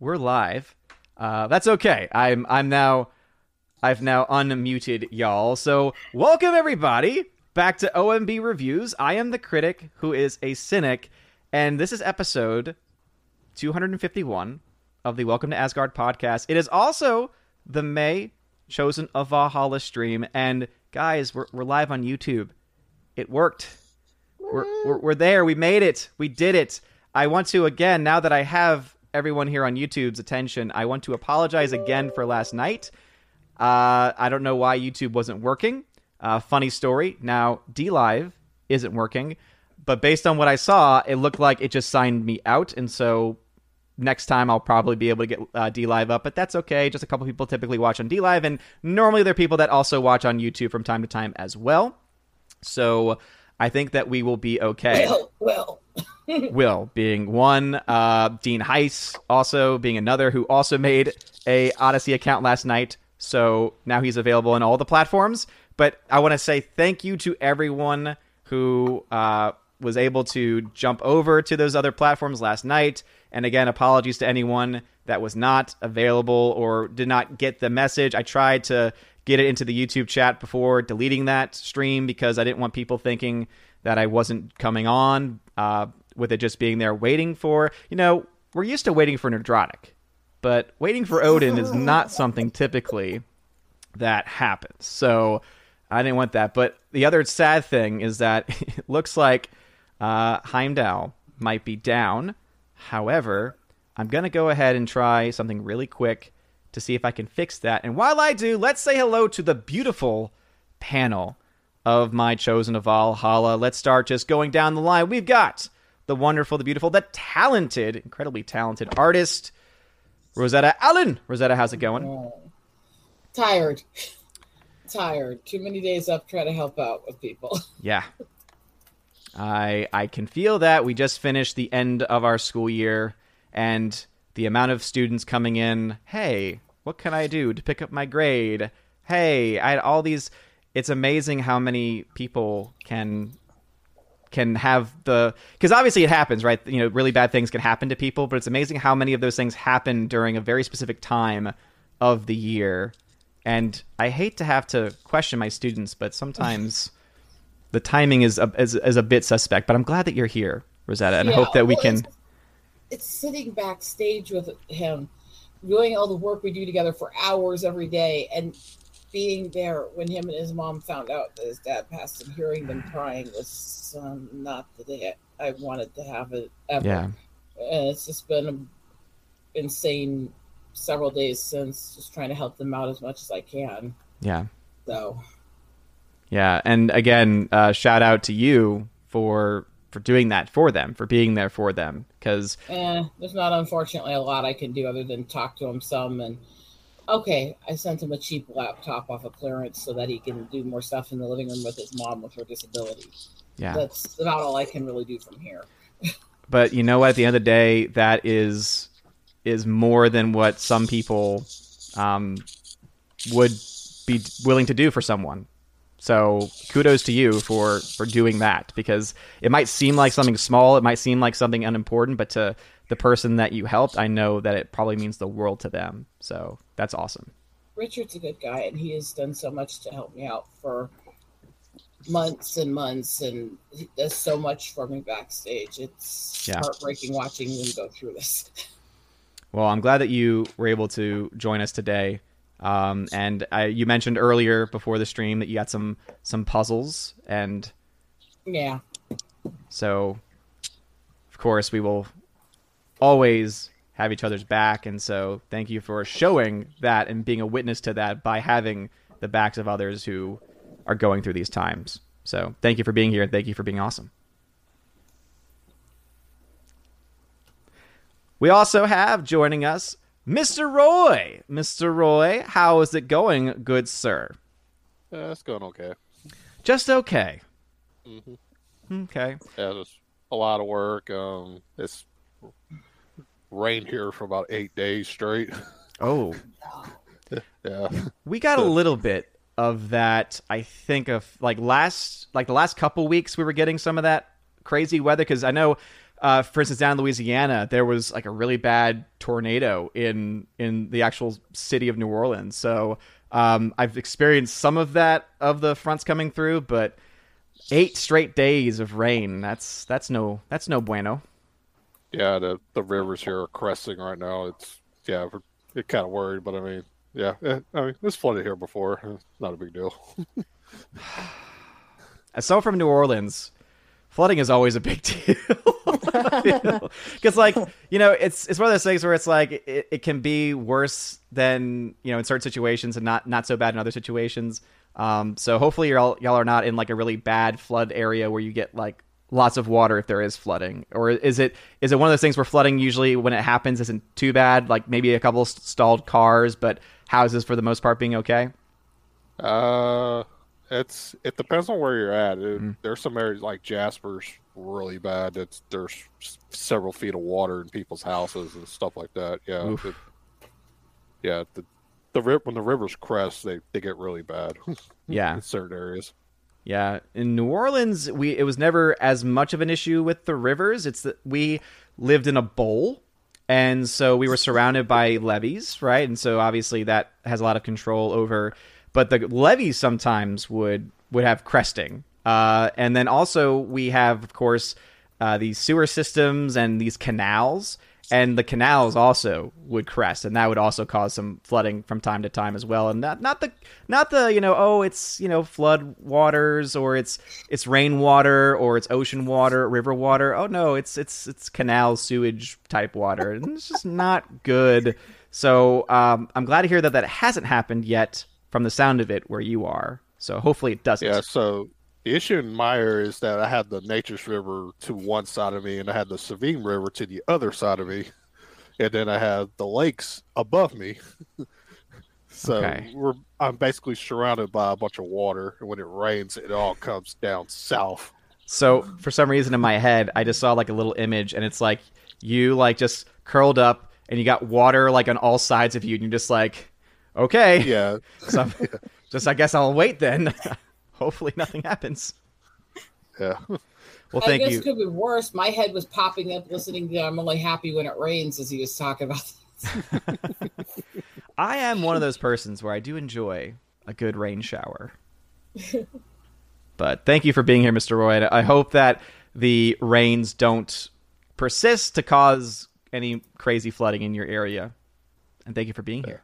we're live. Uh, that's okay. I'm I'm now I've now unmuted y'all. So welcome everybody back to OMB reviews. I am the critic who is a cynic, and this is episode 251 of the Welcome to Asgard podcast. It is also the May Chosen of Valhalla stream, and guys, we're we're live on YouTube. It worked. We're, we're, we're there. We made it. We did it. I want to again now that I have everyone here on YouTube's attention. I want to apologize again for last night. Uh, I don't know why YouTube wasn't working. Uh, funny story. Now DLive isn't working, but based on what I saw, it looked like it just signed me out, and so next time I'll probably be able to get uh, DLive up. But that's okay. Just a couple people typically watch on DLive, and normally there are people that also watch on YouTube from time to time as well. So I think that we will be okay. Well, well. Will being one, uh, Dean Heiss also being another who also made a Odysee account last night. So now he's available on all the platforms. But I want to say thank you to everyone who uh, was able to jump over to those other platforms last night. And again, apologies to anyone that was not available or did not get the message. I tried to get it into the YouTube chat before deleting that stream because I didn't want people thinking that I wasn't coming on. Uh, with it just being there waiting for, you know, we're used to waiting for Nerdrotic, but waiting for Odin is not something typically that happens. So I didn't want that. But the other sad thing is that it looks like uh, Heimdall might be down. However, I'm going to go ahead and try something really quick to see if I can fix that. And while I do, let's say hello to the beautiful panel of my chosen of Valhalla. Let's start just going down the line. We've got the wonderful, the beautiful, the talented, incredibly talented artist, Rosetta Allen. Rosetta, how's it going? Oh. Tired. Tired. Too many days up trying to help out with people. Yeah. I I can feel that. We just finished the end of our school year and the amount of students coming in, hey, what can I do to pick up my grade? Hey, I had all these it's amazing how many people can can have the because obviously it happens right you know really bad things can happen to people but it's amazing how many of those things happen during a very specific time of the year and i hate to have to question my students but sometimes the timing is a, is, is a bit suspect but i'm glad that you're here rosetta and Yeah, i hope that we well, can It's, sitting backstage with him, doing all the work we do together for hours every day, and being there when him and his mom found out that his dad passed and hearing them crying was um, not the day I wanted to have it ever. yeah and it's just been an insane several days since just trying to help them out as much as I can. yeah So yeah and again uh, shout out to you for for doing that for them for being there for them because eh, there's not unfortunately a lot I can do other than talk to him some and okay, I sent him a cheap laptop off of clearance so that he can do more stuff in the living room with his mom with her disability. yeah That's about all I can really do from here. but you know what at the end of the day that is is more than what some people um, would be willing to do for someone so kudos to you for for doing that because it might seem like something small it might seem like something unimportant but to the person that you helped i know that it probably means the world to them so that's awesome Richard's a good guy and he has done so much to help me out for months and months and he does so much for me backstage. It's Yeah. heartbreaking watching him go through this. Well, I'm glad that you were able to join us today. Um, and I, you mentioned earlier before the stream that you got some some puzzles, and Yeah. so of course we will always have each other's back. And so thank you for showing that and being a witness to that by having the backs of others who are going through these times. So thank you for being here and thank you for being awesome. We also have joining us Mr. Roy. Mr. Roy, how is it going, good sir? Yeah, it's going okay. Just okay. hmm Okay. Yeah, just a lot of work. Um, it's rained here for about eight days straight. Oh, yeah, we got a little bit of that. I think of like last, like the last couple weeks, we were getting some of that crazy weather because I know uh, for instance, down in Louisiana, there was like a really bad tornado in in the actual city of New Orleans. So um, I've experienced some of that of the fronts coming through, but eight straight days of rain that's that's no that's no bueno. Yeah, the the rivers here are cresting right now. It's yeah, we're kind of worried, but I mean, yeah, eh, I mean, it's flooded here before. It's not a big deal. As someone from New Orleans, flooding is always a big deal. Because, like, you know, it's it's one of those things where it's like it, it can be worse than you know in certain situations and not not so bad in other situations. Um, so hopefully y'all y'all are not in like a really bad flood area where you get like lots of water if there is flooding, or is it is it one of those things where flooding usually when it happens isn't too bad? Like maybe a couple stalled cars, but houses for the most part being okay. Uh, it's it depends on where you're at. It, mm. There's some areas like Jasper's really bad. It's there's several feet of water in people's houses and stuff like that. Yeah, it, yeah. The the rip when the rivers crest, they they get really bad. yeah, in certain areas. Yeah, in New Orleans, we it was never as much of an issue with the rivers. It's that we lived in a bowl, and so we were surrounded by levees, right? And so obviously that has a lot of control over but the levees sometimes would would have cresting. Uh, and then also we have, of course, uh, these sewer systems and these canals, and the canals also would crest, and that would also cause some flooding from time to time as well. And not not the not the you know oh it's you know flood waters or it's it's rainwater or it's ocean water, river water. Oh no, it's it's it's canal sewage type water, and it's just not good. So um, I'm glad to hear that that hasn't happened yet from the sound of it where you are. So hopefully it doesn't. Yeah. So the issue in area is that I had the Neches River to one side of me, and I had the Sabine River to the other side of me, and then I had the lakes above me. so okay. we're I'm basically surrounded by a bunch of water, and when it rains, it all comes down south. So for some reason in my head, I just saw like a little image, and it's like you like just curled up, and you got water like on all sides of you, and you're just like okay. Yeah. So yeah. just I guess I'll wait then. Hopefully nothing happens. Yeah. Well, thank I guess you. It could be worse. My head was popping up listening to "I'm only happy when it rains" as he was talking about. I am one of those persons where I do enjoy a good rain shower. but thank you for being here, Mr. Roy. I hope that the rains don't persist to cause any crazy flooding in your area. And thank you for being here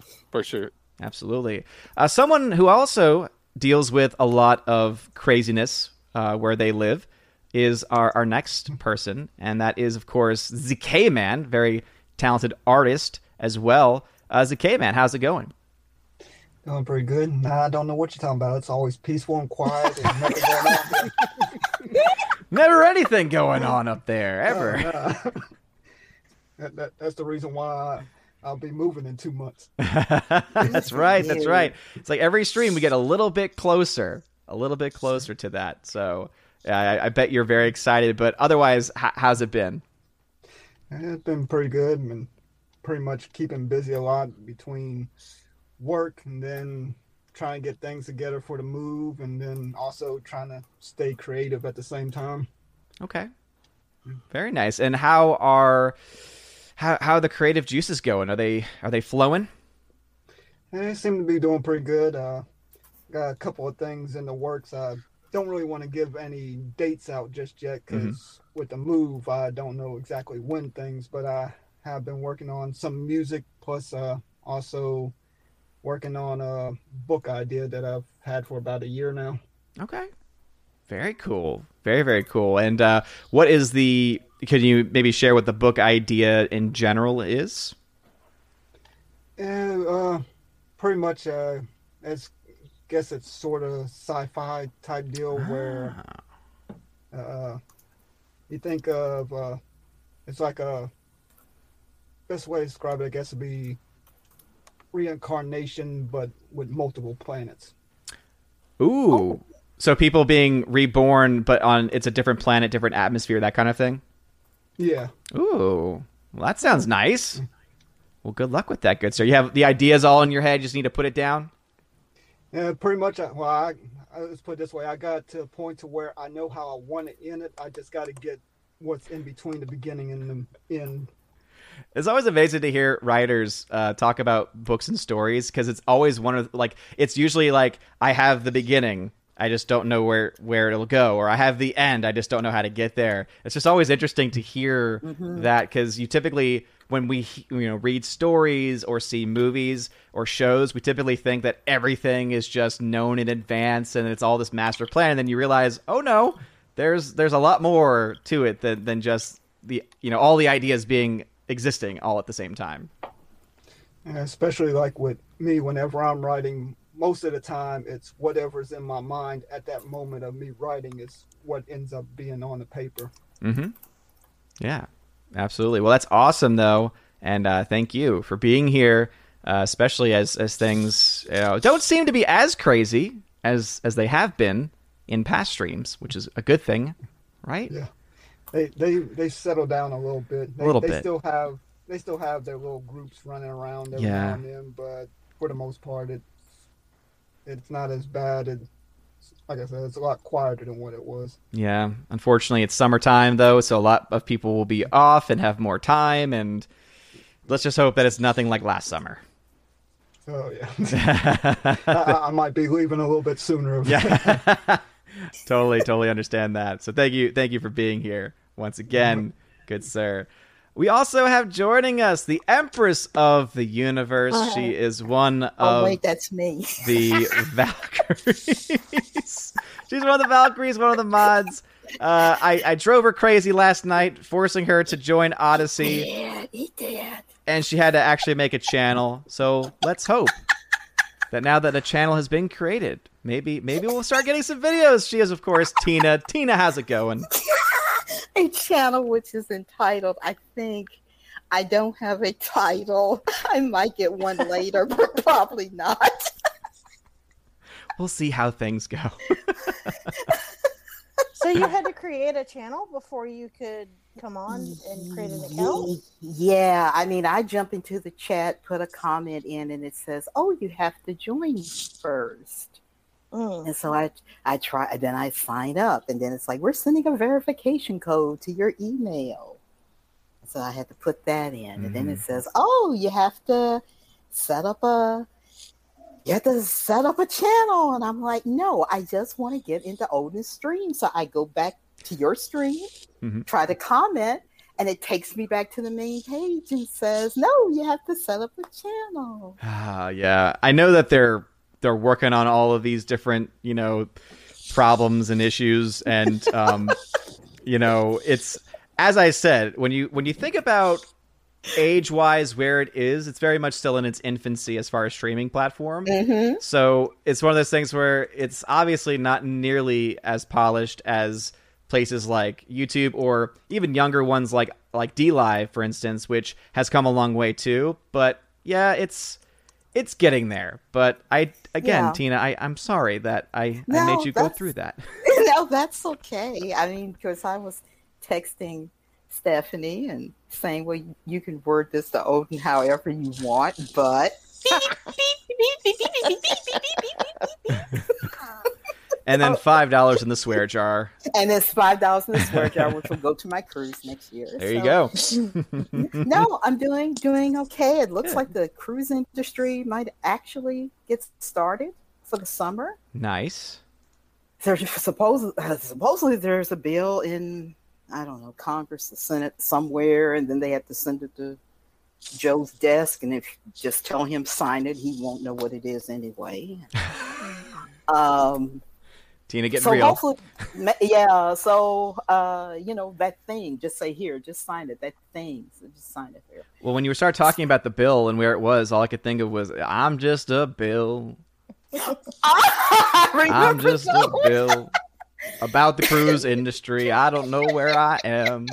for sure. Absolutely. Uh, someone who also deals with a lot of craziness uh, where they live is our, our next person, and that is, of course, ZK Man, very talented artist as well. Uh, ZK Man, how's it going? Going pretty good. Nah, I don't know what you're talking about. It's always peaceful and quiet and nothing going. Never anything going on up there, ever. that, that, that's the reason why I'll be moving in two months. that's right. That's right. It's like every stream we get a little bit closer, a little bit closer to that. So yeah, I, I bet you're very excited. But otherwise, h- how's it been? Eh, it's been pretty good. I mean, pretty much keeping busy a lot between work and then trying to get things together for the move, and then also trying to stay creative at the same time. Okay. Very nice. And how are how how are the creative juices going? Are they are they flowing? They seem to be doing pretty good. Uh, got a couple of things in the works. I don't really want to give any dates out just yet because mm-hmm. with the move, I don't know exactly when things. But I have been working on some music plus uh, also working on a book idea that I've had for about a year now. Okay, very cool. Very very cool. And uh, what is the can you maybe share what the book idea in general is? Yeah, uh, pretty much. Uh, it's guess it's sort of sci-fi type deal ah. where uh, you think of uh, it's like a best way to describe it. I guess would be reincarnation, but with multiple planets. Ooh. Oh. So people being reborn, but on it's a different planet, different atmosphere, that kind of thing. Yeah. Ooh, well, that sounds nice. Well, good luck with that, good sir. You have the ideas all in your head. You just need to put it down. Yeah, pretty much. Uh, well, I, I let's put it this way: I got to a point to where I know how I want to end it. I just got to get what's in between the beginning and the end. It's always amazing to hear writers uh, talk about books and stories because it's always one of like it's usually like I have the beginning, I just don't know where where it'll go, or I have the end, I just don't know how to get there. It's just always interesting to hear mm-hmm. that because you typically when we you know read stories or see movies or shows, we typically think that everything is just known in advance and it's all this master plan, and then you realize, oh no, there's there's a lot more to it than than just the you know all the ideas being existing all at the same time. And especially like with me, whenever I'm writing, most of the time it's whatever's in my mind at that moment of me writing is what ends up being on the paper. Mm-hmm. Yeah, absolutely. Well, that's awesome, though, and uh, thank you for being here, uh, especially as as things you know, don't seem to be as crazy as as they have been in past streams, which is a good thing, right? Yeah. They they they settle down a little bit. They, little they bit. still have they still have their little groups running around every Yeah. now and then, but for the most part, it's it's not as bad. It's like I said, it's a lot quieter than what it was. Yeah. Unfortunately, it's summertime though, so a lot of people will be off and have more time, and let's just hope that it's nothing like last summer. Oh yeah, I, I might be leaving a little bit sooner. Yeah. totally, totally understand that. So thank you, thank you for being here once again, good sir. We also have joining us the Empress of the Universe. She is one of wait, that's me. the Valkyries. She's one of the Valkyries, one of the mods. Uh, I, I drove her crazy last night, forcing her to join Odysee, Yeah, eat that. and she had to actually make a channel. So let's hope that now that a channel has been created, maybe maybe we'll start getting some videos. She is, of course, Tina. Tina, how's it going? A channel which is entitled, I think. I don't have a title. I might get one later, but probably not. We'll see how things go. So you had to create a channel before you could come on and create an account? Yeah, I mean, I jump into the chat, put a comment in, and it says, "Oh, you have to join first. Mm. And so I, I try. Then I sign up, and then it's like we're sending a verification code to your email. So I had to put that in, and then it says, "Oh, you have to set up a." You have to set up a channel, and I'm like, no, I just want to get into Odin's stream. So I go back to your stream, Mhm. try to comment, and it takes me back to the main page and says, no, you have to set up a channel. Ah, yeah. I know that they're they're working on all of these different, you know, problems and issues and um you know, it's as I said, when you when you think about age-wise where it is, it's very much still in its infancy as far as streaming platform. Mm-hmm. So, it's one of those things where it's obviously not nearly as polished as places like YouTube or even younger ones like like DLive, for instance, which has come a long way too. But yeah, it's it's getting there. But I again, Yeah. Tina, I, I'm sorry that I, I made you go through that. no, that's okay. I mean, because I was texting Stephanie and saying, well, you can word this to Odin however you want, but And then five dollars in the swear jar. and it's five dollars in the swear jar, which will go to my cruise next year. There you go. no, I'm doing doing okay. It looks Good. like the cruise industry might actually get started for the summer. nice. There's supposedly, supposedly there's a bill in I don't know Congress, the Senate somewhere, and then they have to send it to Joe's desk, and if you just tell him sign it, he won't know what it is anyway. um, Tina getting so real. hopefully, yeah. So uh, you know that thing. Just say here, just sign it. That thing. So just sign it there. Well, when you start talking about the bill and where it was, all I could think of was, "I'm just a bill. I I'm just a bill about the cruise industry. I don't know where I am.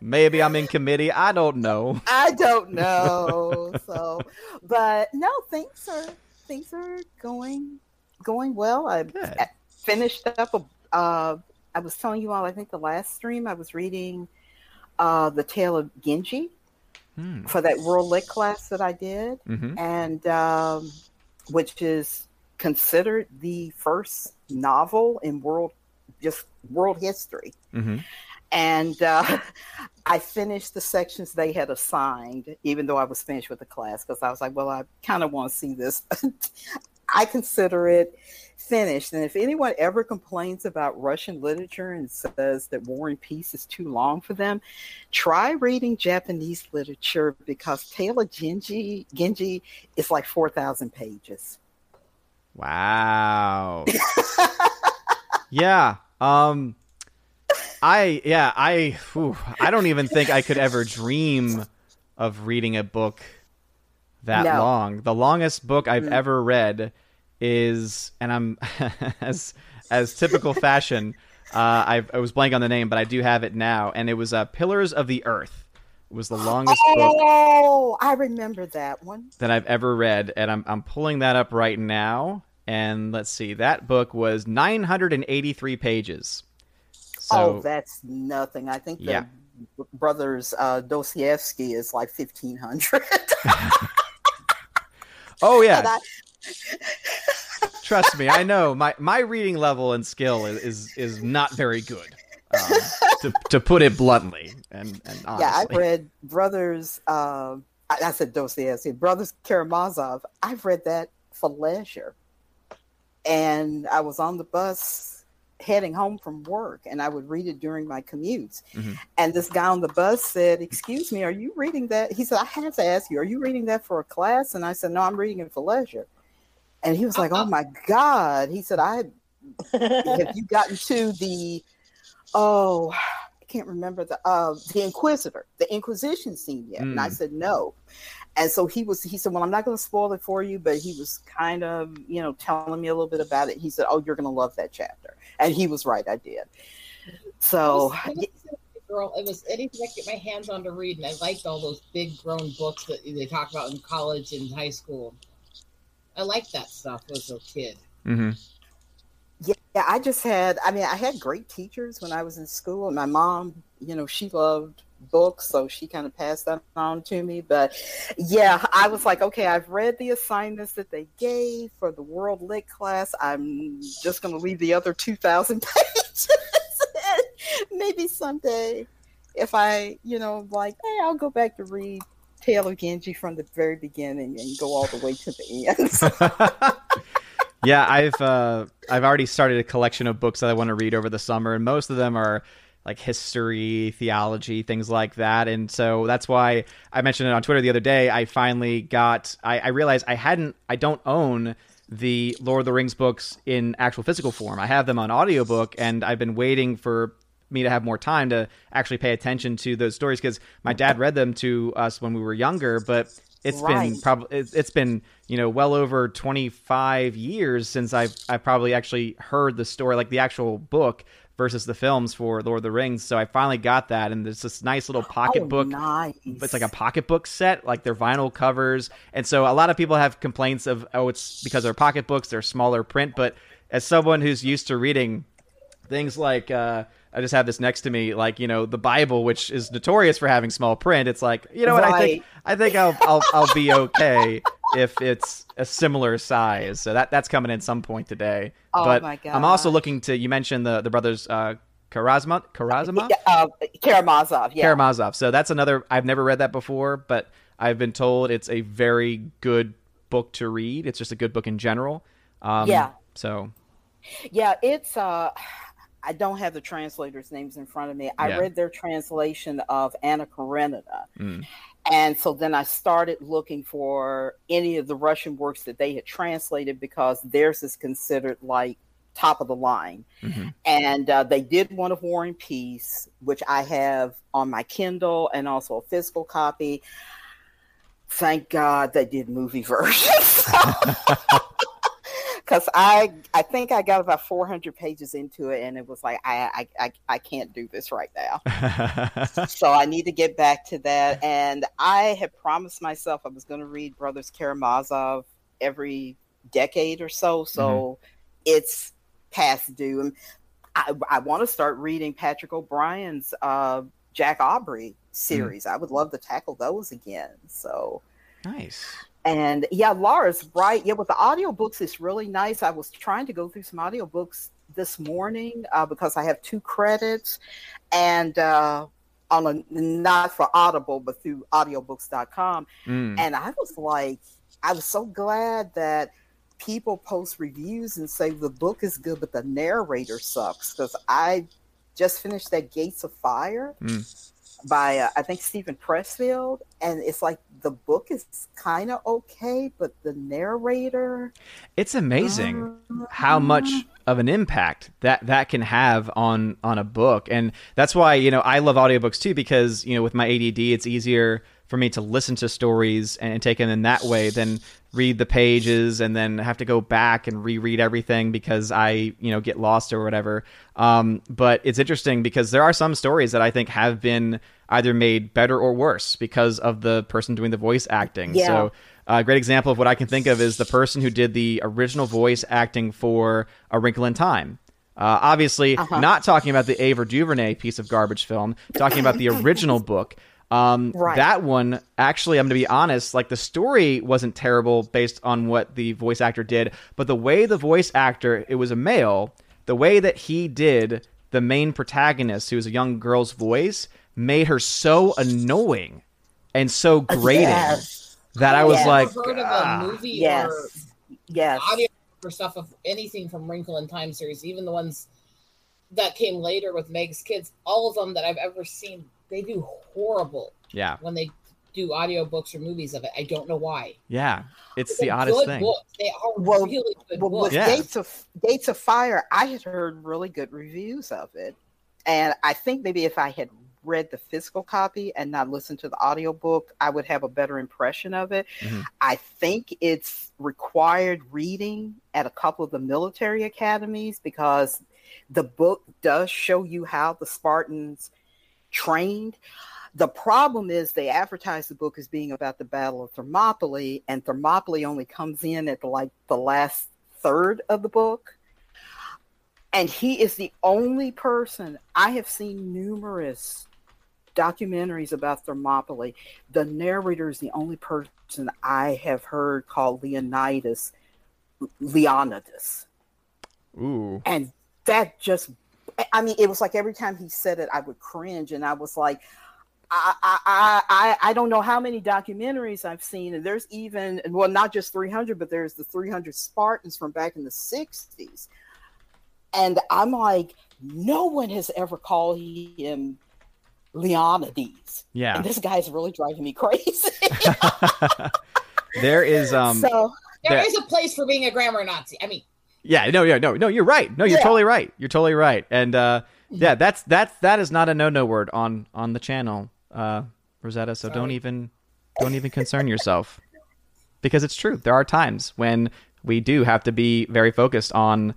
Maybe I'm in committee. I don't know. I don't know. so, but no, things are things are going going well. I Good. Finished up a. Uh, I was telling you all. I think the last stream I was reading uh, the Tale of Genji Hmm. for that World Lit class that I did, hmm and um, which is considered the first novel in world just world history. hmm and uh, I finished the sections they had assigned, even though I was finished with the class, because I was like, well, I kind of want to see this. I consider it finished. And if anyone ever complains about Russian literature and says that War and Peace is too long for them, try reading Japanese literature because Tale of Genji, Genji is like 4,000 pages. Wow. yeah. Um I yeah, I whew, I don't even think I could ever dream of reading a book that No. long. The longest book I've Mm. ever read is and I'm as as typical fashion uh, I, was blank on the name, but I do have it now, and it was uh, "Pillars of the Earth." It was the longest book Oh, I remember that one. that I've ever read, and I'm I'm pulling that up right now. And let's see, that book was 983 pages. So oh, that's nothing. I think the Yeah. brothers uh, Dostoevsky is like 1,500. oh yeah, I- trust me, I know my my reading level and skill is is, is not very good. Um, to, to put it bluntly, and, and honestly. Yeah, I've read Brothers. Uh, I, I said Dostoevsky, Brothers Karamazov. I've read that for leisure, and I was on the bus heading home from work, and I would read it during my commutes. Mhm. And this guy on the bus said, "Excuse me, are you reading that?" He said, "I had to ask you, are you reading that for a class?" And I said, "No, I'm reading it for leisure." And he was like, "Oh my god!" He said, "I have you gotten to the oh I can't remember the uh the Inquisitor, the Inquisition scene yet? And I Mm. said no. And so he was he said, Well, I'm not gonna spoil it for you, but he was kind of, you know, telling me a little bit about it. He said, Oh, you're gonna love that chapter. And he was right, I did. So I was- I was girl, it was anything I could get my hands on to read, and I liked all those big grown books that they talk about in college and high school. I liked that stuff as a kid. mm-hmm. yeah, Yeah, I just had, I mean, I had great teachers when I was in school, and my mom, you know, she loved books, so she kind of passed that on to me. But yeah, I was like, okay, I've read the assignments that they gave for the World Lit class. I'm just going to leave the other 2,000 pages. Maybe someday, if I, you know, like, hey, I'll go back to read Tale of Genji from the very beginning and go all the way to the end. yeah, I've uh, I've already started a collection of books that I want to read over the summer, and most of them are like history, theology, things like that. And so that's why I mentioned it on Twitter the other day. I finally got. I, I realized I hadn't. I don't own the Lord of the Rings books in actual physical form. I have them on audiobook, and I've been waiting for me to have more time to actually pay attention to those stories because my dad read them to us when we were younger, but it's been probably it's been you know well over 25 years since I've I've probably actually heard the story like the actual book versus the films for Lord of the Rings. So I finally got that, and there's this nice little Oh, book. Nice. It's like a pocketbook set, like they're vinyl covers, and so a lot of people have complaints of oh, it's because they're pocketbooks, they're smaller print. But as someone who's used to reading things like uh, I just have this next to me, like you know the Bible, which is notorious for having small print. It's like you know what I think. I think I'll I'll I'll be okay if it's a similar size. So that that's coming in some point today. Oh but my I'm also looking to. You mentioned the the brothers uh, Karazma Karazma uh, Karamazov. Yeah. Karamazov. So that's another. I've never read that before, but I've been told it's a very good book to read. It's just a good book in general. Um, Yeah. So Yeah, it's uh I don't have the translators' names in front of me. I Yeah. read their translation of Anna Karenina. Mm. And so then I started looking for any of the Russian works that they had translated because theirs is considered like top of the line. mhm. And uh, they did one of War and Peace, which I have on my Kindle and also a physical copy. Thank God they did movie versions. Because I, I think I got about 400 pages into it, and it was like I, I, I, I can't do this right now. so I need to get back to that. And I had promised myself I was going to read Brothers Karamazov every decade or so. So it's past due. And I, I want to start reading Patrick O'Brian's uh, Jack Aubrey series. I would love to tackle those again. So nice. And yeah, Laura's right. Yeah, with the audiobooks, it's really nice. I was trying to go through some audiobooks this morning uh, because I have two credits, and uh, on a not for Audible but through audiobooks.com, Mm. and I was like, I was so glad that people post reviews and say the book is good, but the narrator sucks because I just finished that Gates of Fire Mm. by uh, I think Steven Pressfield, and it's like the book is kind of okay, but the narrator. It's amazing uh, how much of an impact that that can have on on a book and that's why you know I love audiobooks too because you know with my ADD it's easier for me to listen to stories and take them in that way than read the pages and then have to go back and reread everything because I you know get lost or whatever um, but it's interesting because there are some stories that I think have been either made better or worse because of the person doing the voice acting Yeah. so a great example of what I can think of is the person who did the original voice acting for A Wrinkle in Time. Uh, obviously, Uh-huh. not talking about the Ava DuVernay piece of garbage film, talking about the original book. Um, Right. That one, actually, I'm going to be honest, like the story wasn't terrible based on what the voice actor did, but the way the voice actor, it was a male, the way that he did the main protagonist, who was a young girl's voice, made her so annoying and so grating Yes. that I was Yeah. like, Ever heard of a movie Yes. or Yes. audio or stuff of anything from Wrinkle in Time series, even the ones that came later with Meg's kids, all of them that I've ever seen, they do horrible yeah, when they do audiobooks or movies of it. I don't know why. yeah, it's They're the oddest thing. Books. They are Well, really good Well, books. with Yeah. Gates of Gates of Fire, I had heard really good reviews of it, and I think maybe if I had read the physical copy and not listened to the audiobook, I would have a better impression of it. Mhm. I think it's required reading at a couple of the military academies because the book does show you how the Spartans trained. The problem is they advertise the book as being about the Battle of Thermopylae, and Thermopylae only comes in at like the last third of the book. And he is the only person I have seen numerous documentaries about Thermopylae. The narrator is the only person I have heard called Leonidas Leonidas. Ooh, And that just I mean, it was like every time he said it, I would cringe and I was like, I, I, I, I- I don't know how many documentaries I've seen, and there's even well, not just 300, but there's the 300 Spartans from back in the 60s, and I'm like, no one has ever called him Leonides. yeah. and this guy's really driving me crazy. there is um so There Yeah. a place for being a grammar Nazi. I mean, yeah no yeah no no you're right. No you're Yeah. totally right. You're totally right. And uh yeah. that's that's that is not a no no word on on the channel uh Rosetta so don't even don't even concern yourself. Because it's true. There are times when we do have to be very focused on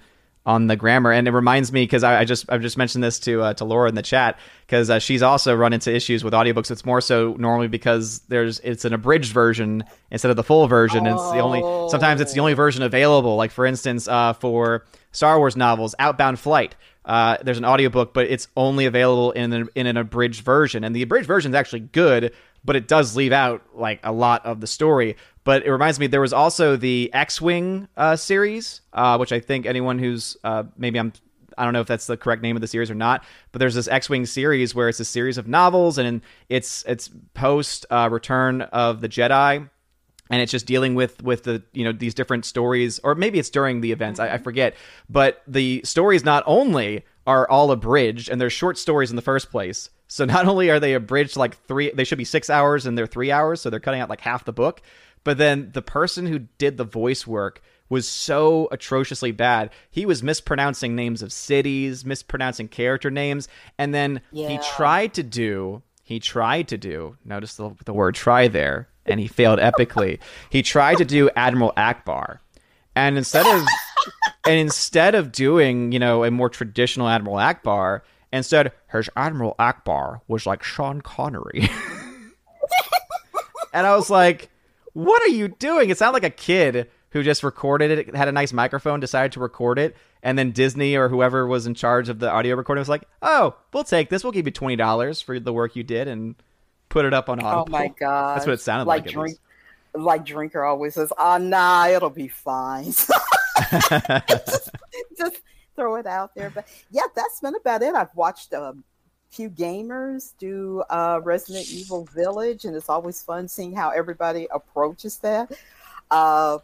on the grammar. And it reminds me because I, I just I've just mentioned this to uh, to Laura in the chat because uh, she's also run into issues with audiobooks. It's more so normally because there's it's an abridged version instead of the full version. And it's the only sometimes it's the only version available. Like for instance uh, for Star Wars novels Outbound Flight uh, there's an audiobook but it's only available in an, in an abridged version. And the abridged version is actually good but it does leave out like a lot of the story. But it reminds me there was also the X-wing uh, series, uh, which I think anyone who's uh, maybe I'm I don't know if that's the correct name of the series or not, but there's this X-wing series where it's a series of novels and it's it's post uh, Return of the Jedi. And it's just dealing with with the you know these different stories or maybe it's during the events I, I forget. But the stories not only are all abridged and they're short stories in the first place. So not only are they abridged like three they should be six hours and they're three hours so they're cutting out like half the book but then the person who did the voice work was so atrociously bad. He was mispronouncing names of cities, mispronouncing character names, and then he tried to do he tried to do notice the, the word try there and he failed epically. He tried to do admiral Ackbar. And instead of and instead of doing you know a more traditional admiral Ackbar instead his admiral Ackbar was like sean connery. And i was like what are you doing it sounded like a kid who just recorded it had a nice microphone decided to record it and then disney or whoever was in charge of the audio recording was like oh we'll take this we'll give you $20 for the work you did and put it up on Oh my god! That's what it sounded like, at drink, like drinker always says, "Ah, nah, it'll be fine." just, throw it out there. But yeah, that's been about it. I've watched a few gamers do uh, Resident Evil Village, and it's always fun seeing how everybody approaches that. Uh,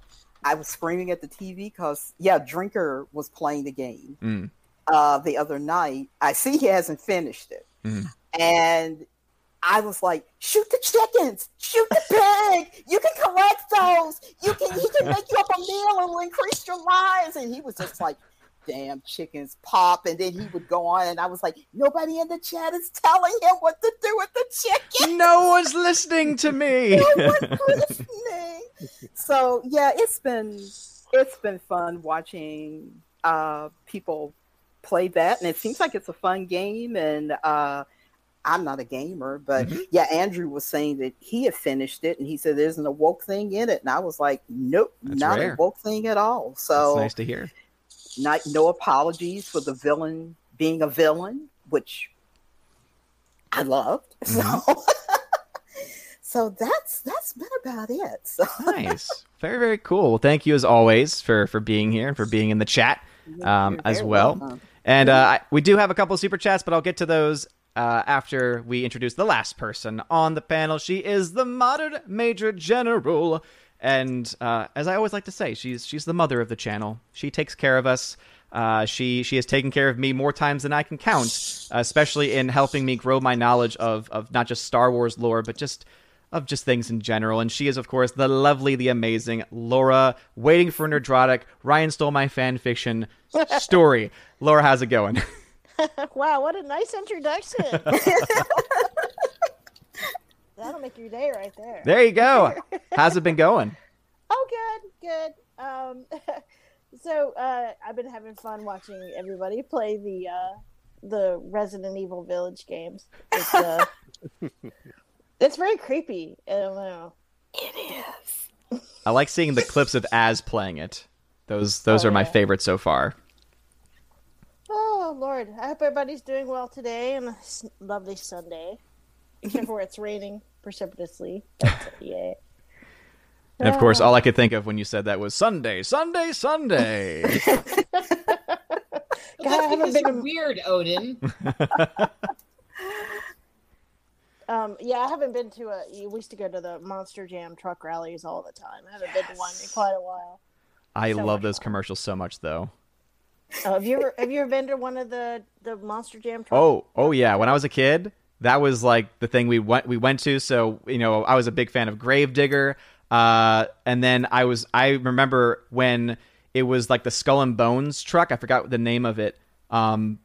I was screaming at the TV because yeah, Drinker was playing the game Mm. uh, the other night. I see he hasn't finished it, Mhm. and I was like, "Shoot the chickens! Shoot the pig! You can collect those. You can. He can make you up a meal and will increase your lives." And he was just like, "Damn chickens pop!" And then he would go on, and I was like, "Nobody in the chat is telling him what to do with the chicken." no one's listening to me. No one's listening. So yeah, it's been it's been fun watching uh, people play that, and it seems like it's a fun game. And uh, I'm not a gamer, but Mhm. yeah, Andrew was saying that he had finished it, and he said there's an awoke thing in it, and I was like, nope, That's not rare. a woke thing at all. That's So nice to hear. Not no apologies for the villain being a villain, which I loved. Mm-hmm. So so that's that's been about it. So Nice. Very, very cool. Well, thank you as always for for being here and for being in the chat. Um, as well. welcome. And uh, I- we do have a couple super chats, but I'll get to those uh, after we introduce the last person on the panel. She is the modern Major General. And uh, as I always like to say, she's she's the mother of the channel. She takes care of us. Uh, she she has taken care of me more times than I can count, especially in helping me grow my knowledge of of not just Star Wars lore, but just of just things in general. And she is, of course, the lovely, the amazing Laura, waiting for Nerdrotic. Ryan stole my fan fiction story. Laura, how's it going? wow, what a nice introduction. That'll make your day right there. There you go. How's it been going? Oh, good, good. Um, so uh, I've been having fun watching everybody play the uh, the Resident Evil Village games. It's, uh, it's very creepy. I don't know. It is. I like seeing the clips of Az playing it. Those those Oh, are my yeah. favorites so far. Oh Lord, I hope everybody's doing well today on a s- lovely Sunday. Except for it's raining precipitously. But, uh, yeah. And of course, Ah. all I could think of when you said that was Sunday, Sunday, Sunday. God, that's because been you're weird, Odin. Um, yeah, I haven't been to a. We used to go to the Monster Jam truck rallies all the time. I haven't been to one in quite a while. I So love those fun. commercials so much, though. Oh, have you ever have you ever been to one of the the Monster Jam? Truck? Oh, oh yeah. When I was a kid, that was like the thing we went we went to. So you know, I was a big fan of Gravedigger. Uh, and then I was I remember when it was like the Skull and Bones truck. I forgot the name of it. Um,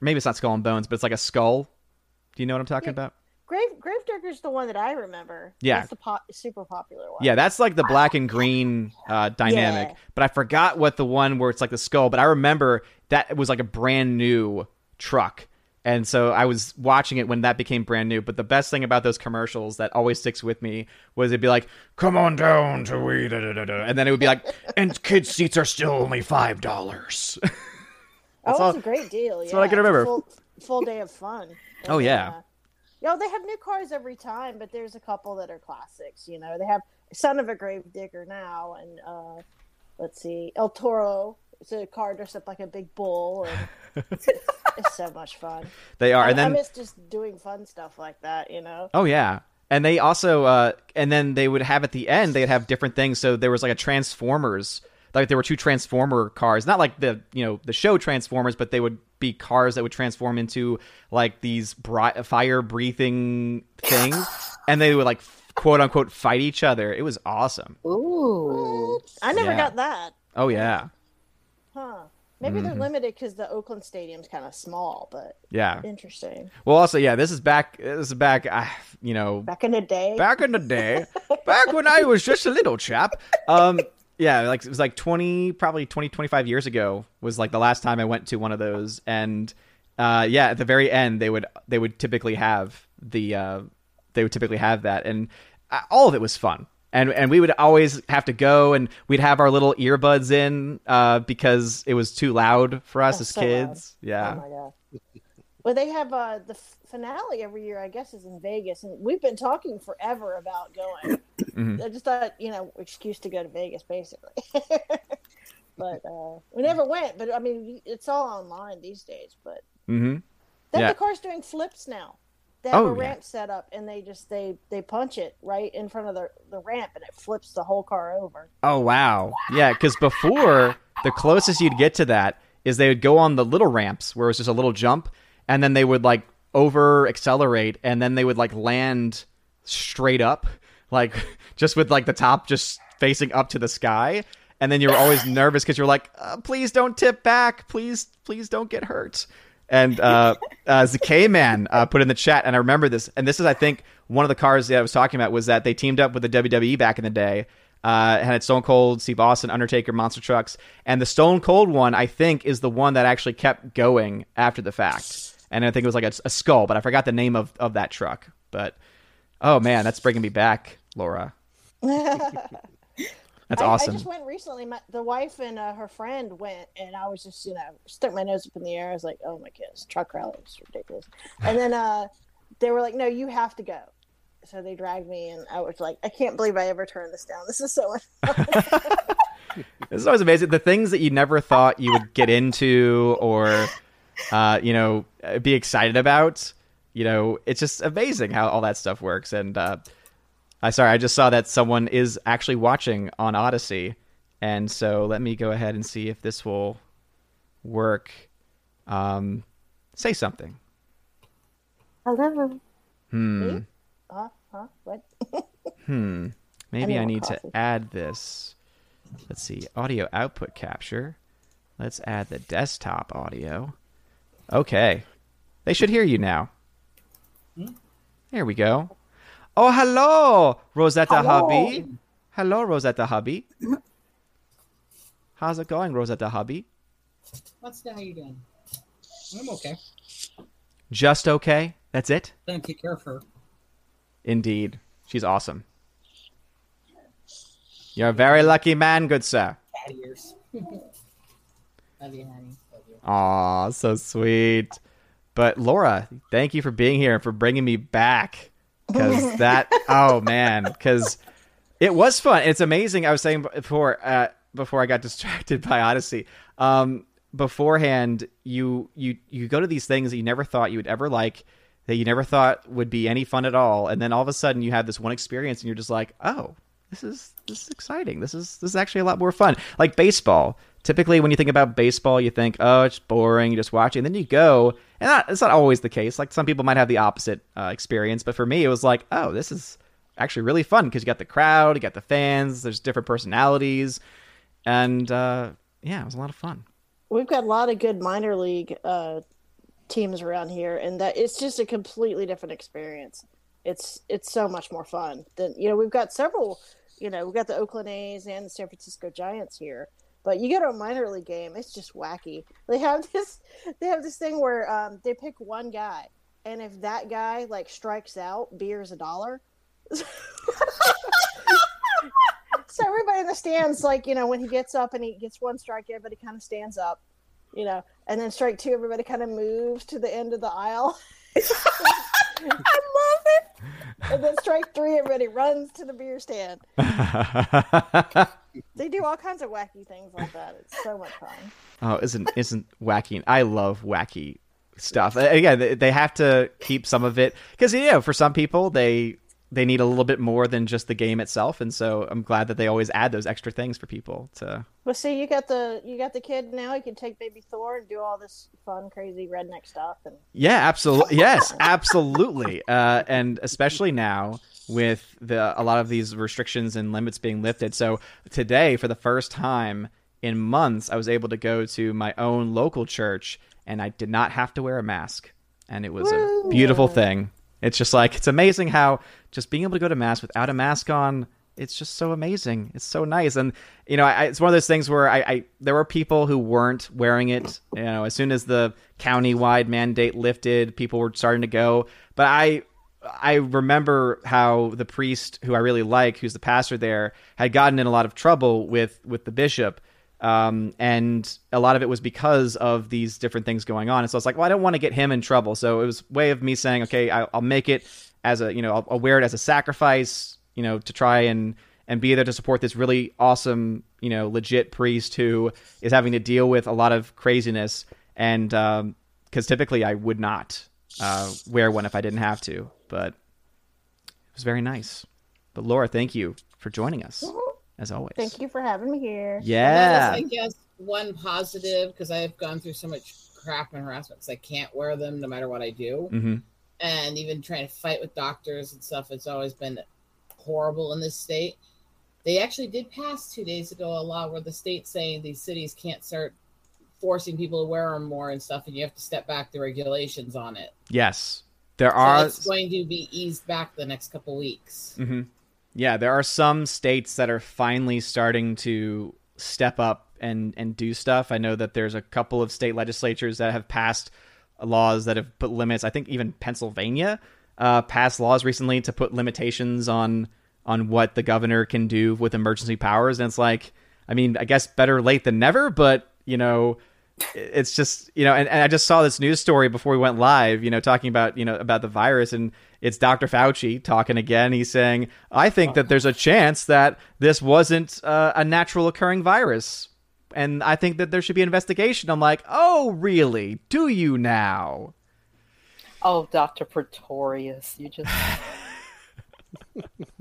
maybe it's not Skull and Bones, but it's like a skull. Do you know what I'm talking Yeah. about? Grave Gravedigger's the one that I remember. Yeah. that's the po- super popular one. Yeah, that's like the black and green uh, dynamic. Yeah. But I forgot what the one where it's like the skull. But I remember that it was like a brand new truck. And so I was watching it when that became brand new. But the best thing about those commercials that always sticks with me was it'd be like, "Come on down to we," da, da, da, da. and then it would be like, "And kids seats are still only five dollars." oh, that's it's all- a great deal. that's yeah, what I can remember. Full, full day of fun. Oh, And, yeah. uh, you know, they have new cars every time, but there's a couple that are classics. You know, they have Son of a Gravedigger now, and uh, let's see, El Toro. It's a car dressed up like a big bull, and it's so much fun. they are, I, and then I miss just doing fun stuff like that. You know. Oh yeah. And they also uh and then they would have at the end they'd have different things. So there was like a Transformers like there were two Transformer cars, not like the you know the show Transformers, but they would be cars that would transform into like these bri- fire breathing things, and they would like quote unquote fight each other. It was awesome. Ooh. I never Yeah. got that. Oh yeah, Huh. Maybe they're Mhm. limited because the Oakland Stadium's kind of small, but yeah. interesting. Well, also yeah, this is back. This is back. Uh, you know, Back in the day. back in the day, back when I was just a little chap. Um, yeah, like it was like 20, probably 20, 25 years ago was like the last time I went to one of those. And, uh, yeah, at the very end, they would, they would typically have the, uh, they would typically have that. And uh, all of it was fun. And, and we would always have to go and we'd have our little earbuds in, uh, because it was too loud for us Oh, as so loud. kids. Yeah. Oh. Well, they have uh, the finale every year. I guess is in Vegas, and we've been talking forever about going. Mhm. I just thought, you know, excuse to go to Vegas, basically. but uh, we never went. But I mean, it's all online these days. But hmm then Yeah. the car's doing flips now. They have Oh, a yeah. ramp set up, and they just they they punch it right in front of the the ramp, and it flips the whole car over. Oh wow, yeah. Because before the closest you'd get to that is they would go on the little ramps where it was just a little jump, and then they would like over accelerate, and then they would like land straight up, like just with like the top just facing up to the sky. And then you're always nervous because you're like, uh, please don't tip back, please, please don't get hurt. And uh, uh, the K Man uh, put in the chat, and I remember this. And this is, I think, one of the cars that I was talking about was that they teamed up with the WWE back in the day. Uh, had Stone Cold, Steve Austin, Undertaker, Monster Trucks, and the Stone Cold one, I think, is the one that actually kept going after the fact. And I think it was like a, a skull, but I forgot the name of, of that truck. But oh man, that's bringing me back, Laura. That's I, awesome. I just went recently. My, the wife and uh, her friend went, and I was just, you know, stuck my nose up in the air. I was like, "Oh my goodness, truck rally is ridiculous." And then uh, they were like, "No, you have to go." So they dragged me, and I was like, "I can't believe I ever turned this down. This is so much." This is always amazing. The things that you never thought you would get into or, uh, you know, be excited about. You know, it's just amazing how all that stuff works. And uh, I sorry, I just saw that someone is actually watching on Odysee, and so let me go ahead and see if this will work. Um, say something. Hello. Hmm. Me? huh? Huh? What? Hmm. Maybe need I more need to add this. Let's see. Audio output capture. Let's add the desktop audio. Okay. They should hear you now. There we go. Oh, hello, Rosetta Hello. Hubby. Hello, Rosetta Hubby. How's it going, Rosetta Hubby? What's the how you doing? I'm okay. Just okay? That's it? Thank you, care for. Indeed. She's awesome. You're a very lucky man, good sir. Cat ears. Love you, honey. Love you. Aw, so sweet. But Laura, thank you for being here and for bringing me back. Because that, oh man, because it was fun. It's amazing. I was saying before, uh, before I got distracted by Odysee. Um, beforehand, you you you go to these things that you never thought you would ever like, that you never thought would be any fun at all, and then all of a sudden you have this one experience, and you're just like, oh, this is this is exciting. This is this is actually a lot more fun. Like baseball. Typically, when you think about baseball, you think, oh, it's boring. You just watch it, and then you go, and that, it's not always the case. Like some people might have the opposite uh, experience, but for me, it was like, oh, this is actually really fun because you got the crowd, you got the fans. There's different personalities, and uh, yeah, it was a lot of fun. We've got a lot of good minor league uh, teams around here, and that it's just a completely different experience. It's it's so much more fun than you know. We've got several, you know, we've got the Oakland A's and the San Francisco Giants here, but you go to a minor league game, it's just wacky. They have this they have this thing where um, they pick one guy, and if that guy like strikes out, beer's a dollar. so everybody in the stands, like you know, when he gets up and he gets one strike, everybody kind of stands up, you know, and then strike two, everybody kind of moves to the end of the aisle. I love it. And then strike three, everybody runs to the beer stand. They do all kinds of wacky things like that. It's so much fun. Oh, isn't isn't wacky? I love wacky stuff. Again, they- they have to keep some of it because you know, for some people, they they need a little bit more than just the game itself, and so I'm glad that they always add those extra things for people to. Well, see, you got the you got the kid now. You can take baby Thor and do all this fun, crazy redneck stuff, and Yeah, absolutely. Yes, absolutely. Uh, and especially now with the a lot of these restrictions and limits being lifted. So today, for the first time in months, I was able to go to my own local church, and I did not have to wear a mask, and it was a beautiful thing. It's just like it's amazing how just being able to go to mass without a mask on. It's just so amazing. It's so nice, and you know, I, it's one of those things where I, I there were people who weren't wearing it. You know, as soon as the county-wide mandate lifted, people were starting to go. But I I remember how the priest who I really like, who's the pastor there, had gotten in a lot of trouble with with the bishop. Um, and a lot of it was because of these different things going on. And so I was like, well, I don't want to get him in trouble. So it was way of me saying, okay, I, I'll make it as a, you know, I'll, I'll wear it as a sacrifice, you know, to try and and be there to support this really awesome, you know, legit priest who is having to deal with a lot of craziness. And because typically I would not uh, wear one if I didn't have to, but it was very nice. But Laura, thank you for joining us as always. Thank you for having me here. Yeah. I guess one positive because I've gone through so much crap and harassment because I can't wear them no matter what I do. hmm And even trying to fight with doctors and stuff, it's always been horrible in this state. They actually did pass two days ago a law where the state's saying these cities can't start forcing people to wear them more and stuff, and you have to step back the regulations on it. Yes, there are. So are. it's going to be eased back the next couple weeks. hmm Yeah, there are some states that are finally starting to step up and and do stuff. I know that there's a couple of state legislatures that have passed laws that have put limits. I think even Pennsylvania uh, passed laws recently to put limitations on on what the governor can do with emergency powers. And it's like, I mean, I guess better late than never, but you know, it's just you know and, and i just saw this news story before we went live you know talking about you know about the virus and it's dr fauci talking again he's saying i think that there's a chance that this wasn't uh, a natural occurring virus and i think that there should be an investigation i'm like oh really do you now Oh, Dr. Pretorius, you just.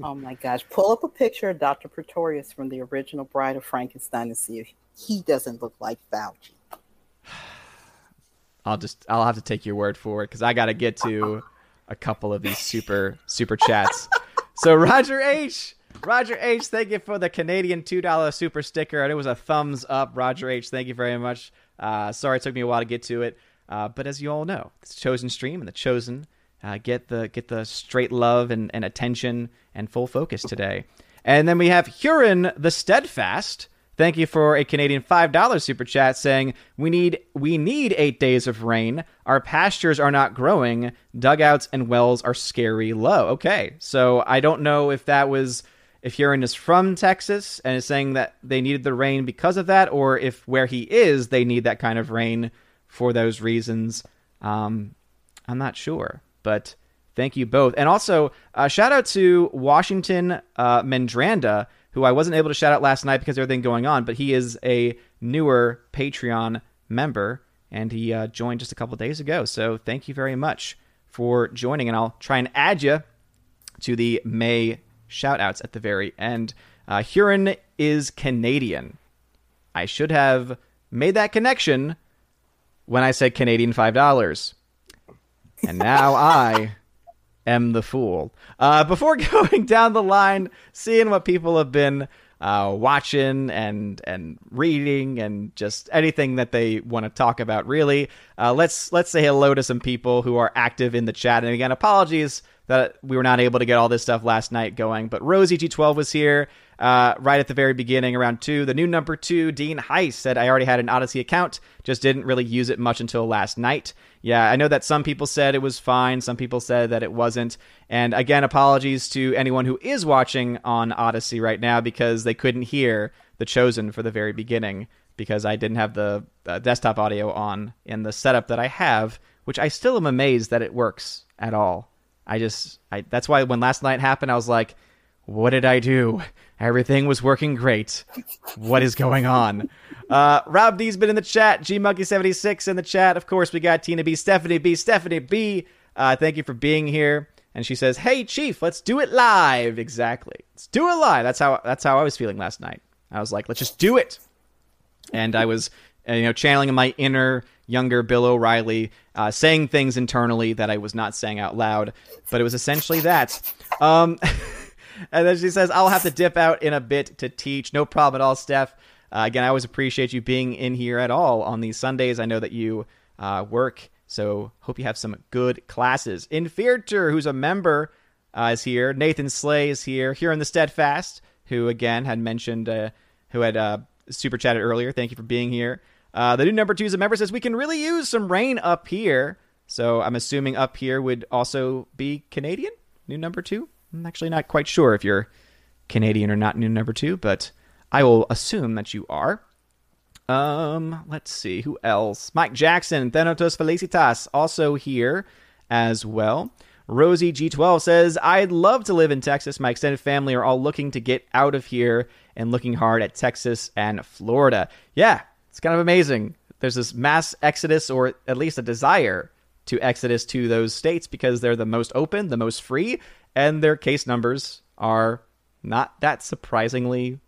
oh my gosh. Pull up a picture of Dr. Pretorius from the original Bride of Frankenstein and see if he doesn't look like Fauci. i'll just i'll have to take your word for it because i gotta get to a couple of these super super chats. So roger h roger h thank you for the canadian $2 super sticker and it was a thumbs up roger h. Thank you very much. Uh, sorry it took me a while to get to it uh, but as you all know it's chosen stream and the chosen uh, get the get the straight love and, and attention and full focus today. And then we have huron the steadfast Thank you for a Canadian five dollars super chat saying we need we need eight days of rain. Our pastures are not growing. Dugouts and wells are scary low. Okay, so I don't know if that was if Huron is from Texas and is saying that they needed the rain because of that, or if where he is they need that kind of rain for those reasons. Um, I'm not sure, but thank you both. And also, uh, shout out to Washington uh, Mendranda, who I wasn't able to shout out last night because of everything going on, but he is a newer Patreon member and he uh, joined just a couple days ago. So thank you very much for joining, and I'll try and add you to the May shout outs at the very end. Uh, Huron is Canadian. I should have made that connection when I said Canadian $5. And now I am the fool. Uh, before going down the line, seeing what people have been uh, watching and and reading and just anything that they want to talk about, really, uh, let's let's say hello to some people who are active in the chat. And again, apologies that we were not able to get all this stuff last night going. But Rosie G12 was here uh, right at the very beginning, around two. The new number two, Dean Heiss, said, I already had an Odysee account, just didn't really use it much until last night. Yeah, I know that some people said it was fine, some people said that it wasn't. And again, apologies to anyone who is watching on Odysee right now because they couldn't hear The Chosen for the very beginning because I didn't have the uh, desktop audio on in the setup that I have, which I still am amazed that it works at all. I just, I, that's why when last night happened, I was like, what did I do? Everything was working great. What is going on? Uh, Rob D's been in the chat. GMonkey76 in the chat. Of course, we got Tina B, Stephanie B, Stephanie B. Uh, thank you for being here. And she says, "Hey, Chief, let's do it live." Exactly. Let's do it live. That's how. That's how I was feeling last night. I was like, "Let's just do it." And I was, uh, you know, channeling my inner younger Bill O'Reilly, uh, saying things internally that I was not saying out loud. But it was essentially that. Um, and then she says, I'll have to dip out in a bit to teach. No problem at all, Steph. Uh, again, I always appreciate you being in here at all on these Sundays. I know that you uh, work, so hope you have some good classes. Infierter, who's a member, uh, is here. Nathan Slay is here. Here in the Steadfast, who again had mentioned, uh, who had uh, super chatted earlier. Thank you for being here. Uh, the new number two is a member says we can really use some rain up here. So I'm assuming up here would also be Canadian. New number two. I'm actually not quite sure if you're Canadian or not. New number two, but I will assume that you are. Um, let's see who else. Mike Jackson, Thanatos Felicitas, also here as well. Rosie G12 says, I'd love to live in Texas. My extended family are all looking to get out of here and looking hard at Texas and Florida. Yeah, it's kind of amazing. There's this mass exodus, or at least a desire to exodus to those states because they're the most open, the most free, and their case numbers are not that surprisingly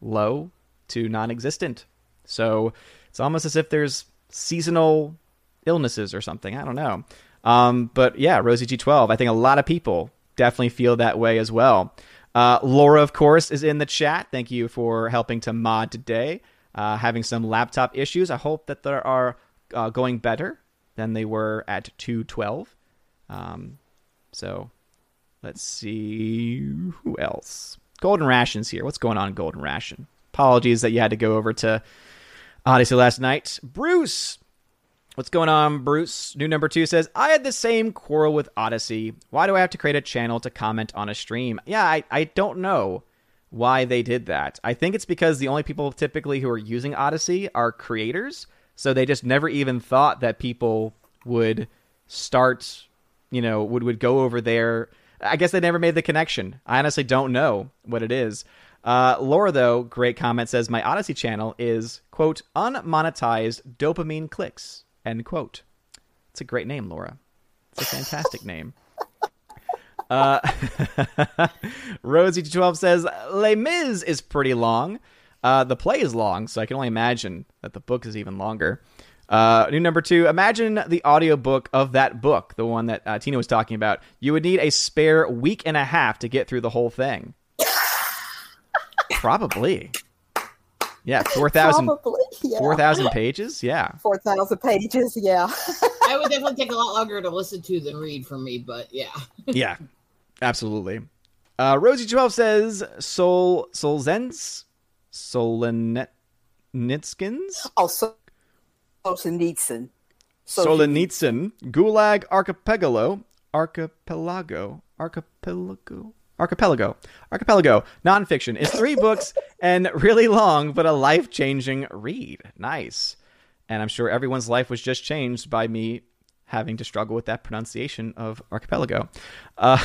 low to non existent. So it's almost as if there's seasonal illnesses or something. I don't know. Um, but yeah, Rosie G12, I think a lot of people definitely feel that way as well. Uh, Laura, of course, is in the chat. Thank you for helping to mod today. Uh, having some laptop issues. I hope that they are uh, going better than they were at 212. Um, so let's see who else. Golden Ration's here. What's going on, Golden Ration? Apologies that you had to go over to Odysee last night. Bruce, what's going on, Bruce? New number two says, I had the same quarrel with Odysee. Why do I have to create a channel to comment on a stream? Yeah, I, I don't know why they did that. I think it's because the only people typically who are using Odysee are creators. So they just never even thought that people would start, you know, would, would go over there. I guess they never made the connection. I honestly don't know what it is. Uh, Laura, though, great comment says my Odysee channel is quote unmonetized dopamine clicks end quote. It's a great name, Laura. It's a fantastic name. Uh, Rosie twelve says Les Mis is pretty long. Uh, the play is long, so I can only imagine that the book is even longer. Uh, new number two. Imagine the audiobook of that book, the one that uh, Tina was talking about. You would need a spare week and a half to get through the whole thing. Probably. Yeah, 4,000 Probably, yeah. 4,000 pages? Yeah. 4,000 pages, yeah. I would definitely take a lot longer to listen to than read for me, but yeah. Yeah, absolutely. Uh, Rosie 12 says Sol Solzens Solenitskins Oh, so Solzhenitsyn. Solenitsyn Gulag Archipelago Archipelago Archipelago Archipelago Archipelago nonfiction is three books and really long but a life changing read. Nice, and I'm sure everyone's life was just changed by me having to struggle with that pronunciation of Archipelago. Uh,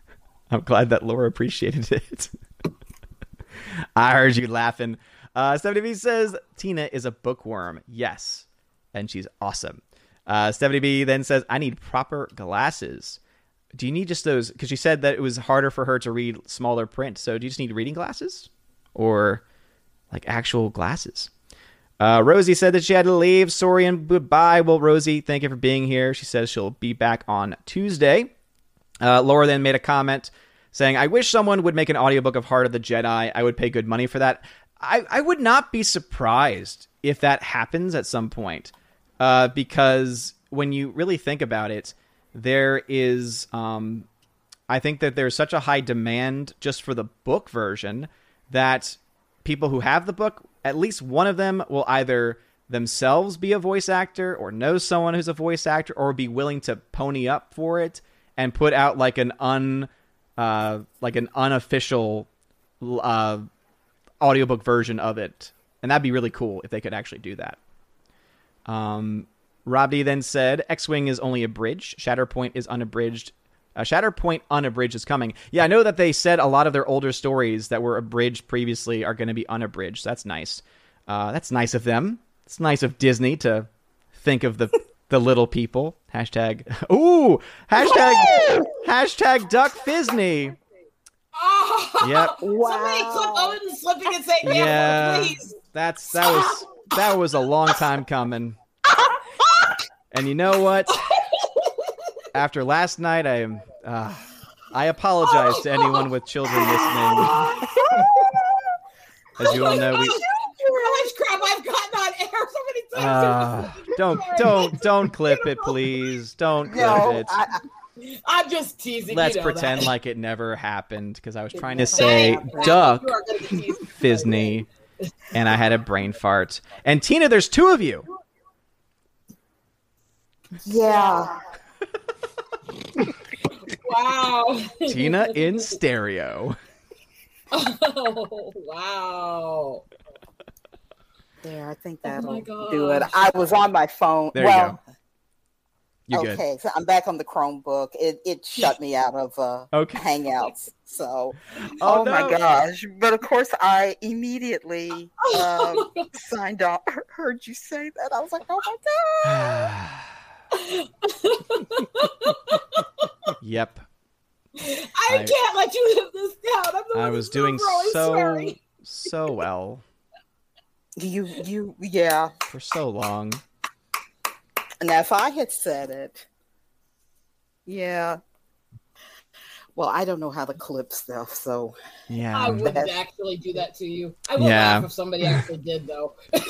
I'm glad that Laura appreciated it. I heard you laughing. Uh, 70B says Tina is a bookworm. Yes, and she's awesome. Uh, 70B then says I need proper glasses. Do you need just those? Because she said that it was harder for her to read smaller print. So do you just need reading glasses, or like actual glasses? Uh, Rosie said that she had to leave. Sorry and goodbye. Well, Rosie, thank you for being here. She says she'll be back on Tuesday. Uh, Laura then made a comment saying, I wish someone would make an audiobook of Heart of the Jedi. I would pay good money for that. I, I would not be surprised if that happens at some point. Uh, because when you really think about it, there is, um, I think that there's such a high demand just for the book version that people who have the book, at least one of them will either themselves be a voice actor or know someone who's a voice actor or be willing to pony up for it and put out like an un uh, like an unofficial uh, audiobook version of it. And that'd be really cool if they could actually do that. Um, Rob D then said, X Wing is only a bridge. Shatterpoint is unabridged. Uh, Shatterpoint unabridged is coming. Yeah, I know that they said a lot of their older stories that were abridged previously are going to be unabridged. That's nice. Uh, that's nice of them. It's nice of Disney to think of the the little people. Hashtag. Ooh. Hashtag. hashtag Duck Fisney. Oh, Yep. Somebody Wow. clip Owen slipping and say, yeah, Yeah. please. That's that was that was a long time coming. And you know what? After last night, I am. Uh, I apologize to anyone with children listening. As you all know, we much crap I've gotten on air so many times. uh, don't don't don't clip it, please. Don't clip No, it. I, I'm just teasing. Let's you know pretend that. like it never happened because I was trying to say duck You are gonna tease me. Fisney, and I had a brain fart. And Tina, there's two of you. yeah. Wow. Tina in stereo. Oh, wow. There, I think Oh that'll my do it. I was on my phone. There you well, You good? okay, so I'm back on the Chromebook. It it shut me out of uh, Okay. Hangouts. So, Oh, oh, my gosh! But of course, I immediately um, signed off. Heard you say that? I was like, oh my god! yep. I, I- can't let you live this down. I'm the I was doing really so swearing. so well You you yeah. for so long. Now, if I had said it, yeah. Well, I don't know how to clip stuff, so Yeah. I wouldn't actually do that to you. I would Yeah. laugh if somebody actually did, though.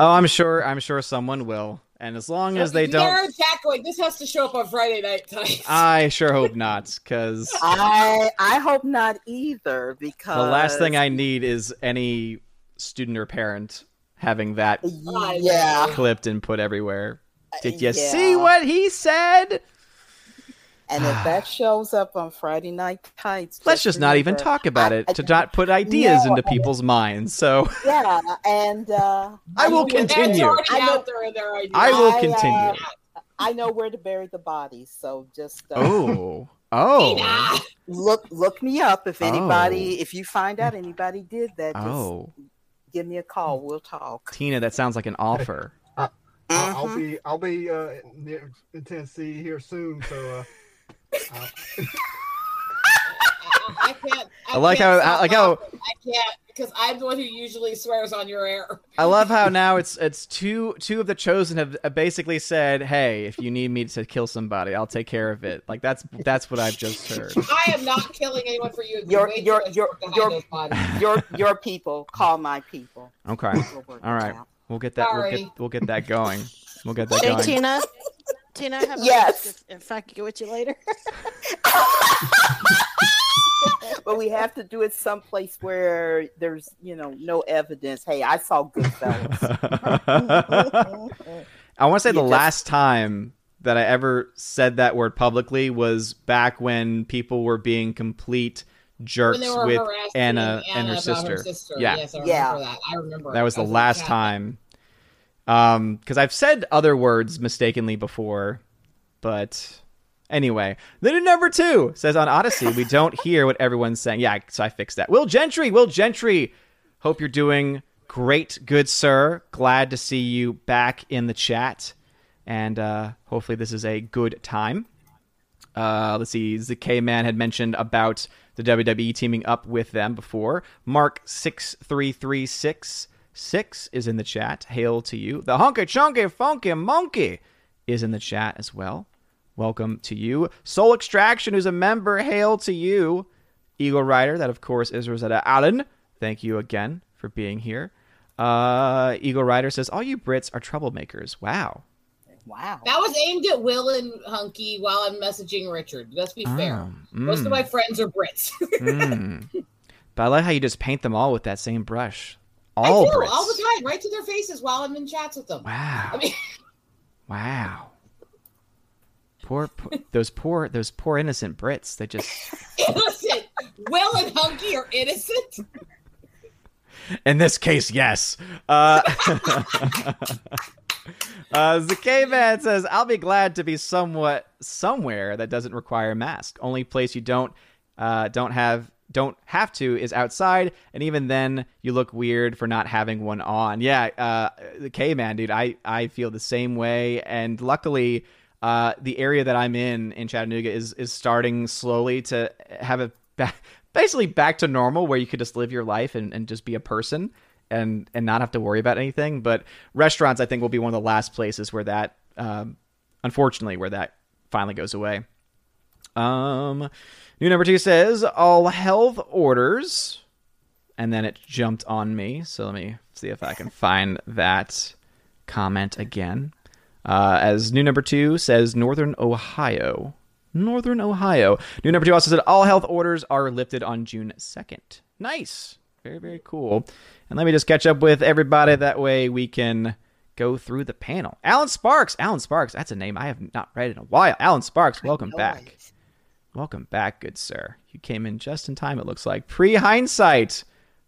Oh, I'm sure. I'm sure someone will. And as long as they don't, Sarah Jack going, this has to show up on Friday night tonight. I sure hope not. Because I I hope not either because the last thing I need is any student or parent having that yeah clipped and put everywhere. Did you Yeah. see what he said? And if that shows up on Friday Night Tights, Let's just not even talk about I- it I- to not put ideas No, into people's minds. So Yeah, and uh, I will know where- That's continue. I know- out there in their. I will I, uh, continue. I know where to bury the bodies, so just uh, Oh, oh, look look me up if anybody Oh. if you find out anybody did that. Just oh, give me a call. We'll talk. Tina, that sounds like an offer. I'll, I'll Mhm. be I'll be uh, near, in Tennessee here soon, so uh, I'll- I, I can't. I, I like can't how- I stop like how- I can't because I'm the one who usually swears on your air. I love how now it's it's two two of the chosen have uh, basically said, "Hey, if you need me to kill somebody, I'll take care of it." Like that's that's what I've just heard. I am not killing anyone for you. Your- Way your- your- your- those. Your your people call my people. Okay, We'll work all it right, out. We'll get that. We'll get we'll get that going. We'll get that Hey, going. Tina. Tina, I have a Yes. list if, if I could get with you later. But we have to do it someplace where there's you know no evidence. Hey, I saw Goodfellas. I want to say You the just- last time that I ever said that word publicly was back when people were being complete jerks When they were with harassing Anna and her about sister. Yeah. Yes, I Yeah. that. I remember. That was the I last chat. time. Um, because I've said other words mistakenly before, but anyway, the new number two says on Odysee we don't hear what everyone's saying. Yeah, so I fixed that. Will Gentry, Will Gentry, hope you're doing great, good sir. Glad to see you back in the chat, and uh, hopefully this is a good time. Uh, let's see. The K Man had mentioned about the WWE teaming up with them before. Mark six three three six six is in the chat. Hail to you. The Honky Chunky Funky Monkey is in the chat as well. Welcome to you. Soul Extraction, who's a member. Hail to you. Eagle Rider, that of course is Rosetta Allen. Thank you again for being here. Uh, Eagle Rider says, All you Brits are troublemakers. Wow. Wow. That was aimed at Will and Hunky while I'm messaging Richard. Let's be fair. Oh, Most mm. of my friends are Brits. Mm. But I like how you just paint them all with that same brush. I All do Brits. all the time, right to their faces while I'm in chats with them. Wow. I mean, Wow. Poor, poor those poor those poor innocent Brits. They just innocent. Will and Hunky are innocent. in this case, yes. Uh, uh, the caveman says, "I'll be glad to be somewhat somewhere that doesn't require a mask. Only place you don't uh, don't have don't have to is outside, and even then, you look weird for not having one on. Yeah, uh, the caveman, dude. I I feel the same way, and luckily." Uh, the area that I'm in in Chattanooga is is starting slowly to have a ba- basically back to normal where you could just live your life and, and just be a person and and not have to worry about anything. But restaurants, I think, will be one of the last places where that, um, unfortunately, where that finally goes away. Um, new number two says all health orders, and then it jumped on me. So let me see if I can find that comment again. Uh, as new number two says, Northern Ohio. Northern Ohio. New number two also said all health orders are lifted on June 2nd. Nice. Very, very cool. And let me just catch up with everybody. That way we can go through the panel. Alan Sparks. Alan Sparks. That's a name I have not read in a while. Alan Sparks, welcome back. Welcome back, good sir. You came in just in time, it looks like. Pre hindsight.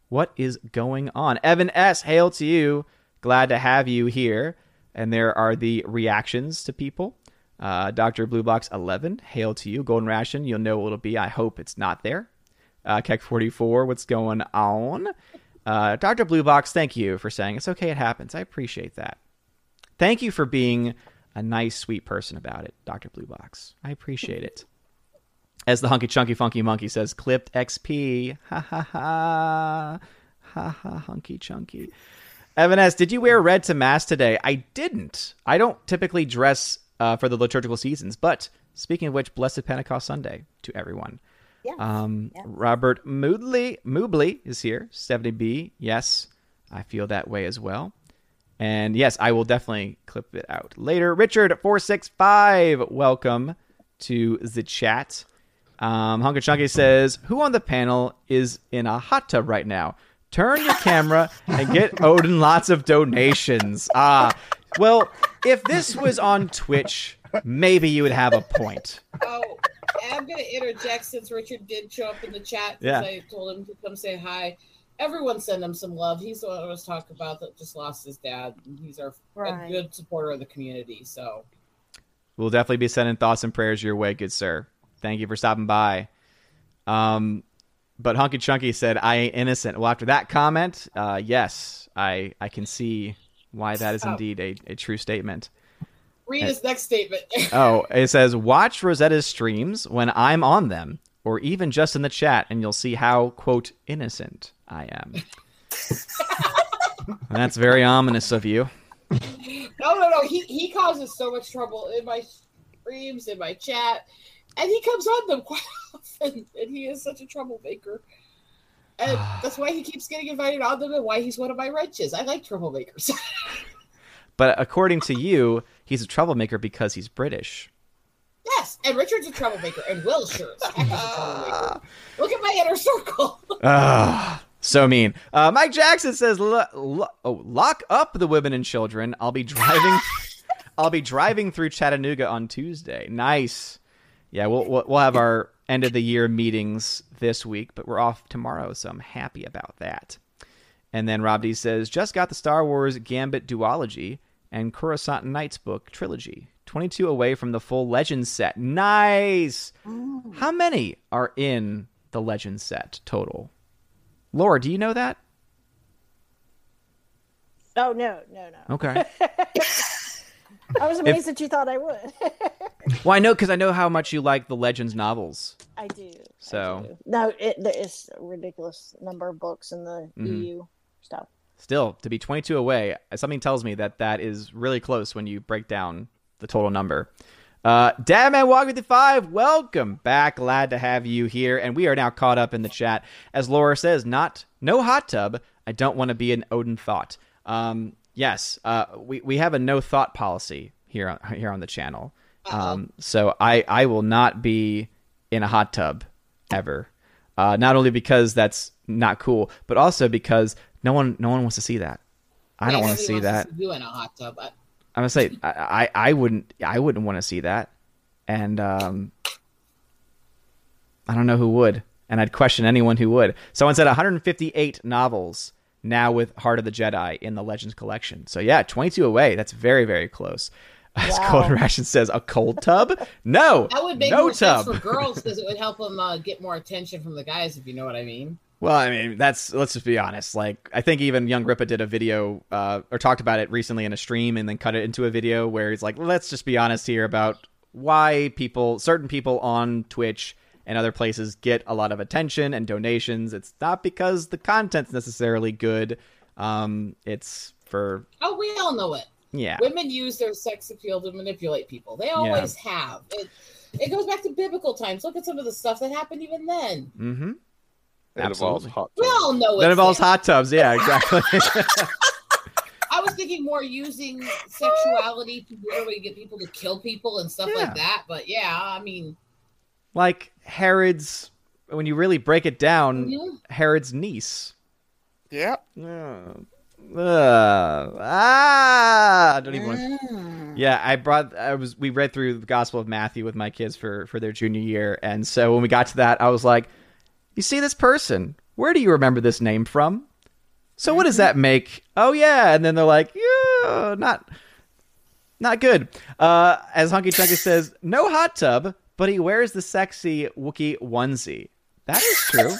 What is going on? Evan S., hail to you. Glad to have you here. And there are the reactions to people. Uh, Dr. Blue Box 11, hail to you. Golden Ration, you'll know what it'll be. I hope it's not there. Uh, Keck 44, what's going on? Uh, Dr. Blue Box, thank you for saying it's okay, it happens. I appreciate that. Thank you for being a nice, sweet person about it, Dr. Blue Box. I appreciate it. As the hunky chunky funky monkey says, clipped XP. Ha ha ha. Ha ha, hunky chunky. Evan S., did you wear red to mass today? I didn't. I don't typically dress uh, for the liturgical seasons, but speaking of which, blessed Pentecost Sunday to everyone. Yes. Um, yes. Robert Moodley, Moobley is here. 70B. Yes, I feel that way as well. And yes, I will definitely clip it out later. Richard465, welcome to the chat. Um, Hunker Chunky says, Who on the panel is in a hot tub right now? Turn your camera and get Odin lots of donations. Ah, well, if this was on Twitch, maybe you would have a point. Oh, I'm going to interject since Richard did show up in the chat. Yeah. I told him to come say hi. Everyone send him some love. He's the one I was talking about that just lost his dad. He's our a good supporter of the community. So We'll definitely be sending thoughts and prayers your way, good sir. Thank you for stopping by. Um, but Hunky Chunky said, "I ain't innocent." Well, after that comment, uh, yes, I I can see why that is indeed a, a true statement. Read his next statement. Oh, it says, "Watch Rosetta's streams when I'm on them, or even just in the chat, and you'll see how quote innocent I am." That's very ominous of you. no, no, no. He he causes so much trouble in my streams, in my chat, and he comes on them quite often. And he is such a troublemaker. And that's why he keeps getting invited on them, and why he's one of my wrenches. I like troublemakers. But according to you, he's a troublemaker because he's British. yes, and Richard's a troublemaker, and Will sure is a troublemaker. Look at my inner circle. Ah, so mean. Uh, Mike Jackson says, lo- lo- oh, "Lock up the women and children. I'll be driving. I'll be driving through Chattanooga on Tuesday. Nice. Yeah, we'll we'll, we'll have our end of the year meetings this week, but we're off tomorrow, so I'm happy about that." And then Rob D says, "Just got the Star Wars Gambit duology and Coruscant Knights book trilogy. 22 away from the full Legends set. Nice. How many are in the Legends set total?" Laura, do you know that? Oh no, no, no. Okay. I was amazed that you thought I would. well, I know because I know how much you like the Legends novels. I do. I So- do. no, it, there is a ridiculous number of books in the Mhm. EU stuff. Still, to be 22 away, something tells me that that is really close when you break down the total number. Uh, Dadman Walk with the Five, welcome back. Glad to have you here. And we are now caught up in the chat. As Laura says, not no hot tub. I don't want to be an Odin thought. Um, yes, uh, we, we have a no thought policy here on, here on the channel. Um, so I, I will not be in a hot tub ever. Uh, not only because that's not cool, but also because no one no one wants to see that. I don't want to see that. You in a hot tub. I- I'm gonna say I, I, I wouldn't I wouldn't want to see that, and um, I don't know who would, and I'd question anyone who would. Someone said 158 novels now with Heart of the Jedi in the Legends collection. So yeah, 22 away. That's very very close. As Wow. Cold Ration says, a cold tub? No, That would make no more tub. sense for girls because it would help them uh, get more attention from the guys, if you know what I mean. Well, I mean, that's let's just be honest. Like, I think even Young Ripa did a video uh, or talked about it recently in a stream, and then cut it into a video where he's like, "Let's just be honest here about why people, certain people on Twitch and other places, get a lot of attention and donations. It's not because the content's necessarily good. Um, it's for Oh, we all know it. yeah, Women use their sex appeal to manipulate people. They always have. It, it goes back to biblical times. Look at some of the stuff that happened even then. mm-hmm. It involves Absolutely. hot We all know it. That involves hot tubs. Yeah, exactly. I was thinking more using sexuality to literally get people to kill people and stuff Yeah. like that. But yeah, I mean, like Herod's. When you really break it down, mhm. Herod's niece. Yeah. Uh, uh, ah, I don't even Mm. Yeah, I brought I was we read through the Gospel of Matthew with my kids for for their junior year and so when we got to that I was like, "You see this person? Where do you remember this name from?" So what does that make? Oh yeah, and then they're like, "Yeah, not Not good. Uh, as Hunky Chunky says, no hot tub, but he wears the sexy Wookie onesie. That is true.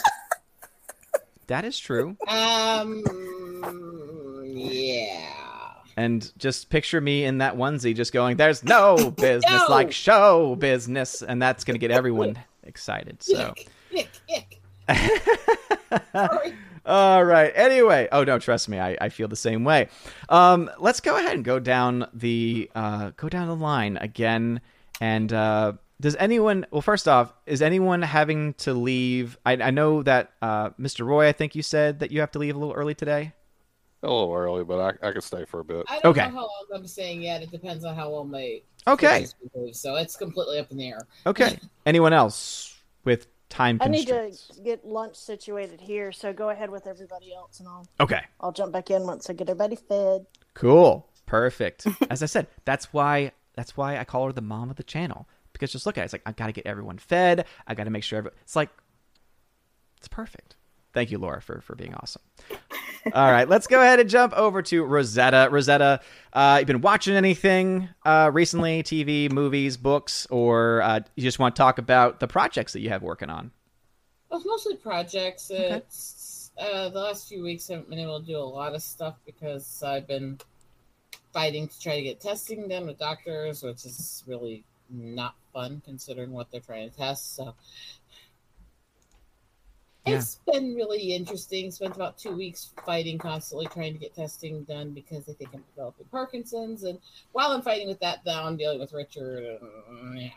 that is true. Um, yeah. And just picture me in that onesie, just going, "There's no business No. like show business," and that's to get everyone excited. So. All right. Anyway, oh no, trust me, I, I feel the same way. Um, let's go ahead and go down the uh, go down the line again. And uh, does anyone? Well, first off, is anyone having to leave? I, I know that uh, Mr. Roy, I think you said that you have to leave a little early today. A little early, but I, I can stay for a bit. I don't Okay. know how long I'm staying yet. It depends on how well my Okay. so it's completely up in the air. Okay. anyone else with time I need to get lunch situated here, so go ahead with everybody else, and I'll Okay. I'll jump back in once I get everybody fed. Cool. Perfect. As I said, that's why that's why I call her the mom of the channel. Because just look at it, it's like I gotta get everyone fed. I gotta make sure every, it's like it's perfect. Thank you, Laura, for for being awesome. All right, let's go ahead and jump over to Rosetta. Rosetta, uh, you been watching anything uh, recently? TV, movies, books, or uh, you just want to talk about the projects that you have working on? Well, it's mostly projects. It's uh, the last few weeks I haven't been able to do a lot of stuff because I've been fighting to try to get testing done with doctors, which is really not fun considering what they're trying to test. So Yeah. it's been really interesting. Spent about two weeks fighting constantly trying to get testing done because they think I'm developing Parkinson's. And while I'm fighting with that, now I'm dealing with Richard. And, yeah,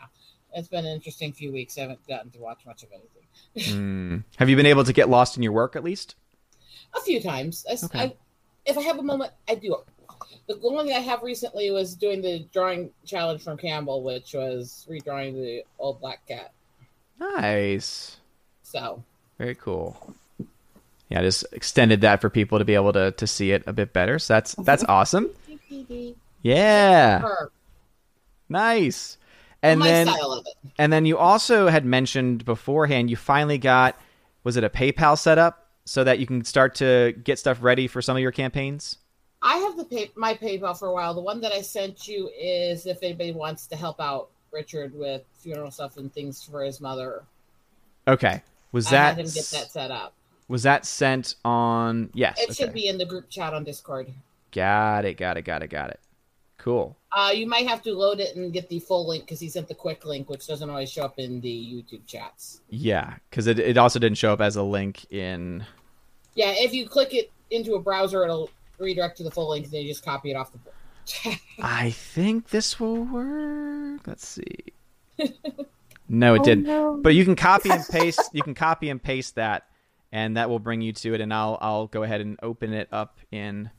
it's been an interesting few weeks. I haven't gotten to watch much of anything. Hmm. Have you been able to get lost in your work at least? A few times. I, Okay. I- if I have a moment, I do. The only thing I have recently was doing the drawing challenge from Campbell, which was redrawing the old black cat. Nice. So Very cool. Yeah, I just extended that for people to be able to to see it a bit better. So that's that's mm-hmm. awesome. Yeah. Nice. And my then style of it. and then you also had mentioned beforehand you finally got was it a PayPal setup so that you can start to get stuff ready for some of your campaigns? I have the pay, my PayPal for a while. The one that I sent you is if anybody wants to help out Richard with funeral stuff and things for his mother. Okay. Was that, him get that set up. was that sent on yes. It okay. should be in the group chat on Discord. Got it, got it, got it, got it. Cool. Uh, you might have to load it and get the full link because he sent the quick link, which doesn't always show up in the YouTube chats. Yeah, because it, it also didn't show up as a link in Yeah, if you click it into a browser, it'll redirect to the full link, and then you just copy it off the board. I think this will work. Let's see. No, it Oh, didn't. no. But you can copy and paste. You can copy and paste that, and that will bring you to it. And I'll I'll go ahead and open it up in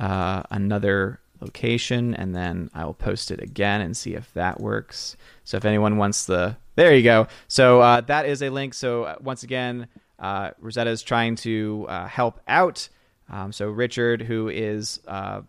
uh, another location, and then I will post it again and see if that works. So if anyone wants the, there you go. So uh, that is a link. So uh, once again, uh, Rosetta is trying to uh, help out. Um, so Richard, who is uh,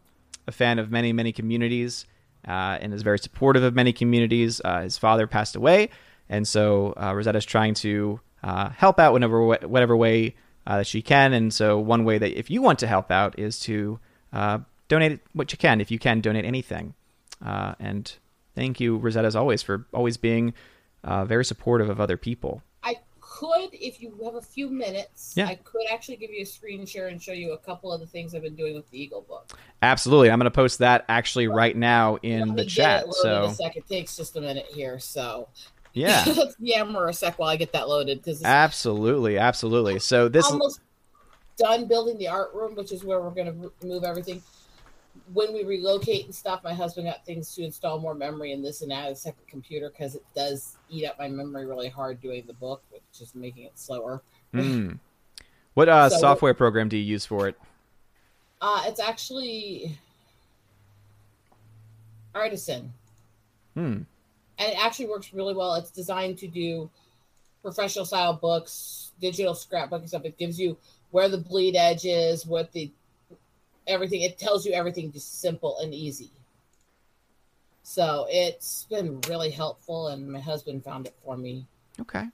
a fan of many many communities uh, and is very supportive of many communities. Uh, his father passed away, and so uh, Rosetta is trying to uh, help out whenever whatever way uh, that she can. And so one way that if you want to help out is to uh, donate what you can. If you can donate anything, and thank you Rosetta as always for always being very supportive of other people. Could, if you have a few minutes, Yeah. I could actually give you a screen share and show you a couple of the things I've been doing with the Eagle book. Absolutely, I'm going to post that actually right now in the chat. it So a second, It takes just a minute here, so yeah, let's yammer a sec while I get that loaded because absolutely, absolutely. So this almost done building the art room, which is where we're going to move everything. When we relocate and stuff, my husband got things to install more memory and this and that, a second computer, because it does eat up my memory really hard doing the book, which is making it slower. Hmm. What uh, So- software program do you use for it? Uh, it's actually Artisan, Hmm. and it actually works really well. It's designed to do professional style books, digital scrapbook and stuff. It gives you where the bleed edge is, what the everything. It tells you everything just simple and easy. So it's been really helpful, and my husband found it for me. Okay.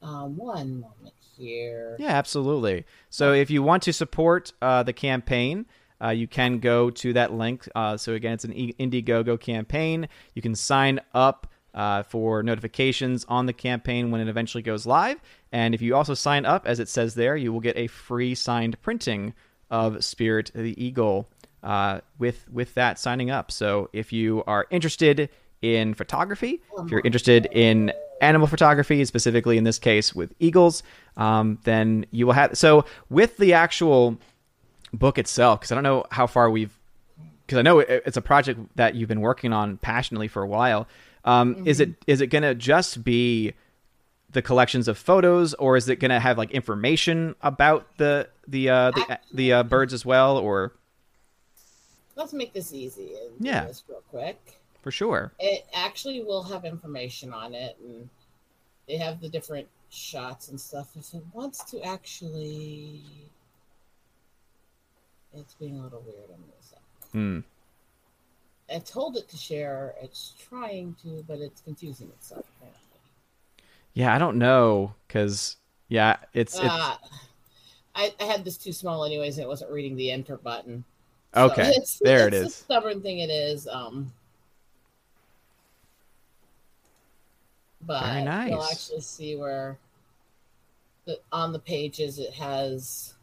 Um, one moment here. Yeah, absolutely. So if you want to support uh, the campaign, uh, you can go to that link. Uh, so again, it's an Indiegogo campaign. You can sign up uh, for notifications on the campaign when it eventually goes live. And if you also sign up, as it says there, you will get a free signed printing of Spirit the Eagle uh, with with that signing up. So if you are interested in photography, if you're interested in animal photography, specifically in this case with eagles, um, then you will have. So with the actual book itself, because I don't know how far we've, because I know it, it's a project that you've been working on passionately for a while. Um, Is it is it going to just be the collections of photos, or is it going to have like information about the the uh, the the uh, birds as well, or Let's make this easy and Yeah. this real quick. for sure? It actually will have information on it, and they have the different shots and stuff. If it wants to actually, it's being a little weird on this. Hmm. I told it to share. It's trying to, but it's confusing itself. Apparently. Yeah, I don't know because yeah, it's it's Uh, I, I had this too small, anyways, and it wasn't reading the enter button. So okay. it's- there it it's a stubborn thing it is. Um, but Very nice. you'll actually see where the, on the pages it has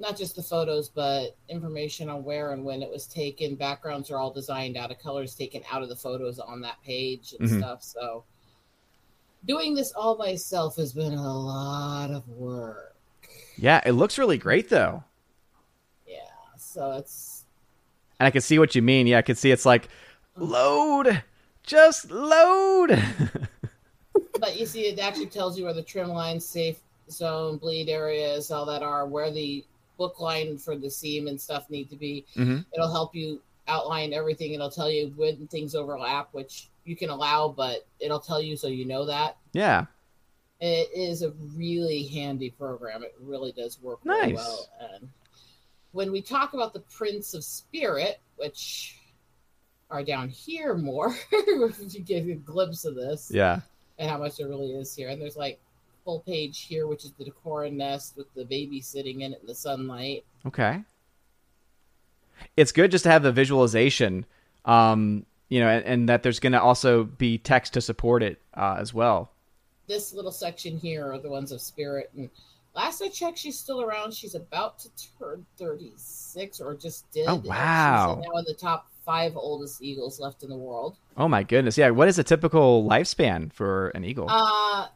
not just the photos, but information on where and when it was taken. Backgrounds are all designed out of colors taken out of the photos on that page and Mhm. stuff. So doing this all myself has been a lot of work. Yeah, it looks really great though. Yeah, so it's And I can see what you mean. Yeah, I can see it's like load, just load. but you see, it actually tells you where the trim line, safe zone, bleed areas, all that are, where the book line for the seam and stuff need to be. Mhm. It'll help you outline everything. It'll tell you when things overlap, which you can allow, but it'll tell you so you know that. yeah. It is a really handy program. It really does work really Nice. well. And when we talk about the prints of Spirit, which are down here more, if you get a glimpse of this, Yeah. and how much there really is here. And there's like full page here, which is the Decorah nest with the baby sitting in it in the sunlight. Okay. It's good just to have the visualization, um, you know, and, and that there's going to also be text to support it uh, as well. This little section here are the ones of spirit. And last I checked, she's still around. She's about to turn 36 or just did. Oh, wow. She's now in the top five oldest eagles left in the world. Oh my goodness. Yeah. What is a typical lifespan for an eagle? Uh,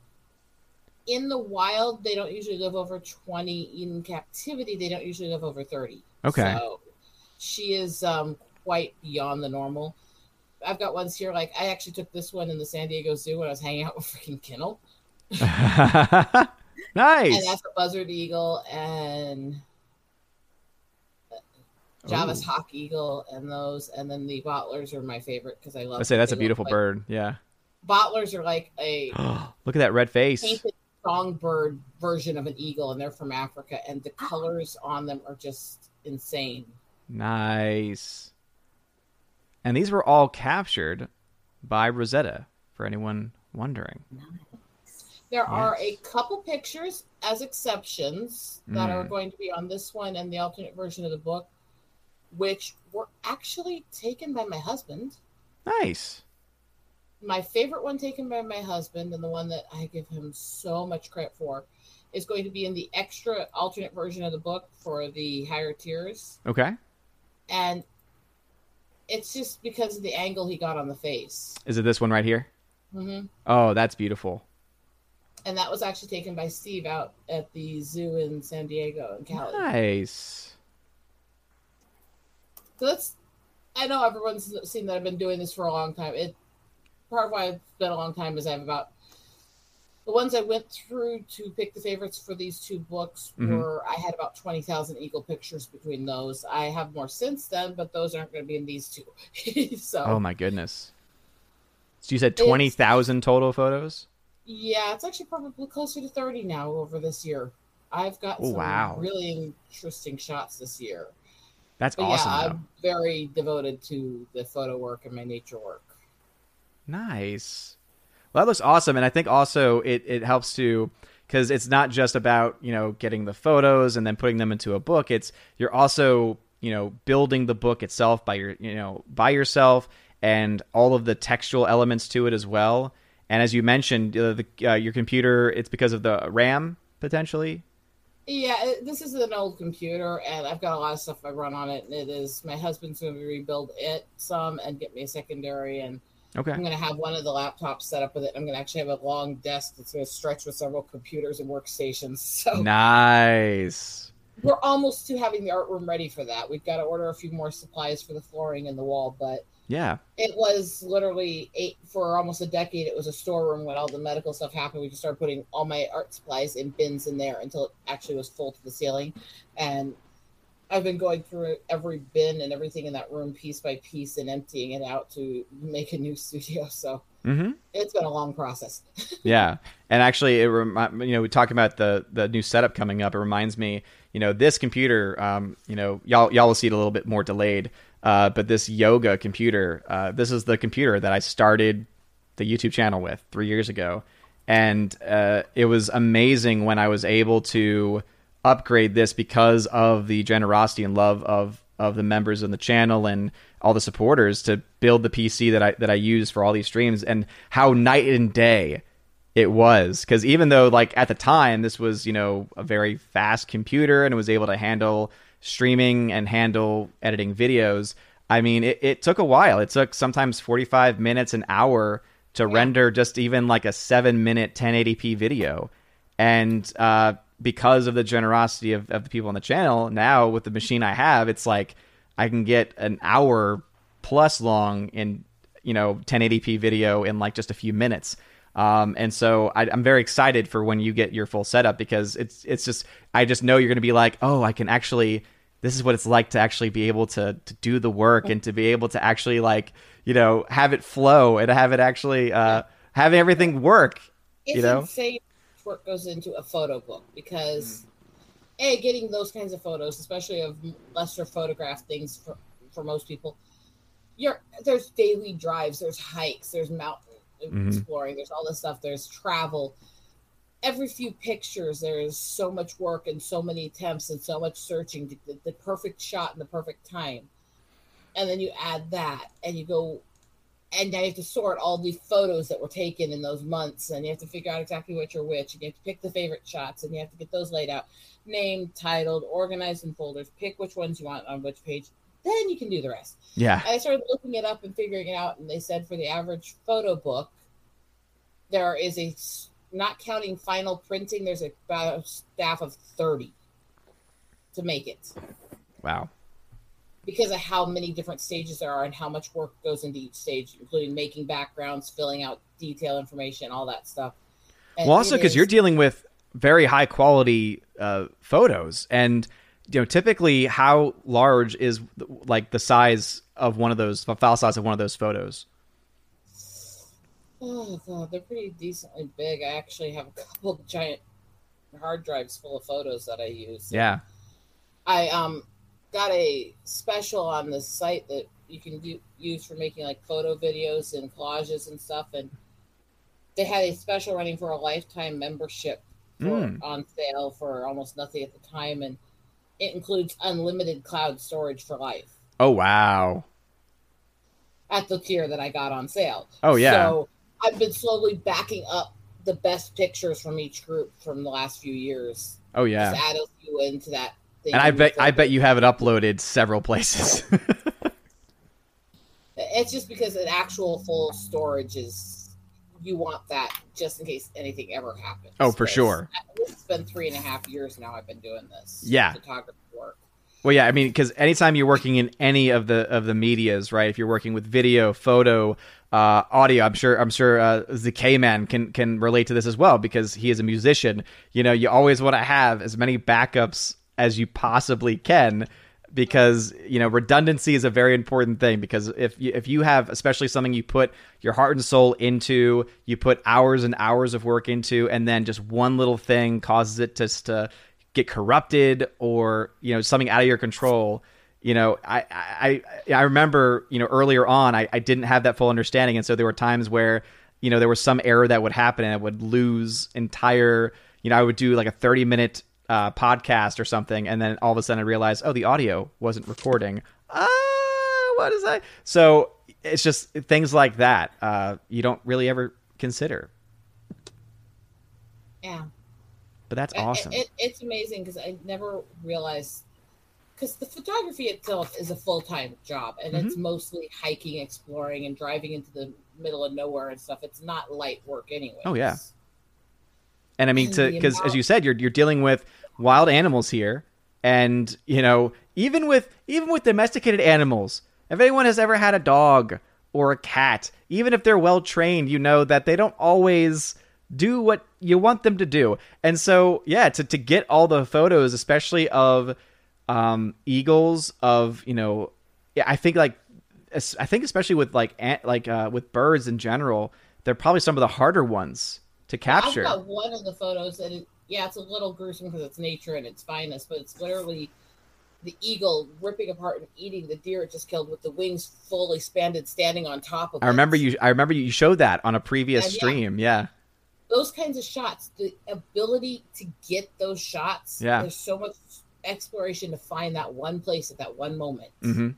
in the wild, they don't usually live over 20. In captivity, they don't usually live over 30. Okay. So she is um, quite beyond the normal. I've got ones here. Like I actually took this one in the San Diego Zoo when I was hanging out with freaking Kennel, nice. and that's a buzzard eagle and Javan Ooh. hawk eagle, and those, and then the bateleurs are my favorite because I love. Let's say that's a beautiful like- bird. Yeah. Bateleurs are like a Look at that red face. songbird version of an eagle, and they're from Africa, and the colors on them are just insane. Nice. And these were all captured by Rosetta, for anyone wondering. There are a couple pictures as exceptions that are Mm. going to be on this one and the alternate version of the book, which were actually taken by my husband. Nice. My favorite one taken by my husband, and the one that I give him so much credit for, is going to be in the extra alternate version of the book for the higher tiers. Okay. And it's just because of the angle he got on the face. Is it this one right here? hmm Oh, that's beautiful. And that was actually taken by Steve out at the zoo in San Diego and Cali. Nice. So that's I know everyone's seen that I've been doing this for a long time. It part of why I've been a long time is I have about the ones I went through to pick the favorites for these two books Mhm. were I had about twenty thousand eagle pictures between those. I have more since then, but those aren't going to be in these two. so Oh my goodness. So you said It's- 20,000 total photos? yeah, it's actually probably closer to thirty now over this year. I've got Oh, some wow. really interesting shots this year. That's But awesome. yeah, though. I'm very devoted to the photo work and my nature work. Nice. Well, that looks awesome, and I think also it it helps to because it's not just about you know getting the photos and then putting them into a book. It's you're also you know building the book itself by your you know by yourself and all of the textual elements to it as well. And as you mentioned, uh, the, uh, your computer it's because of the RAM potentially. Yeah, this is an old computer, and I've got a lot of stuff I run on it. And it is my husband's going to rebuild it some and get me a secondary, and Okay. I'm going to have one of the laptops set up with it. I'm going to actually have a long desk that's going to stretch with several computers and workstations. So Nice. we're almost to having the art room ready for that. We've got to order a few more supplies for the flooring and the wall, but Yeah. it was literally eight for almost a decade. It was a storeroom when all the medical stuff happened. We just started putting all my art supplies in bins in there until it actually was full to the ceiling. And I've been going through every bin and everything in that room piece by piece and emptying it out to make a new studio. So Mm-hmm. it's been a long process. Yeah, and actually, it remi- you know we talk about the the new setup coming up. It reminds me, you know, this computer. Um, you know, y'all y'all will see it a little bit more delayed. Uh, but this yoga computer, uh, this is the computer that I started the YouTube channel with three years ago, and uh, it was amazing when I was able to upgrade this because of the generosity and love of of the members of the channel and all the supporters to build the PC that I that I use for all these streams and how night and day it was. Because even though like at the time this was you know a very fast computer and it was able to handle streaming and handle editing videos i mean it, it took a while. It took sometimes 45 minutes an hour to render just even like a seven minute 1080p video. And uh, because of the generosity of, of the people on the channel now with the machine i have it's like i can get an hour plus long in you know 1080p video in like just a few minutes. Um, and so I, I'm very excited for when you get your full setup because it's it's just I just know you're going to be like oh I can actually this is what it's like to actually be able to to do the work and to be able to actually like you know have it flow and have it actually uh, have everything work It's You know? insane much work goes into a photo book because a getting those kinds of photos, especially of lesser photographed things for, for most people, you're there's daily drives, there's hikes, there's mountain Mhm. exploring, there's all this stuff, there's travel. Every few pictures, there's so much work and so many attempts and so much searching to get the perfect shot and the perfect time. And then you add that and you go and now you have to sort all the photos that were taken in those months and you have to figure out exactly which are which and you have to pick the favorite shots and you have to get those laid out named titled organized in folders pick which ones you want on which page then you can do the rest. Yeah. I started looking it up and figuring it out and they said for the average photo book there is a not counting final printing there's about a staff of 30 to make it. Wow because of how many different stages there are and how much work goes into each stage, including making backgrounds, filling out detail information, all that stuff. And well also because is- you're dealing with very high quality uh, photos and you know typically how large is like the size of one of those file size of one of those photos oh god, they're pretty decently big. I actually have a couple of giant hard drives full of photos that I use. yeah I um got a special on the site that you can do, use for making like photo videos and collages and stuff, and they had a special running for a lifetime membership for, Mm. on sale for almost nothing at the time, and it includes unlimited cloud storage for life oh wow at the tier that I got on sale. Oh, yeah. So I've been slowly backing up the best pictures from each group from the last few years. oh yeah Just add a few into that. And I bet I bet you have it uploaded several places. It's just because an actual full storage is you want that just in case anything ever happens. Oh, for sure. It's been three and a half years now. I've been doing this. Yeah. photography work. well, yeah, I mean, because anytime you're working in any of the of the media's, right? If you're working with video, photo, uh, audio, I'm sure I'm sure uh, the K man can can relate to this as well because he is a musician. You know, you always want to have as many backups as you possibly can because you know redundancy is a very important thing because if you, if you have especially something you put your heart and soul into you put hours and hours of work into and then just one little thing causes it to get corrupted or you know something out of your control you know i i i remember you know earlier on i, I didn't have that full understanding. And so there were times where you know there was some error that would happen and i would lose entire you know, I would do like a 30 minute uh, podcast or something, and then all of a sudden I realized, oh, the audio wasn't recording. Ah, what is that? So it's just things like that uh, you don't really ever consider. Yeah. But that's awesome. It, it's amazing because I never realized because the photography itself is a full time job and it's Mm-hmm. mostly hiking, exploring, and driving into the middle of nowhere and stuff. It's not light work anyway. Oh, yeah. And I mean, to because as you said, you're you're dealing with wild animals here, and you know, even with even with domesticated animals, if anyone has ever had a dog or a cat, even if they're well trained, you know that they don't always do what you want them to do. And so, yeah, to to get all the photos, especially of um, eagles, of you know, yeah, I think like I think especially with like ant, like uh, with birds in general, they're probably some of the harder ones to capture. I've got one of the photos and it, yeah, it's a little gruesome because it's nature and its finest, but it's literally the eagle ripping apart and eating the deer it just killed with the wings fully expanded, standing on top of. I remember it. you. I remember you showed that on a previous And, stream. Yeah, those kinds of shots, the ability to get those shots. Yeah. there's so much exploration to find that one place at that one moment. Mm-hmm.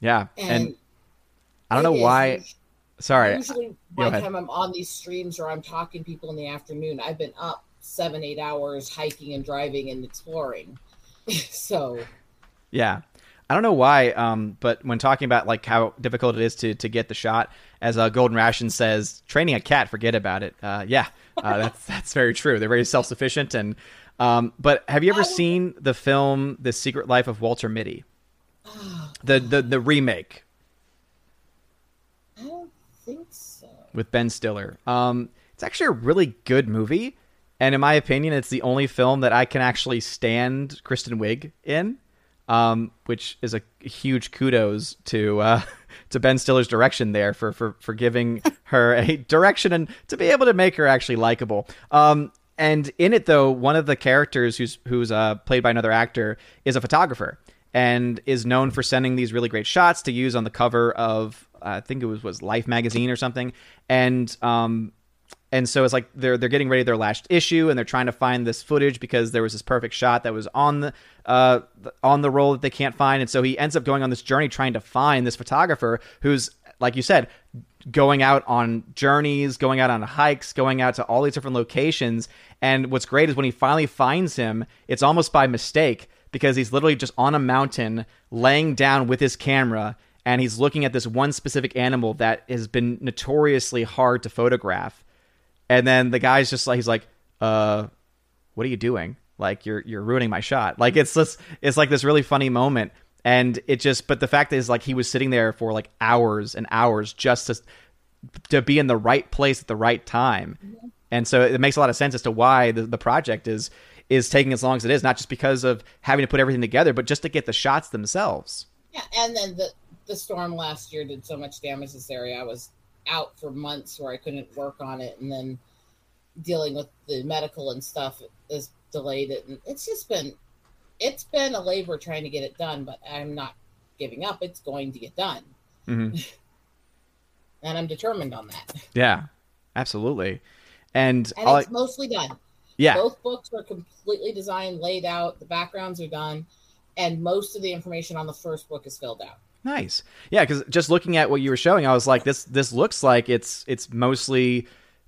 yeah. And, And, I don't know why. Sorry. Usually, by the time I'm on these streams or I'm talking to people in the afternoon, I've been up seven, eight hours hiking and driving and exploring. so Yeah. I don't know why, um, but when talking about like how difficult it is to, to get the shot, as uh, Golden Ration says, training a cat, forget about it. Uh, yeah, uh, that's that's very true. They're very self sufficient. And um, but have you ever seen the film The Secret Life of Walter Mitty, the the the remake? I don't think so. With Ben Stiller. Um, it's actually a really good movie, and in my opinion, it's the only film that I can actually stand Kristen Wiig in, um, which is a huge kudos to uh, to Ben Stiller's direction there for for for giving her a direction and to be able to make her actually likable. Um, and in it, though, one of the characters who's who's uh, played by another actor is a photographer and is known for sending these really great shots to use on the cover of I think it was was Life magazine or something. And um, and so it's like they're they're getting ready their last issue and they're trying to find this footage because there was this perfect shot that was on the uh on the roll that they can't find and so he ends up going on this journey trying to find this photographer who's like you said going out on journeys going out on hikes going out to all these different locations and what's great is when he finally finds him it's almost by mistake because he's literally just on a mountain laying down with his camera and he's looking at this one specific animal that has been notoriously hard to photograph. And then the guy's just like he's like uh what are you doing? Like you're you're ruining my shot. Like it's this it's like this really funny moment. And it just but the fact is like he was sitting there for like hours and hours just to to be in the right place at the right time. And so it makes a lot of sense as to why the, the project is is taking as long as it is not just because of having to put everything together but just to get the shots themselves. Yeah, and then the the storm last year did so much damage to this area. I was out for months where I couldn't work on it, and then dealing with the medical and stuff has delayed it. And it's just been it's been a labor trying to get it done, but I'm not giving up. It's going to get done, hmm and I'm determined on that. yeah absolutely and, And it's I- mostly done. yeah Both books are completely designed, laid out. The backgrounds are done, and most of the information on the first book is filled out. Nice. Yeah, because just looking at what you were showing, I was like, this this looks like it's it's mostly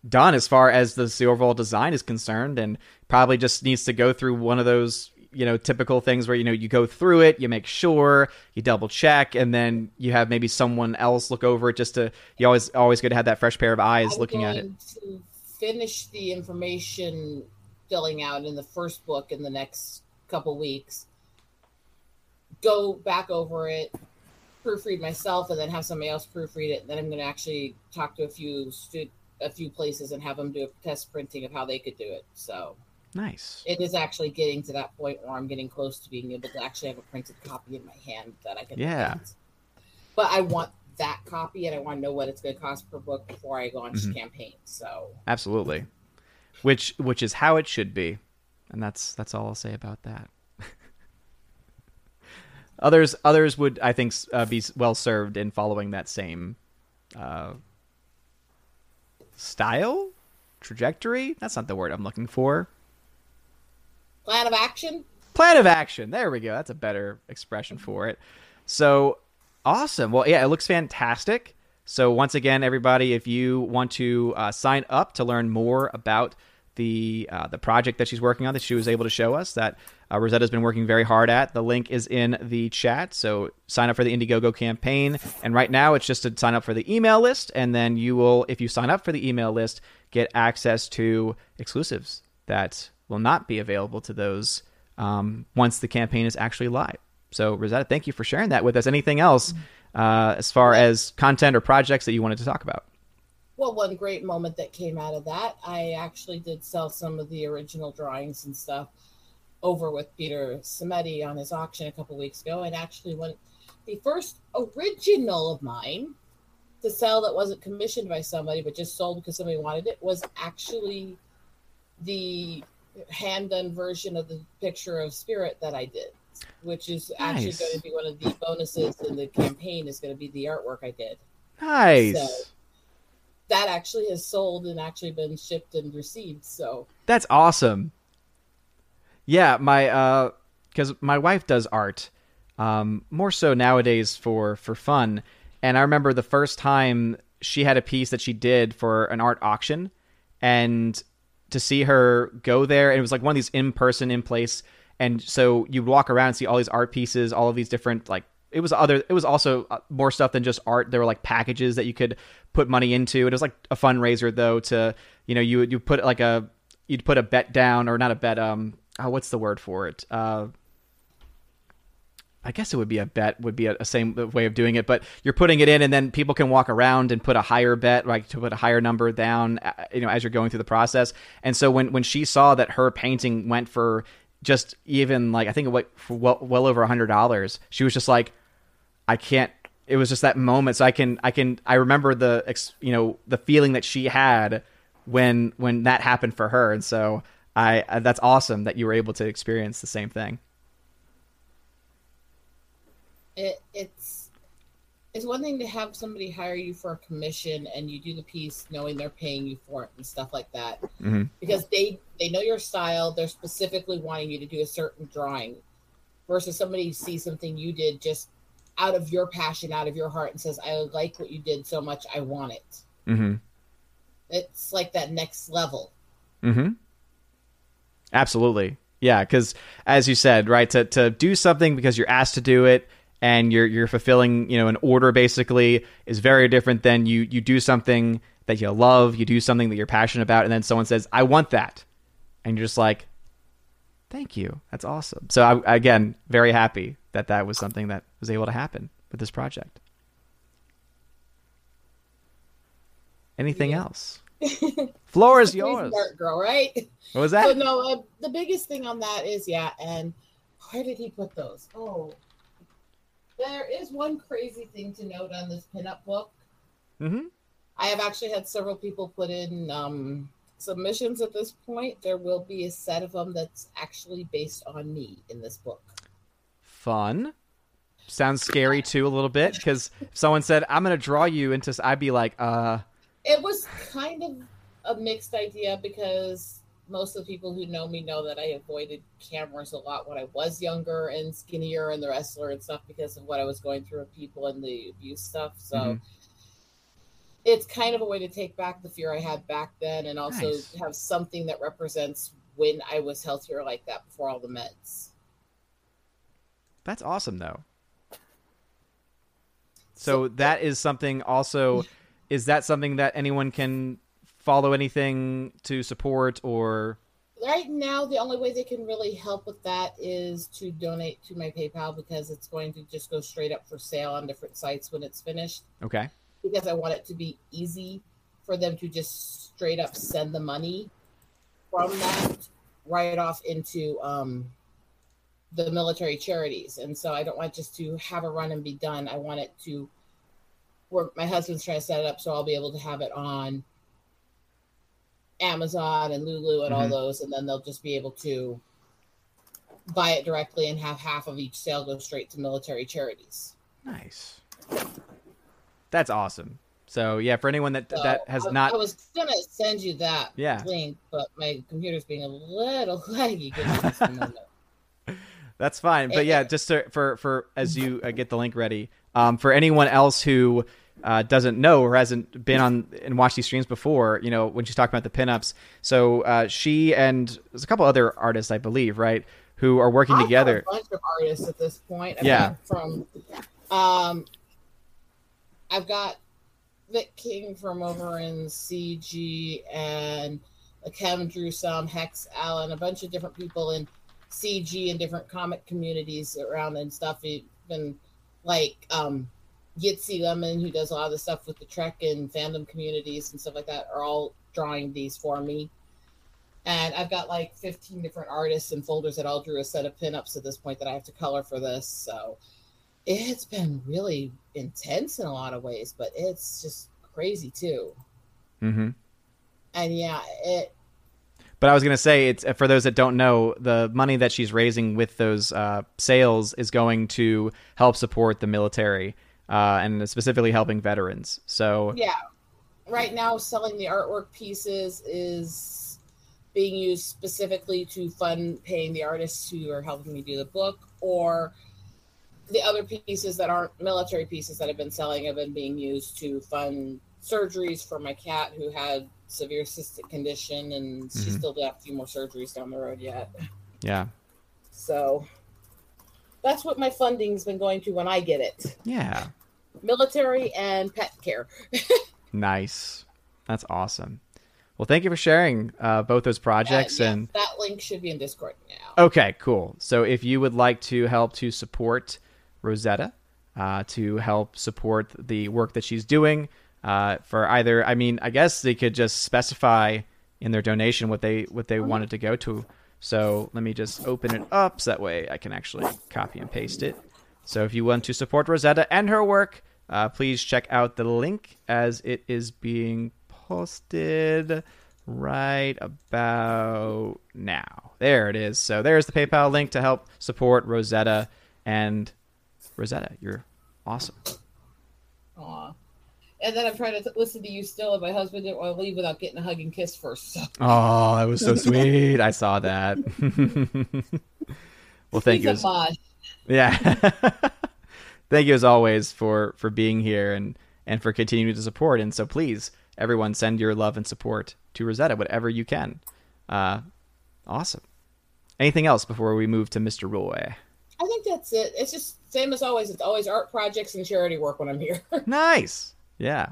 done as far as the, the overall design is concerned, and probably just needs to go through one of those you know typical things where you know you go through it, you make sure, you double check, and then you have maybe someone else look over it just to. You always always good to have that fresh pair of eyes I'm looking at it. To finish the information filling out in the first book in the next couple weeks. Go back over it, proofread myself, and then have somebody else proofread it. And then I'm going to actually talk to a few stu- a few places and have them do a test printing of how they could do it. So Nice. it is actually getting to that point where I'm getting close to being able to actually have a printed copy in my hand that I can. Yeah. at. But I want that copy, and I want to know what it's going to cost per book before I on Mhm. campaign. So Absolutely. Which which is how it should be, and that's that's all I'll say about that. Others others would I think uh, be well served in following that same uh, style. trajectory. That's not the word I'm looking for. Plan of action. Plan of action. There we go. That's a better expression for it. So awesome. Well, yeah, it looks fantastic. So once again, everybody, if you want to uh, sign up to learn more about the uh, the project that she's working on that she was able to show us that uh, Rosetta's been working very hard at. The link is in the chat. So sign up for the Indiegogo campaign. And right now it's just to sign up for the email list. And then you will, if you sign up for the email list, get access to exclusives that will not be available to those um, once the campaign is actually live. So, Rosetta, thank you for sharing that with us. Anything else uh, as far as content or projects that you wanted to talk about? Well, one great moment that came out of that, I actually did sell some of the original drawings and stuff over with Peter Samedi on his auction a couple weeks ago, and actually went the first original of mine to sell that wasn't commissioned by somebody but just sold because somebody wanted it was actually the hand done version of the picture of spirit that I did, which is actually Nice. going to be one of the bonuses in the campaign. Is going to be the artwork I did. Nice. So- That actually has sold and actually been shipped and received. So That's awesome. Yeah, my uh cuz my wife does art um more so nowadays for for fun. And I remember the first time she had a piece that she did for an art auction and to see her go there and it was like one of these in person in place and so you'd walk around and see all these art pieces, all of these different like it was other it was also uh, more stuff than just art. There were like packages that you could put money into. It was like a fundraiser though to you know you you put like a you'd put a bet down or not a bet um oh, what's the word for it? Uh I guess it would be a bet would be a, a same way of doing it, but you're putting it in, and then people can walk around and put a higher bet, like to put a higher number down, uh, you know, as you're going through the process. And so when when she saw that her painting went for just even like I think it went for well, well over a hundred dollars, she was just like, I can't. It was just that moment. So I can I can I remember the ex, you know the feeling that she had when when that happened for her, and so I that's awesome that you were able to experience the same thing. it, it's it's one thing to have somebody hire you for a commission and you do the piece knowing they're paying you for it and stuff like that Mhm. because they they know your style they're specifically wanting you to do a certain drawing versus somebody sees something you did just out of your passion out of your heart and says i like what you did so much i want it Mm-hmm. it's like that next level Mm-hmm. Absolutely. Yeah, because as you said, right, to to do something because you're asked to do it and you're you're fulfilling, you know, an order basically is very different than you you do something that you love, you do something that you're passionate about, and then someone says, "I want that," and you're just like, "Thank you, that's awesome." So I, again, very happy that that was something that was able to happen with this project. Anything Yeah. else? Floor is yours. art girl right What was So that? no, uh, the biggest thing on that is yeah, and where did he put those? Oh, there is one crazy thing to note on this pinup book. Mm-hmm. I have actually had several people put in um, submissions at this point. There will be a set of them that's actually based on me in this book. fun. Sounds scary too a little bit because if someone said I'm gonna draw you into, I'd be like, uh, It was kind of a mixed idea because most of the people who know me know that I avoided cameras a lot when I was younger and skinnier and the wrestler and stuff because of what I was going through with people and the abuse stuff. So Mhm. It's kind of a way to take back the fear I had back then and also Nice. have something that represents when I was healthier like that before all the meds. that's awesome though. So that is something also. Is that something that anyone can follow anything to support or? right now the only way they can really help with that is to donate to my PayPal because it's going to just go straight up for sale on different sites when it's finished. Okay. Because I want it to be easy for them to just straight up send the money from that right off into um, the military charities. And so I don't want just to have a run and be done. I want it to work. My husband's trying to set it up so I'll be able to have it on Amazon and Lulu and all Mhm. those, and then they'll just be able to buy it directly and have half of each sale go straight to military charities. Nice. That's awesome. So yeah, for anyone that So that has I, not I was gonna send you that Yeah. link, but my computer's being a little laggy. Give me just a moment. That's fine, but yeah, just to, for for as you uh, get the link ready, um, for anyone else who uh, doesn't know or hasn't been on and watched these streams before, you know, when she's talking about the pinups, so uh, she and there's a couple other artists, I believe, right, who are working I've together. a bunch of artists at this point. I've Yeah. got from um, I've got Vic King from over in CG and Kevin Drew some Hex Allen, a bunch of different people in CG and different comic communities around and stuff. Even like um, Yitzy Lemon, who does a lot of the stuff with the Trek and fandom communities and stuff like that, are all drawing these for me. And I've got like 15 different artists and folders that all drew a set of pinups at this point that I have to color for this. So it's been really intense in a lot of ways, but it's just crazy too. hmm And yeah, it But I was gonna say, it's for those that don't know, the money that she's raising with those uh, sales is going to help support the military uh, and specifically helping veterans. So yeah. Right now selling the artwork pieces is being used specifically to fund paying the artists who are helping me do the book or the other pieces that aren't military pieces that I've been selling have been being used to fund surgeries for my cat who had severe cystic condition and she Mhm. still got a few more surgeries down the road yet. yeah, So that's what my funding's been going to when I get it. yeah. Military and pet care. Nice. That's awesome. Well, thank you for sharing uh, both those projects. Uh, yeah, And that link should be in Discord now. okay, cool. So if you would like to help to support Rosetta, uh, to help support the work that she's doing, uh, for either, I mean, I guess they could just specify in their donation what they what they wanted to go to. So let me just open it up so that way I can actually copy and paste it. So if you want to support Rosetta and her work, uh, please check out the link as it is being posted right about now. There it is. So there's the PayPal link to help support Rosetta. And Rosetta, you're awesome. Aw. And then I'm trying to t- listen to you still, and my husband didn't want to leave without getting a hug and kiss first. So Oh, that was so sweet. I saw that. well, thank he's you. as- mod. Yeah. Thank you as always for for being here and and for continuing to support. And so please, everyone, send your love and support to Rosetta, whatever you can. Uh, awesome. Anything else before we move to Mr. Roy? I think that's it. It's just same as always. It's always art projects and charity work when I'm here. Nice. Yeah.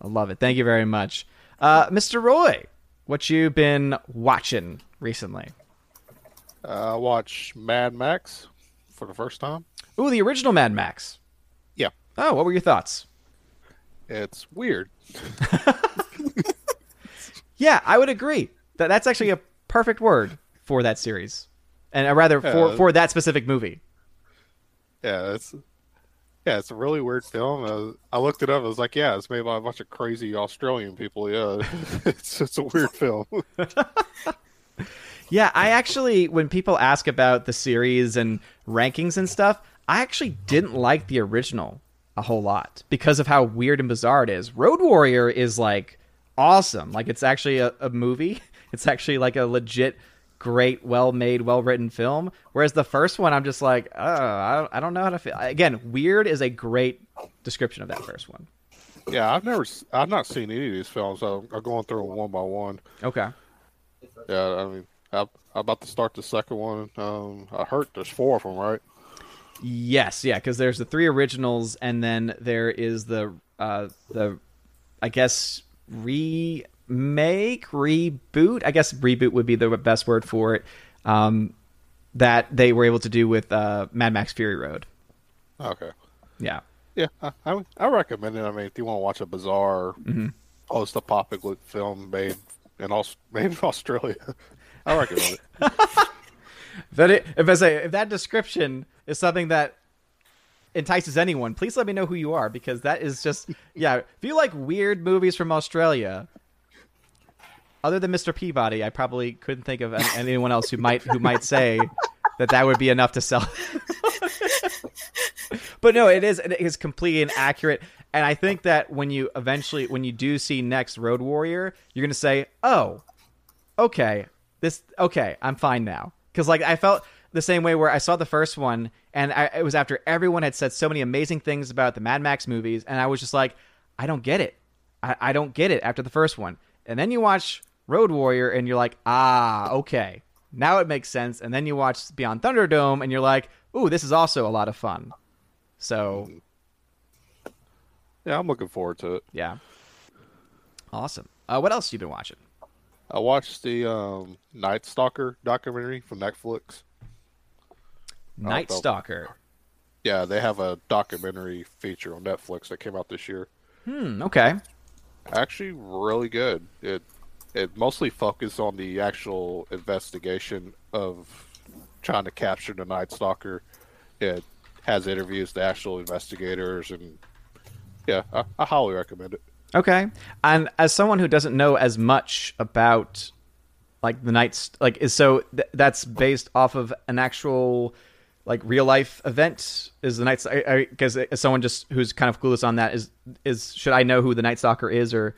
I love it. Thank you very much. Uh, Mr. Roy, what you been watching recently? Uh, I watched Mad Max for the first time. Ooh, the original Mad Max. Yeah. Oh, what were your thoughts? It's weird. Yeah, I would agree. That that's actually a perfect word for that series, and uh, rather for Yeah. for that specific movie. Yeah, it's yeah, it's a really weird film. Uh, I looked it up. I was like, yeah, it's made by a bunch of crazy Australian people. Yeah, it's it's a weird film. Yeah, I actually, when people ask about the series and rankings and stuff, I actually didn't like the original a whole lot because of how weird and bizarre it is. Road Warrior is like awesome. Like it's actually a, a movie. It's actually like a legit, great, well made, well written film. Whereas the first one, I'm just like, oh, I don't, I don't know how to feel. Again, weird is a great description of that first one. yeah, I've never, I've not seen any of these films. So I'm going through them one by one. Okay. Yeah, I mean, I, I'm about to start the second one. Um, I heard there's four of them, right? Yes, yeah, because there's the three originals, and then there is the uh, the I guess remake, reboot. I guess reboot would be the best word for it. Um, that they were able to do with uh, Mad Max Fury Road. Okay. Yeah, Yeah, I, I, I recommend it. I mean, if you want to watch a bizarre Mhm. post-apocalyptic film made in Aus- made in Australia, I recommend it. that if I say if that description is something that entices anyone, please let me know who you are because that is just yeah. If you like weird movies from Australia, other than Mr. Peabody, I probably couldn't think of anyone else who might who might say that that would be enough to sell. but no, it is it is completely inaccurate. And I think that when you eventually, when you do see next Road Warrior, you're gonna say, "Oh, okay, this okay, I'm fine now." Because like I felt the same way where I saw the first one, and I, it was after everyone had said so many amazing things about the Mad Max movies, and I was just like, I don't get it. I, I don't get it after the first one. And then you watch Road Warrior, and you're like, ah, okay, now it makes sense. And then you watch Beyond Thunderdome, and you're like, ooh, this is also a lot of fun. So Yeah, I'm looking forward to it. yeah, awesome. Uh, what else you been watching? I watched the um, Night Stalker documentary from Netflix. Night Stalker. Yeah, they have a documentary feature on Netflix that came out this year. Hmm. Okay. Actually, really good. It it mostly focused on the actual investigation of trying to capture the Night Stalker. It has interviews the actual investigators, and yeah, I, I highly recommend it. Okay. And as someone who doesn't know as much about like the nights like is so th- that's based off of an actual like real life event is the night because as uh, someone just who's kind of clueless on that is is should I know who the night stalker is or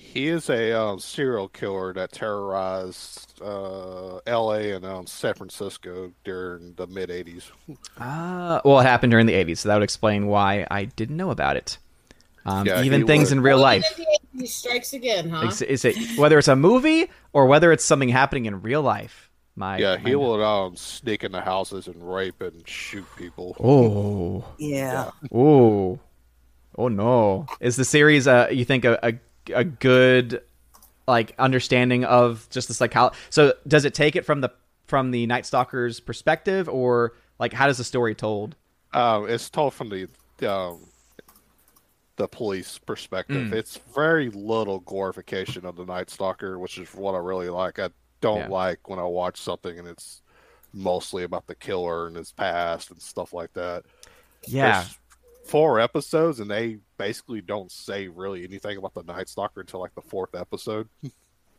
He is a um, serial killer that terrorized uh, L.A. and um, San Francisco during the mid '80s. ah well it happened during the 80s so that would explain why I didn't know about it um, Yeah, even things was- in real life He strikes again, huh? is, is it whether it's a movie or whether it's something happening in real life my Yeah, he my- will um, sneak into houses and rape and shoot people. oh Yeah. Oh, oh no! Is the series uh you think a a, a good like understanding of just the psychology? So does it take it from the from the Night Stalker's perspective, or like how does the story told? Um, it's told from the um, the police perspective. Mm. It's very little glorification of the Night Stalker, which is what I really like. I don't Yeah. like when I watch something and it's mostly about the killer and his past and stuff like that. Yeah, There's four episodes, and they basically don't say really anything about the Night Stalker until like the fourth episode,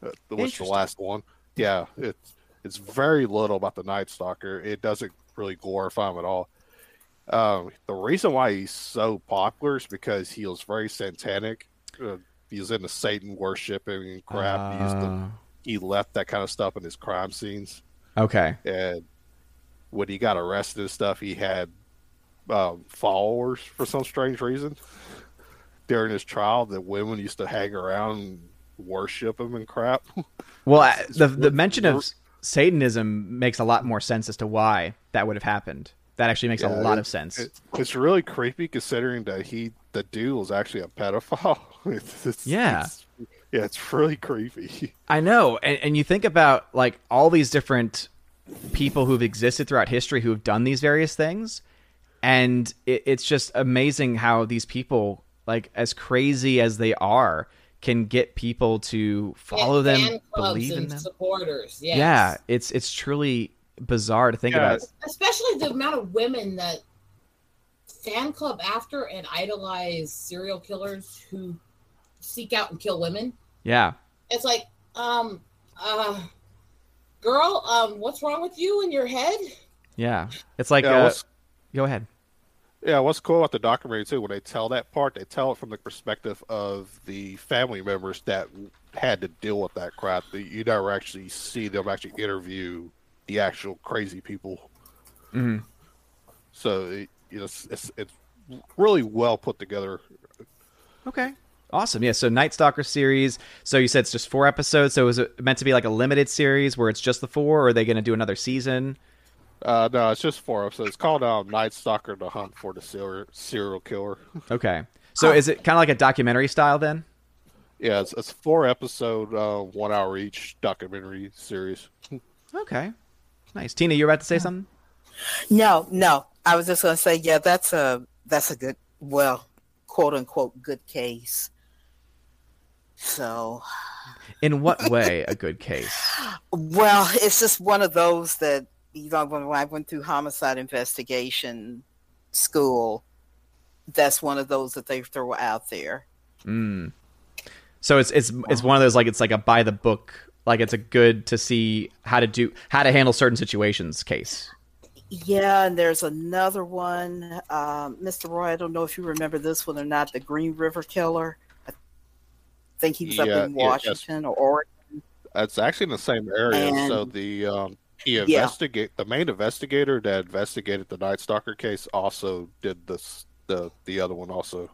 uh, which is the last one. Yeah, it's it's very little about the Night Stalker. It doesn't really glorify him at all. Um, the reason why he's so popular is because he was very satanic. Uh, he was into Satan worshiping and crap. he used to Uh, he left that kind of stuff in his crime scenes okay. and when he got arrested and stuff, he had um, followers for some strange reason during his trial. That women used to hang around and worship him and crap. Well, I- the the mention of Satanism makes a lot more sense as to why that would have happened. That actually makes a lot it- of sense. It- it's really creepy considering that he, the dude, was actually a pedophile. It's- it's- Yeah. it's- yeah, it's really creepy. I know, and, and you think about like all these different people who've existed throughout history who have done these various things, and it, it's just amazing how these people, like as crazy as they are, can get people to follow Fan them, believe in them. supporters. Yes. Yeah, it's it's truly bizarre to think Yeah, about. especially the amount of women that fan club after and idolize serial killers who seek out and kill women. Yeah, It's like, um, uh, girl, um, what's wrong with you in your head? yeah, it's like yeah, uh, what's, go ahead. yeah, what's cool about the documentary too, when they tell that part, they tell it from the perspective of the family members that had to deal with that crap. You never actually see them actually interview the actual crazy people. Mhm. So it, you know, it's, it's it's really well put together. Okay. Awesome. Yeah. So Night Stalker series. So you said it's just four episodes. So is it meant to be like a limited series where it's just the four, or are they going to do another season? Uh, no, it's just four episodes. It's called um, Night Stalker: The Hunt for the Serial Serial Killer. Okay. So is it kind of like a documentary style then? yeah, it's, it's four episode, uh, one hour each documentary series. Okay. Nice. Tina, you were about to say something? No, no. I was just going to say, yeah, that's a that's a good, well, quote unquote, good case. So, In what way a good case? well, it's just one of those that you know when I went through homicide investigation school, that's one of those that they throw out there. Mm. So it's it's it's one of those like it's like a by the book, like it's a good to see how to do how to handle certain situations case. Yeah, and there's another one, um, Mr. Roy. I don't know if you remember this one or not. The Green River Killer. I think he was Yeah, up in yeah, yes. Washington or Oregon. It's actually in the same area. so the um, he investigate the main investigator that investigated the Night Stalker case also did this the the other one also.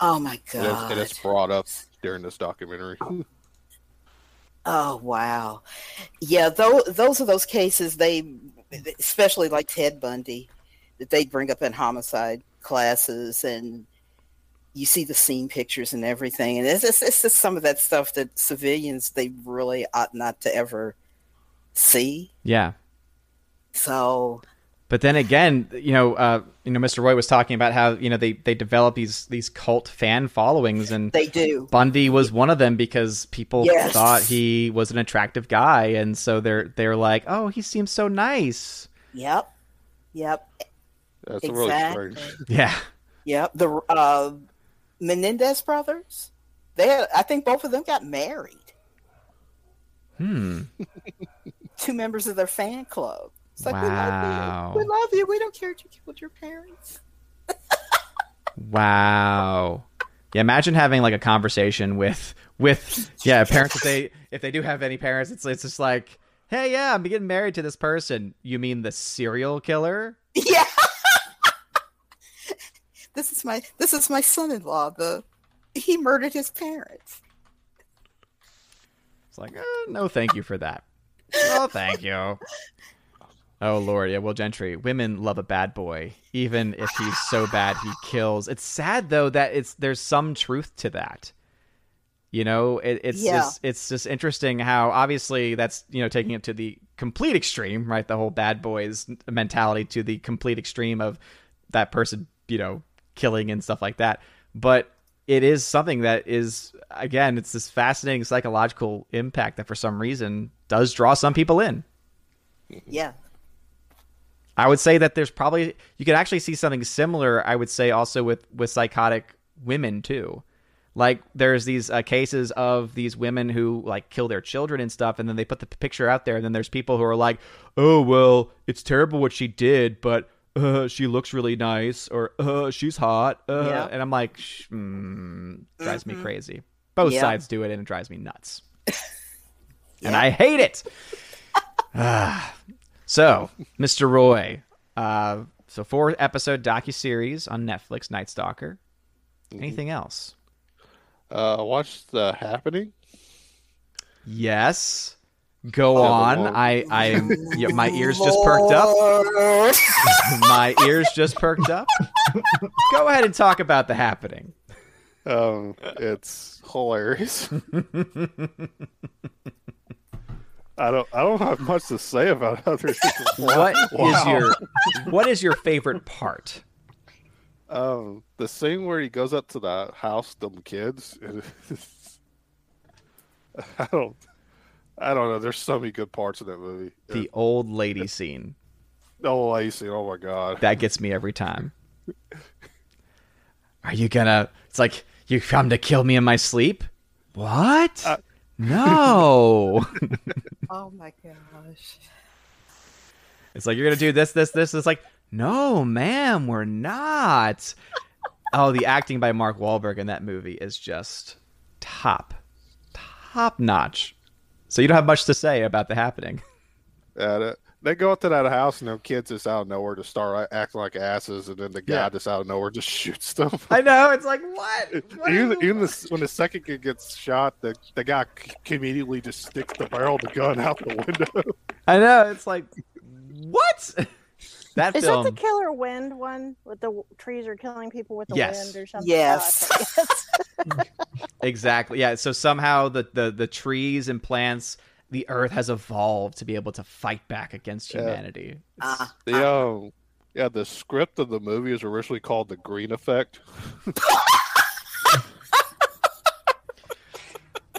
Oh my It is, god! it is brought up during this documentary. Oh wow, yeah. Those those are those cases. They, especially like Ted Bundy, that they bring up in homicide classes, and you see the scene pictures and everything. And it's just, it's just some of that stuff that civilians they really ought not to ever see. Yeah. So But then again, you know, uh, you know, Mr. Roy was talking about how you know they they develop these these cult fan followings, and they do. Bundy was one of them because people Yes. thought he was an attractive guy, and so they're they're like, oh, he seems so nice. Yep, yep, That's exactly. really strange. Yeah. Yep. The uh, Menendez brothers. They, had, I think, both of them got married. Hmm. two members of their fan club. It's like Wow. we love you. We love you. We don't care if you killed your parents. Wow. Yeah, imagine having like a conversation with with yeah parents if they if they do have any parents. It's it's just like, hey, yeah, I'm getting married to this person. You mean the serial killer? Yeah. this is my this is my son-in-law. The he murdered his parents. It's like, uh, no, thank you for that. No, thank you. Oh Lord, yeah, Will Gentry. Women love a bad boy, even if he's so bad he kills. It's sad though that it's there's some truth to that. You know, it, it's Yeah. just it's just interesting how obviously that's you know taking it to the complete extreme, right? The whole bad boys mentality to the complete extreme of that person, you know, killing and stuff like that. But it is something that is again, it's this fascinating psychological impact that for some reason does draw some people in. Yeah. I would say that there's probably you could actually see something similar. I would say also with with psychotic women too. Like there's these uh, cases of these women who like kill their children and stuff, and then they put the picture out there, and then there's people who are like, "Oh well, it's terrible what she did, but uh, she looks really nice," or "Uh, she's hot," uh, Yeah. and I'm like, Shh, mm, drives me crazy. Both Yeah. sides do it, and it drives me nuts, and I hate it. So, Mr. Roy, uh, so four episode docu series on Netflix, Night Stalker. Anything else? Uh, I watched The Happening. Yes. Go Oh, on. Lord. I, I, yeah, my ears just perked up. My ears just perked up. Go ahead and talk about the happening. Um, it's hilarious. I don't. I don't have much to say about it other than What is Wow. your, what is your favorite part? Um, the scene where he goes up to the house, them kids. it is- I don't. I don't know. There's so many good parts of that movie. The old lady scene. Oh, Lacey. Oh my god. That gets me every time. Are you gonna? It's like you come to kill me in my sleep. What? Uh- no. oh my gosh. it's like you're gonna do this, this, this. It's like no, ma'am, we're not. oh, the acting by Mark Wahlberg in that movie is just top, top notch. So you don't have much to say about the happening. Uh, they go up to that house, and them kids just out of nowhere just start acting like asses, and then the guy Yeah. just out of nowhere just shoots them. I know. It's like what? What even even the, when the second kid gets shot, the the guy immediately just sticks the barrel of the gun out the window. I know. It's like what? that Is film. that the Killer Wind one with the trees are killing people with the Yes. wind or something? Yes. Oh. Exactly. Yeah. So somehow the, the the trees and plants, the earth has evolved to be able to fight back against Yeah. humanity. It's- Uh, The um, yeah, the script of the movie is originally called The Green Effect.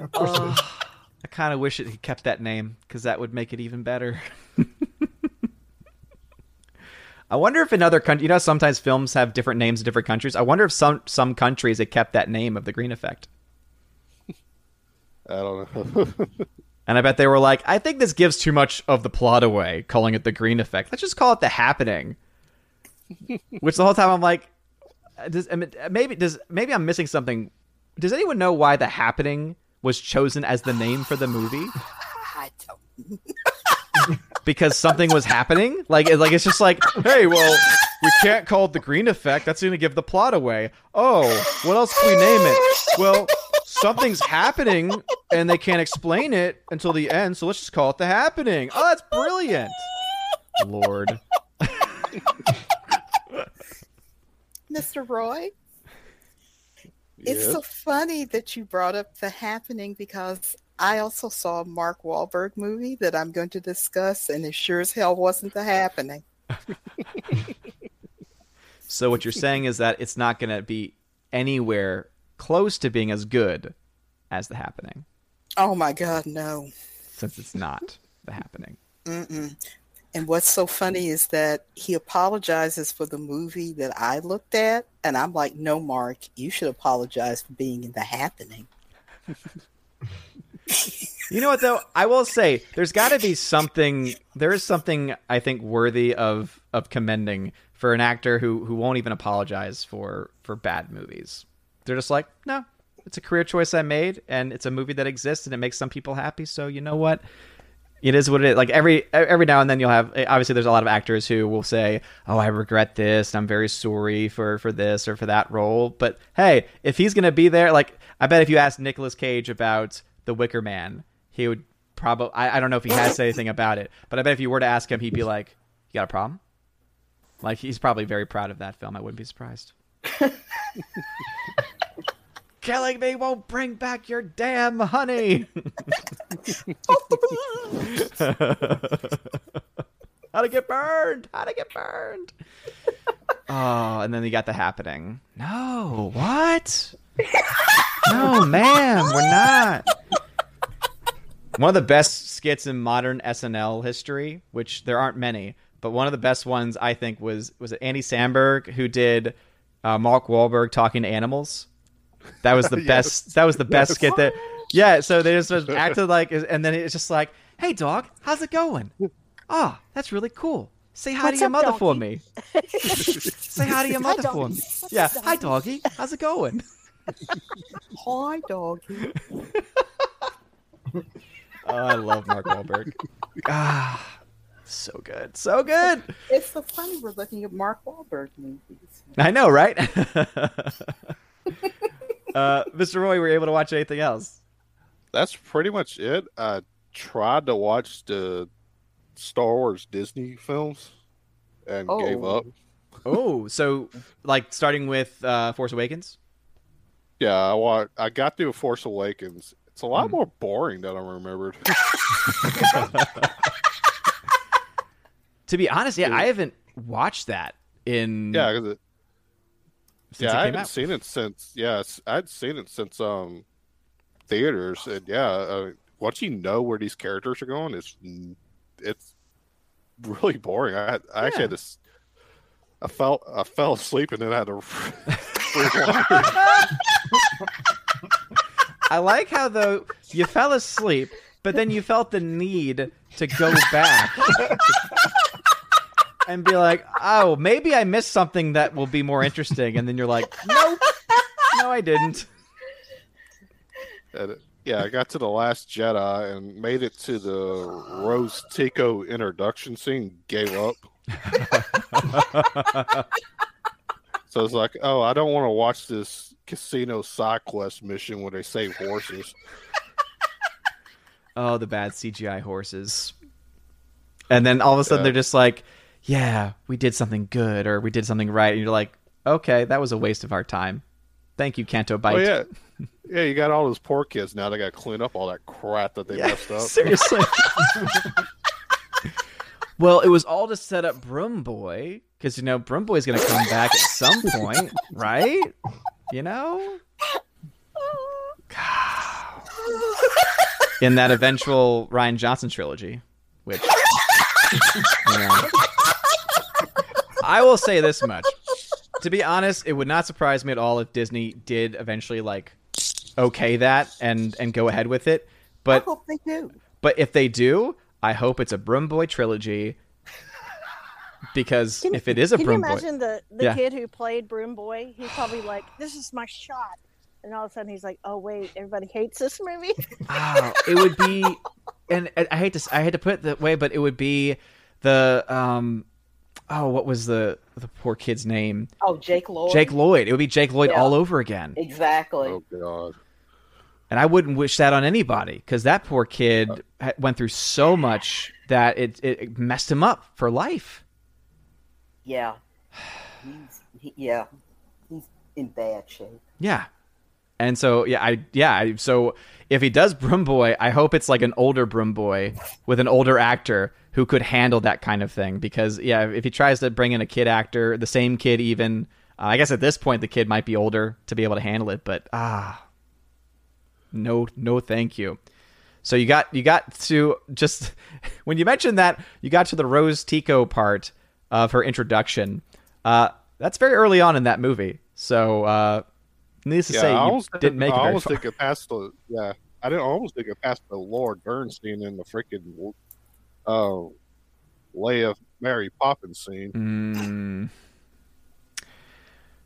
Of course, it is. Ugh, I kind of wish it had kept that name because that would make it even better. I wonder if in other countries, you know, sometimes films have different names in different countries. I wonder if some some countries it kept that name of the Green Effect. I don't know. And I bet they were like, I think this gives too much of the plot away, calling it the green effect. Let's just call it the happening. Which the whole time I'm like, uh, does I mean, uh, maybe does maybe I'm missing something. Does anyone know why the happening was chosen as the name for the movie? I don't. Because something was happening? Like like it's just like, hey, well, we can't call it the green effect. That's going to give the plot away. Oh, what else can we name it? Well, something's happening and they can't explain it until the end, so let's just call it the happening. Oh, that's brilliant. Lord. Mr. Roy, it's Yeah. so funny that you brought up the happening because I also saw a Mark Wahlberg movie that I'm going to discuss, and it sure as hell wasn't the happening. So what you're saying is that it's not going to be anywhere close to being as good as the happening Oh my God, no. since it's not the happening. Mm-mm. And what's so funny is that he apologizes for the movie that I looked at, and I'm like, no, Mark, you should apologize for being in the happening. You know what though? I will say there's got to be something. There is something I think worthy of of commending for an actor who who won't even apologize for for bad movies. They're just like, no, it's a career choice I made, and it's a movie that exists, and it makes some people happy. So you know what? It is what it is. Like every every now and then you'll have. Eh, obviously, there's a lot of actors who will say, "Oh, I regret this. I'm very sorry for for this or for that role." But hey, if he's gonna be there, like I bet if you asked Nicolas Cage about The Wicker Man, he would probably. I, I don't know if he has said anything about it, but I bet if you were to ask him, he'd be like, "You got a problem?" Like he's probably very proud of that film. I wouldn't be surprised. Killing me won't bring back your damn honey. How to get burned? How to get burned? Oh, and then you got the happening. No, what? No, ma'am, we're not. One of the best skits in modern SNL history, which there aren't many, but one of the best ones I think was was it Andy Samberg who did uh, Mark Wahlberg talking to animals. That was the Yes. best. That was the best skit that. Yeah, so they just just acted like, and then it's just like, "Hey, dog, how's it going? Oh, that's really cool. Say hi What's to your up, mother for me. Say hi to your Hi, mother for me. What's Yeah, up, hi, doggy? doggy. How's it going? Hi, doggy. Oh, I love Mark Wahlberg. ah, so good, so good. It's so funny we're looking at Mark Wahlberg movies. I know, right? Uh, Mr. Roy, were you able to watch anything else? That's pretty much it. I tried to watch the Star Wars Disney films and gave Oh. up. Oh, so like starting with uh, Force Awakens. Yeah, I wa- I got through Force Awakens. It's a lot Mhm. more boring than I remembered. To be honest, yeah, I haven't watched that in yeah, 'cause it, since yeah, I haven't out. seen it since. Yeah, I'd seen it since um theaters, and yeah, uh, once you know where these characters are going, it's it's really boring. I I actually had to. s- I felt I fell asleep and then I had to. I like how though you fell asleep, but then you felt the need to go back and be like, "Oh, maybe I missed something that will be more interesting," and then you're like, "Nope, no, I didn't." Yeah, I got to the last Jedi and made it to the Rose Tico introduction scene. Gave up. So it's like, oh, I don't want to watch this casino side quest mission where they save horses. Oh, the bad CGI horses. And then all of a sudden Yeah. they're just like, "Yeah, we did something good, or we did something right," and you're like, "Okay, that was a waste of our time." Thank you, Canto Bight. Oh yeah, yeah. You got all those poor kids now. They got to clean up all that crap that they Yeah, messed up. Seriously. well, it was all to set up Broom Boy because you know Broom Boy's going to come back at some point, right? You know, in that eventual Rian Johnson trilogy, which you know, I will say this much. To be honest, it would not surprise me at all if Disney did eventually like okay that and and go ahead with it. But I hope they do. But if they do, I hope it's a Broom Boy trilogy. Because Can- if it is a Can you Broom Boy, imagine the, the Yeah. kid who played Broom Boy? He's probably like, "This is my shot," and all of a sudden he's like, "Oh wait, everybody hates this movie." oh, it would be, and I I hate to s- I hate to put it that way, but it would be the um, oh, what was the the poor kid's name? Oh, Jake Lloyd. Jake Lloyd. It would be Jake Lloyd Yeah. all over again. Exactly. Oh god. And I wouldn't wish that on anybody because that poor kid ha- went through so much that it, it messed him up for life. Yeah. He's, he, yeah. He's in bad shape. Yeah. And so yeah, I yeah, I, so if he does Broom Boy, I hope it's like an older Broom Boy with an older actor who could handle that kind of thing because yeah, if he tries to bring in a kid actor, the same kid even uh, I guess at this point the kid might be older to be able to handle it, but ah no no thank you. So you got you got to just when you mentioned that you got to the Rose Tico part of her introduction. Uh, that's very early on in that movie. So uh, needless to say, I you almost didn't make it I almost far. didn't get the yeah. I didn't almost didn't get past the Lord Bernstein in the freaking uh, Leia Mary Poppins scene. Mm.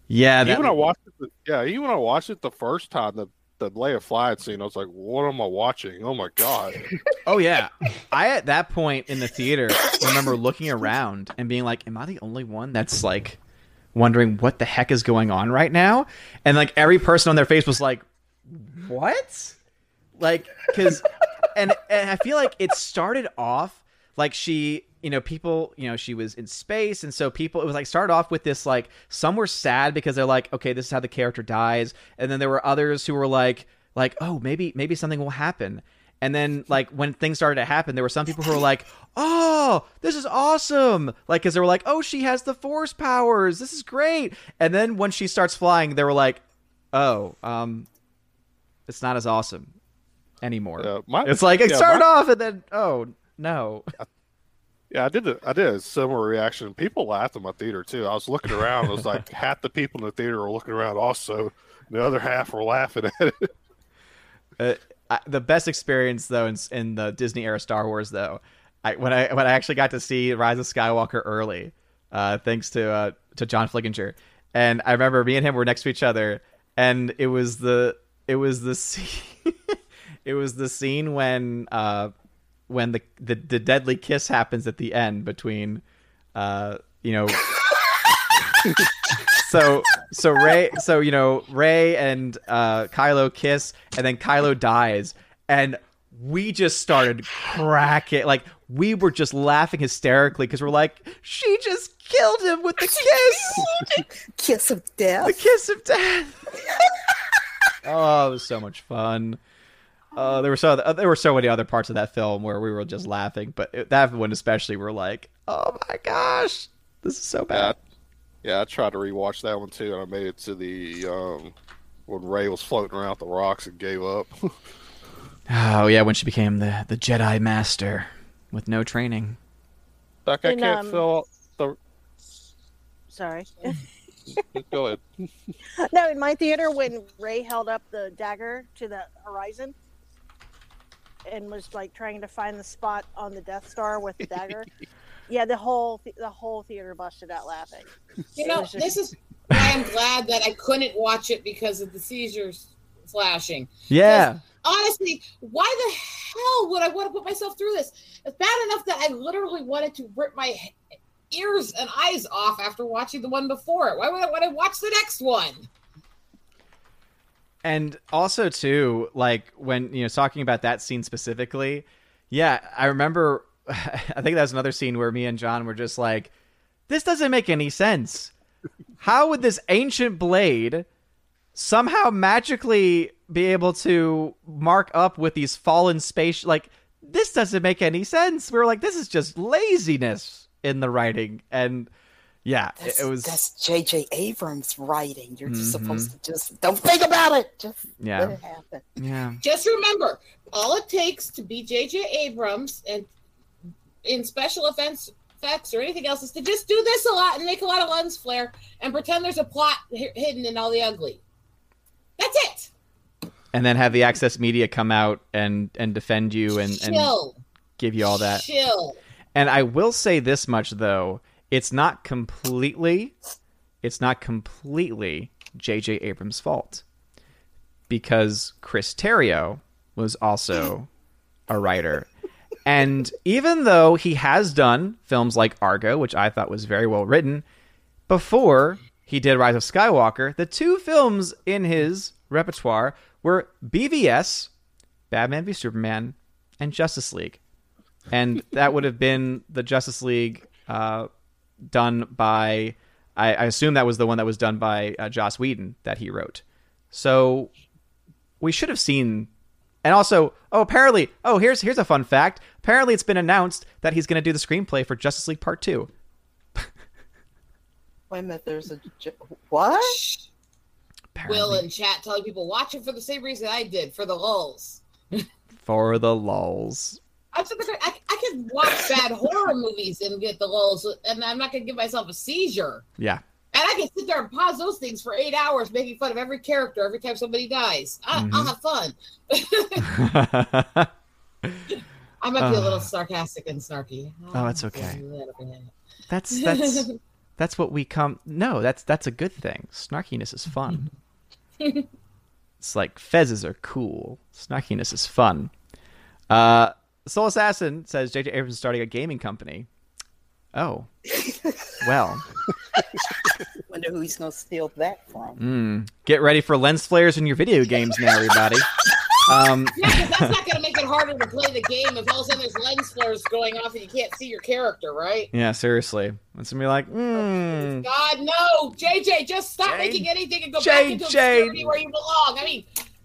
Yeah, even when I watched it, the- yeah, even when I watched it the first time, the the Leia flying scene, I was like, "What am I watching? Oh my god!" oh yeah. I at that point in the theater remember looking around and being like, "Am I the only one that's like wondering what the heck is going on right now?" And like every person on their face was like, "What?" Like because and and I feel like it started off like she you know people you know she was in space and so people it was like started off with this like some were sad because they're like okay this is how the character dies and then there were others who were like like oh maybe maybe something will happen and then like when things started to happen there were some people who were like oh this is awesome like because they were like oh she has the force powers this is great and then when she starts flying they were like oh um it's not as awesome anymore Yeah, my- it's like it yeah, started my- off and then oh no Yeah, I did. A, I did a similar reaction. People laughed in my theater too. I was looking around. It was like half the people in the theater were looking around. Also, the other half were laughing at it. Uh, I, the best experience though in, in the Disney era Star Wars though, I, when I when I actually got to see Rise of Skywalker early, uh, thanks to uh, to John Flickinger, and I remember me and him were next to each other, and it was the it was the scene, it was the scene when uh when the, the the deadly kiss happens at the end between uh you know so so Rey so you know Rey and uh Kylo kiss and then Kylo dies and we just started cracking like we were just laughing hysterically because we're like she just killed him with the kiss! Kiss of death? The kiss of death! Oh it was so much fun. Uh, there were so uh, there were so many other parts of that film where we were just laughing, but it, that one especially, we're like, "Oh my gosh, this is so bad." Yeah. I tried to rewatch that one too, and I made it to the um, when Rey was floating around the rocks and gave up. Oh yeah, when she became the the Jedi Master with no training. like I And, can't um, fill the. Sorry. Go ahead. no, in my theater, when Rey held up the dagger to the horizon and was like trying to find the spot on the Death Star with the dagger, yeah, the whole the whole theater busted out laughing. You know, just- this is why I'm glad that I couldn't watch it because of the seizures flashing. Yeah, Honestly, why the hell would I want to put myself through this? It's bad enough that I literally wanted to rip my ears and eyes off after watching the one before it. Why would I want to watch the next one? and also too, like when you know talking about that scene specifically, yeah, I remember. I think that was another scene where me and John were just like, "This doesn't make any sense. How would this ancient blade somehow magically be able to mark up with these fallen space? Like, this doesn't make any sense." We were like, "This is just laziness in the writing," and yeah, it, That's, it was. that's J.J. Abrams writing. You're just Mhm. supposed to just don't think about it. Just Yeah. let it happen. Yeah. Just remember, all it takes to be J.J. Abrams and in special offense effects or anything else is to just do this a lot and make a lot of lens flare and pretend there's a plot hi- hidden in all the ugly. That's it. and then have the Access Media come out and and defend you and, and give you all that. Chill. And I will say this much though, it's not completely it's not completely JJ Abrams' fault. Because Chris Terrio was also a writer. And even though he has done films like Argo, which I thought was very well written, before he did Rise of Skywalker, the two films in his repertoire were BVS, Batman v Superman, and Justice League. And that would have been the Justice League uh, done by, I, I assume that was the one that was done by uh, Joss Whedon that he wrote. So we should have seen. And also, oh, apparently, oh, here's here's a fun fact. Apparently, it's been announced that he's going to do the screenplay for Justice League Part Two. Wait a minute, there's a j- what? Apparently, Will in chat telling people watch it for the same reason I did for the lulls. for the lulls. I'm I, I can watch bad horror movies and get the lulls, and I'm not gonna give myself a seizure. Yeah, And I can sit there and pause those things for eight hours, making fun of every character every time somebody dies. I, I'll Mhm. have fun. I might be a little Ah. sarcastic and snarky. Oh, that's okay. A little bit. that's that's that's what we come. No, that's that's a good thing. Snarkiness is fun. it's like fezzes are cool. Snarkiness is fun. Uh, Soul Assassin says J.J. Abrams is starting a gaming company. Oh, well. Wonder who he's gonna steal that from. Mm. Get ready for lens flares in your video games now, everybody. Um, Yeah, because that's not going to make it harder to play the game if all of a sudden there's lens flares going off and you can't see your character, right? yeah, seriously. It's gonna be like, mm, God, no! JJ, just stop J- making anything and go back into JJ. obscurity where you belong. I mean,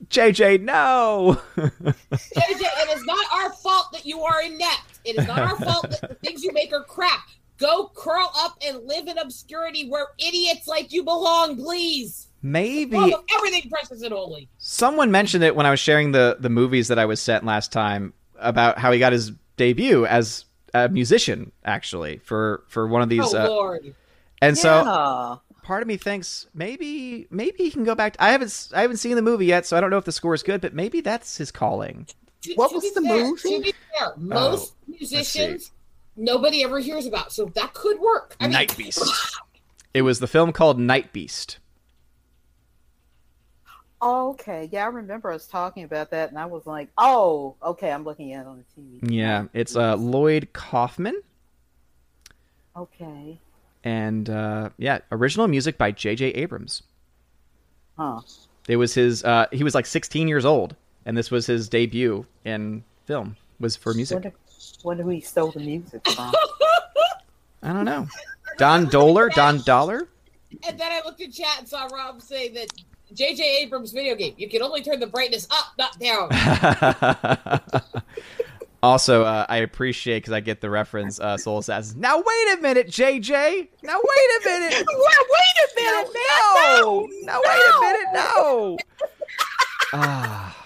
JJ, no. JJ, it is not our fault that you are inept. It is not our fault that the things you make are crap. Go curl up and live in obscurity where idiots like you belong, please. Maybe everything precious and holy. Someone mentioned it when I was sharing the the movies that I was sent last time about how he got his debut as a musician, actually, for for one of these. oh uh, Lord. and so yeah. Part of me thinks maybe maybe he can go back. To, I haven't s- I haven't seen the movie yet, so I don't know if the score is good, but maybe that's his calling. To- What to was be the fair- movie? To be fair, most see. musicians nobody ever hears about, so that could work. I mean, Night Beast. It was the film called Night Beast. Oh, okay. Yeah, I remember us talking about that, and I was like, "Oh, okay." I'm looking at it on the TV. Yeah, it's uh, Lloyd Kaufman, Okay. And uh, yeah, original music by J.J. Abrams. Huh. It was his. Uh, he was like 16 years old, and this was his debut in film. Was for music. Wonder, wonder who he stole the music from. I don't know. Don Dohler, Don Dollar. And then I looked in chat and saw Rob say that J.J. Abrams video game, you can only turn the brightness up, not down. also, uh, I appreciate because I get the reference. Uh, Soul Assassins. Now wait a minute, JJ. Now wait a minute. wait a minute. No. Now wait a minute. No. Ah,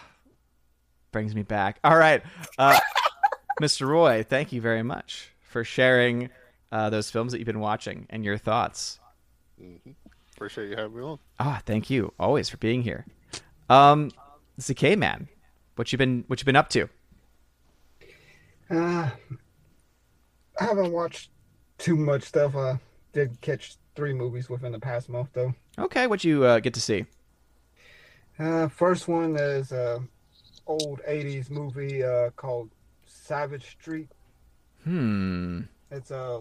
brings me back. All right, uh, Mr. Roy. Thank you very much for sharing uh, those films that you've been watching and your thoughts. hmm Appreciate you having me on. Ah, thank you always for being here. Um, ZK man, what you been what you been up to? Uh, I haven't watched too much stuff. I did catch three movies within the past month, though. Okay, what you uh, get to see? Uh, first one is a old '80s movie uh, called Savage Street. Hmm. It's uh,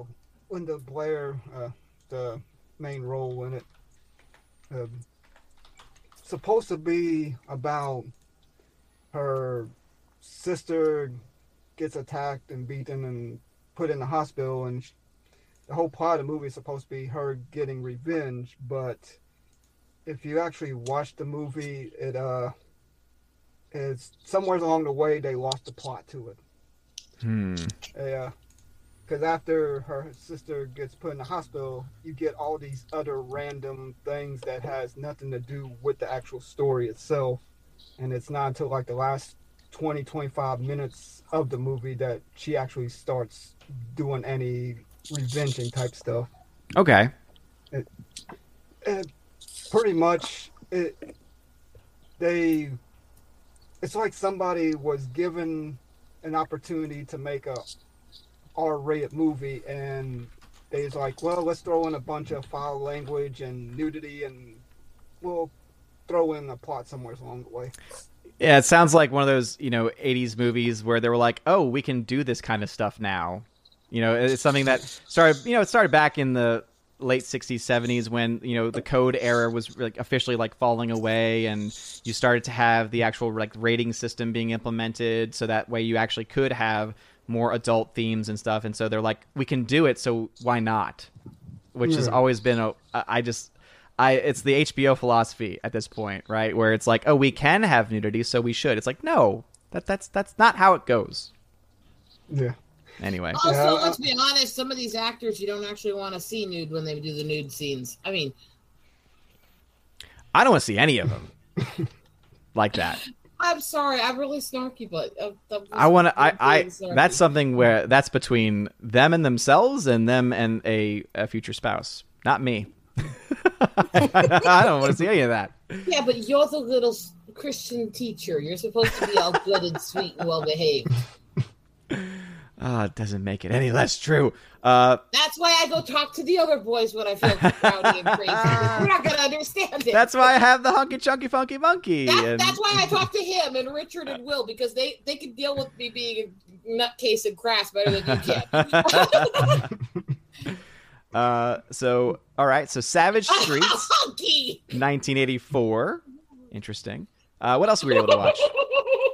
Linda Blair, uh, the main role in it. Um, supposed to be about her sister gets attacked and beaten and put in the hospital, and sh- the whole plot of the movie is supposed to be her getting revenge. But if you actually watch the movie, it uh, is somewhere along the way they lost the plot to it. Hmm. Yeah. Because after her sister gets put in the hospital, you get all these other random things that has nothing to do with the actual story itself. And it's not until like the last 20, 25 minutes of the movie that she actually starts doing any revenging type stuff. Okay. And pretty much, it, they it's like somebody was given an opportunity to make a R-rated movie, and they was like, well, let's throw in a bunch of foul language and nudity, and we'll throw in a plot somewhere along the way. Yeah, it sounds like one of those, you know, 80s movies where they were like, "Oh, we can do this kind of stuff now." You know, it's something that started, you know, it started back in the late 60s, 70s when, you know, the code era was like officially like falling away and you started to have the actual like rating system being implemented so that way you actually could have more adult themes and stuff and so they're like, "We can do it, so why not?" Which has hmm. always been a I just I it's the HBO philosophy at this point, right? Where it's like, oh, we can have nudity, so we should. It's like, no, that that's that's not how it goes. Yeah. Anyway, Also, Yeah, let's be honest, some of these actors you don't actually want to see nude when they do the nude scenes. I mean, I don't want to see any of them like that. I'm sorry, I'm really snarky, but uh, I want to. I I'm I being snarky. that's something where that's between them and themselves, and them and a, a future spouse. Not me. I don't want to see any of that. Yeah, but you're the little Christian teacher. You're supposed to be all good and sweet and well behaved. Ah, it doesn't make it any less true. Uh, That's why I go talk to the other boys when I feel rowdy and crazy. We're not gonna understand it. that's why I have the hunky chunky funky monkey. That- and- that's why I talk to him and Richard and Will because they they can deal with me being a nutcase and crass better than you can. Uh, so all right, so Savage Streets, 1984. Interesting. Uh, what else were you able to watch?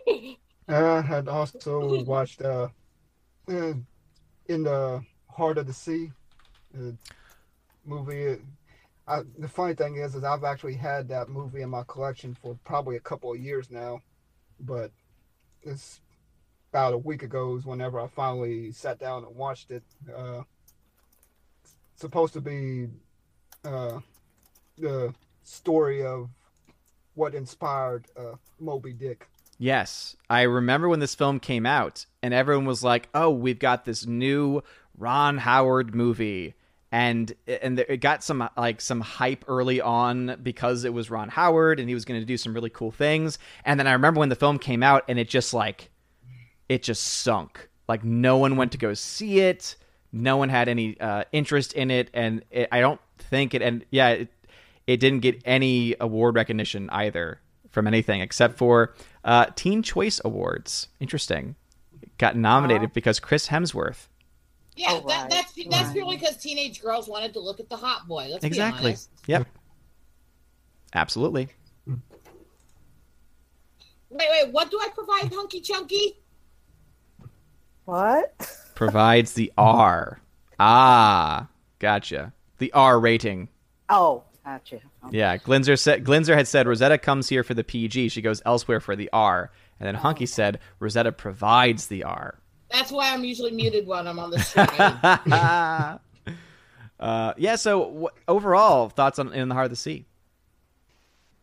I had also watched uh, uh, in the heart of the sea uh, movie. I, the funny thing is, is I've actually had that movie in my collection for probably a couple of years now, but it's about a week ago is whenever I finally sat down and watched it. Uh, it's supposed to be uh, the story of what inspired uh, Moby Dick. Yes, I remember when this film came out, and everyone was like, "Oh, we've got this new Ron Howard movie," and and it got some like some hype early on because it was Ron Howard, and he was going to do some really cool things. And then I remember when the film came out, and it just like it just sunk. Like no one went to go see it. No one had any uh, interest in it, and it, I don't think it. And yeah, it, it didn't get any award recognition either from anything except for uh, Teen Choice Awards. Interesting. Got nominated because Chris Hemsworth. Yeah, Oh, that, right, that's that's right. purely because teenage girls wanted to look at the hot boy. Let's be Exactly. honest. Yep. Absolutely. Wait, wait, what do I provide, Hunky Chunky? What? Provides the R. Ah, gotcha. The R rating. Oh, gotcha. Okay. Yeah, Glinzer said Glinzer had said Rosetta comes here for the PG. She goes elsewhere for the R. And then Hunky said Rosetta provides the R. That's why I'm usually muted when I'm on the stream. uh, yeah. So wh- overall thoughts on In the Heart of the Sea?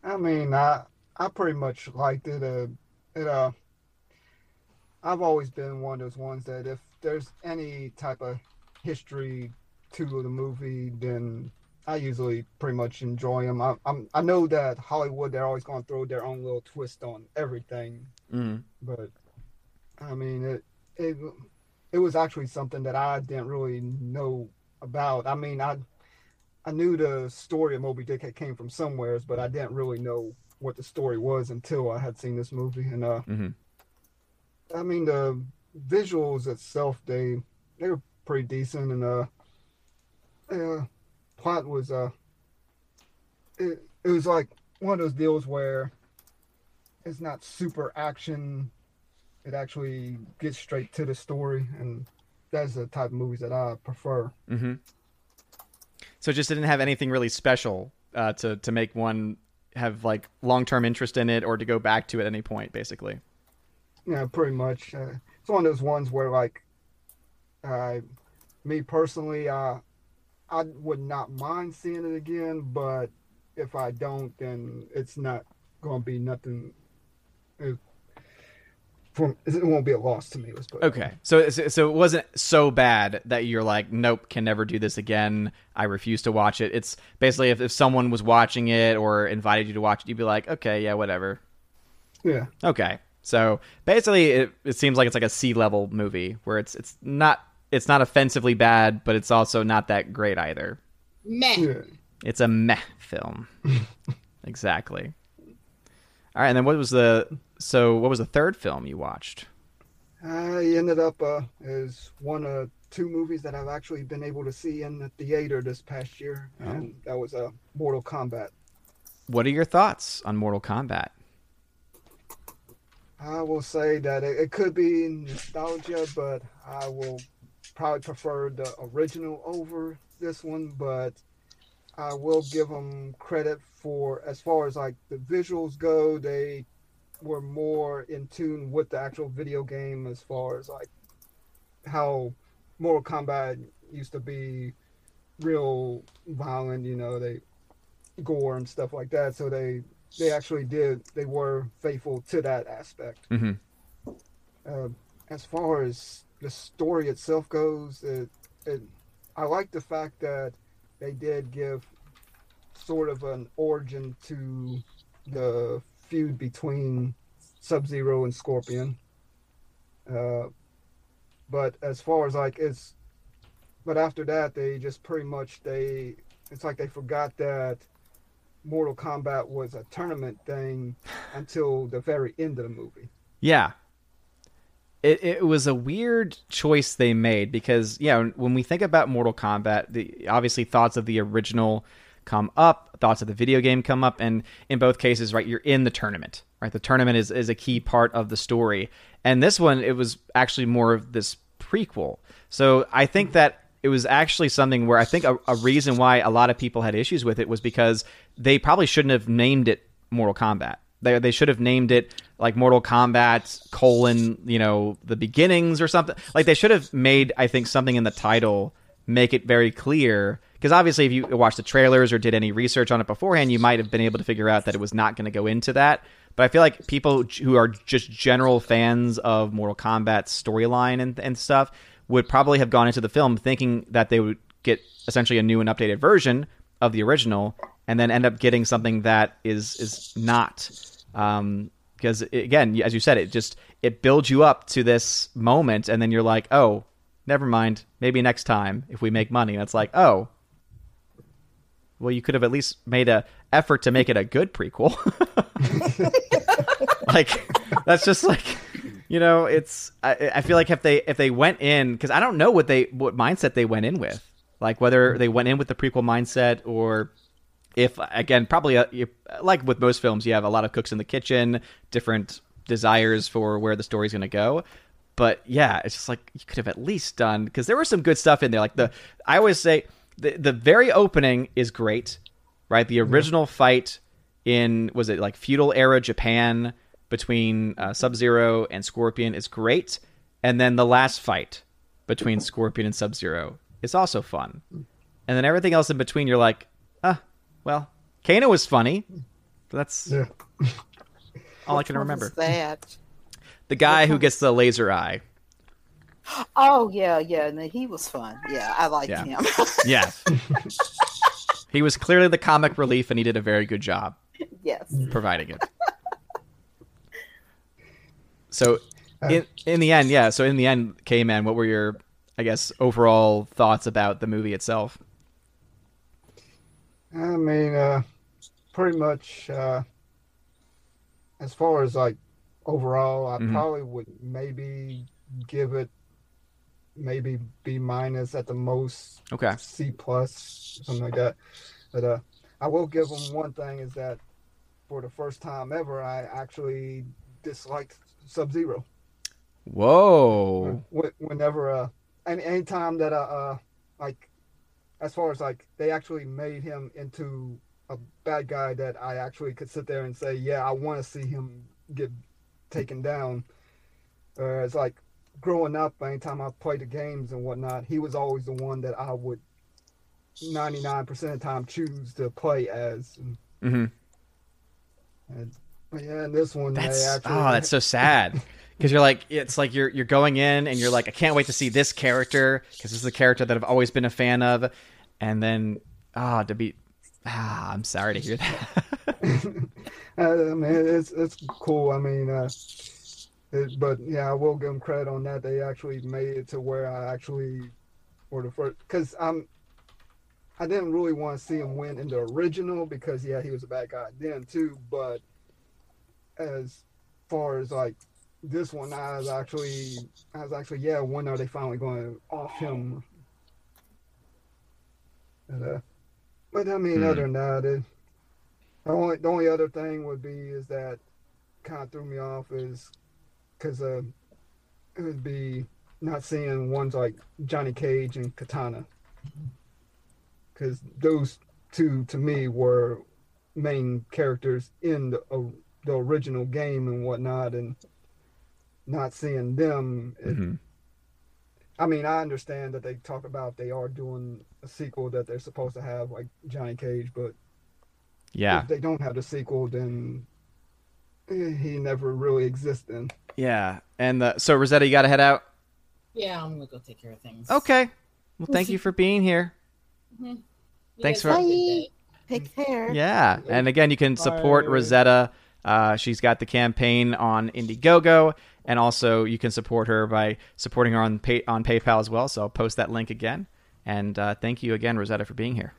I mean, I I pretty much liked it. Uh, it uh, I've always been one of those ones that if there's any type of history to the movie, then I usually pretty much enjoy them. I, I'm I know that Hollywood they're always going to throw their own little twist on everything, Mm. but I mean it it it was actually something that I didn't really know about. I mean I I knew the story of Moby Dick had came from somewheres, but I didn't really know what the story was until I had seen this movie. And uh, Mhm. I mean the visuals itself they they were pretty decent, and uh, uh plot was uh it it was like one of those deals where it's not super action. It actually gets straight to the story, and that's the type of movies that I prefer. hmm So it just didn't have anything really special uh, to to make one have like long term interest in it or to go back to at any point, basically. Yeah, pretty much. Uh, it's one of those ones where, like, uh, me personally, uh, I would not mind seeing it again, but if I don't, then it's not going to be nothing. uh, From it won't be a loss to me. Okay, so so it wasn't so bad that you're like, nope, can never do this again. I refuse to watch it. It's basically if, if someone was watching it or invited you to watch it, you'd be like, okay, yeah, whatever. Yeah. Okay, So basically, it, it seems like it's like a C level movie where it's it's not it's not offensively bad, but it's also not that great either. Meh. Yeah. It's a meh film. exactly. All right, and then what was the so what was the third film you watched? I ended up uh, as one of two movies that I've actually been able to see in the theater this past year, and that was uh, Mortal Kombat. What are your thoughts on Mortal Kombat? I will say that it, it could be nostalgia, but I will probably prefer the original over this one. But I will give them credit for as far as like the visuals go, they were more in tune with the actual video game as far as like how Mortal Kombat used to be real violent, you know, they gore and stuff like that. So they they actually did they were faithful to that aspect. Mm-hmm. Uh, as far as the story itself goes, it, it I like the fact that they did give sort of an origin to the feud between Sub Zero and Scorpion. Uh, but as far as like it's, but after that they just pretty much they it's like they forgot that Mortal Kombat was a tournament thing until the very end of the movie. Yeah. It, it was a weird choice they made because yeah when we think about Mortal Kombat the obviously thoughts of the original come up thoughts of the video game come up and in both cases right you're in the tournament right the tournament is, is a key part of the story and this one it was actually more of this prequel so I think that it was actually something where I think a, a reason why a lot of people had issues with it was because they probably shouldn't have named it Mortal Kombat they, they should have named it like Mortal Kombat colon, you know, the beginnings or something. Like they should have made, I think, something in the title make it very clear. Because obviously, if you watched the trailers or did any research on it beforehand, you might have been able to figure out that it was not going to go into that. But I feel like people who are just general fans of Mortal Kombat's storyline and, and stuff would probably have gone into the film thinking that they would get essentially a new and updated version of the original, and then end up getting something that is is not um, because again, as you said, it just it builds you up to this moment, and then you're like, oh, never mind, maybe next time if we make money. And it's like, oh, well, you could have at least made a effort to make it a good prequel. like that's just like you know, it's I, I feel like if they if they went in because I don't know what they what mindset they went in with, like whether they went in with the prequel mindset or if again probably uh you, like with most films you have a lot of cooks in the kitchen different desires for where the story's going to go. But yeah it's just like you could have at least done because there was some good stuff in there. Like the i always say the, the very opening is great right? The original fight in was it like feudal era japan between uh, sub-zero and scorpion is great and then the last fight between scorpion and sub-zero is also fun and then everything else in between you're like ah well, Kano was funny. But that's Yeah. all I can remember. that? The guy who gets the laser eye. Oh yeah, yeah. No, he was fun. Yeah, I liked Yeah. him. yeah, he was clearly the comic relief, and he did a very good job yes. providing it. So, in in the end, yeah. So in the end, K Man, what were your, I guess, overall thoughts about the movie itself? I mean, uh, pretty much uh, as far as like overall, I Mhm. probably would maybe give it maybe B minus at the most, Okay. C plus, something like that. But uh, I will give them one thing is that for the first time ever, I actually disliked Sub Zero. Whoa. Whenever, uh, any anytime that uh, uh, like, as far as like they actually made him into a bad guy that I actually could sit there and say, yeah, I want to see him get taken down. Uh, it's like growing up, anytime I played the games and whatnot, he was always the one that I would 99% of the time choose to play as. And, hmm and yeah, in this one, That's they actually. oh, that's so sad. Because you're like, it's like you're you're going in and you're like, I can't wait to see this character because this is a character that I've always been a fan of, and then ah, to be ah, I'm sorry to hear that. uh, I mean, it's it's cool. I mean, uh, It, but yeah, I will give them credit on that. They actually made it to where I actually, for the first, because I'm, I didn't really want to see him win in the original because yeah, he was a bad guy then too. But as far as like this one, I was actually, I was actually yeah, when are they finally going to off him? And, uh, but I mean, Hmm. other than that, it, the only the only other thing would be is that kind of threw me off is because uh, it would be not seeing ones like Johnny Cage and Katana because those two to me were main characters in the the original game and whatnot, and not seeing them. It, Mhm. I mean, I understand that they talk about they are doing a sequel that they're supposed to have, like Johnny Cage, but Yeah. if they don't have the sequel, then eh, he never really existed. Yeah. And the, so Rosetta, you got to head out. Yeah, I'm gonna go take care of things. Okay. Well, thank you for being here. You Thanks guys for- have a good day. Take care. Yeah. And again, you can support Bye. Rosetta. Uh, she's got the campaign on Indiegogo, and also you can support her by supporting her on pay- on PayPal as well. So I'll post that link again. And uh, thank you again, Rosetta, for being here.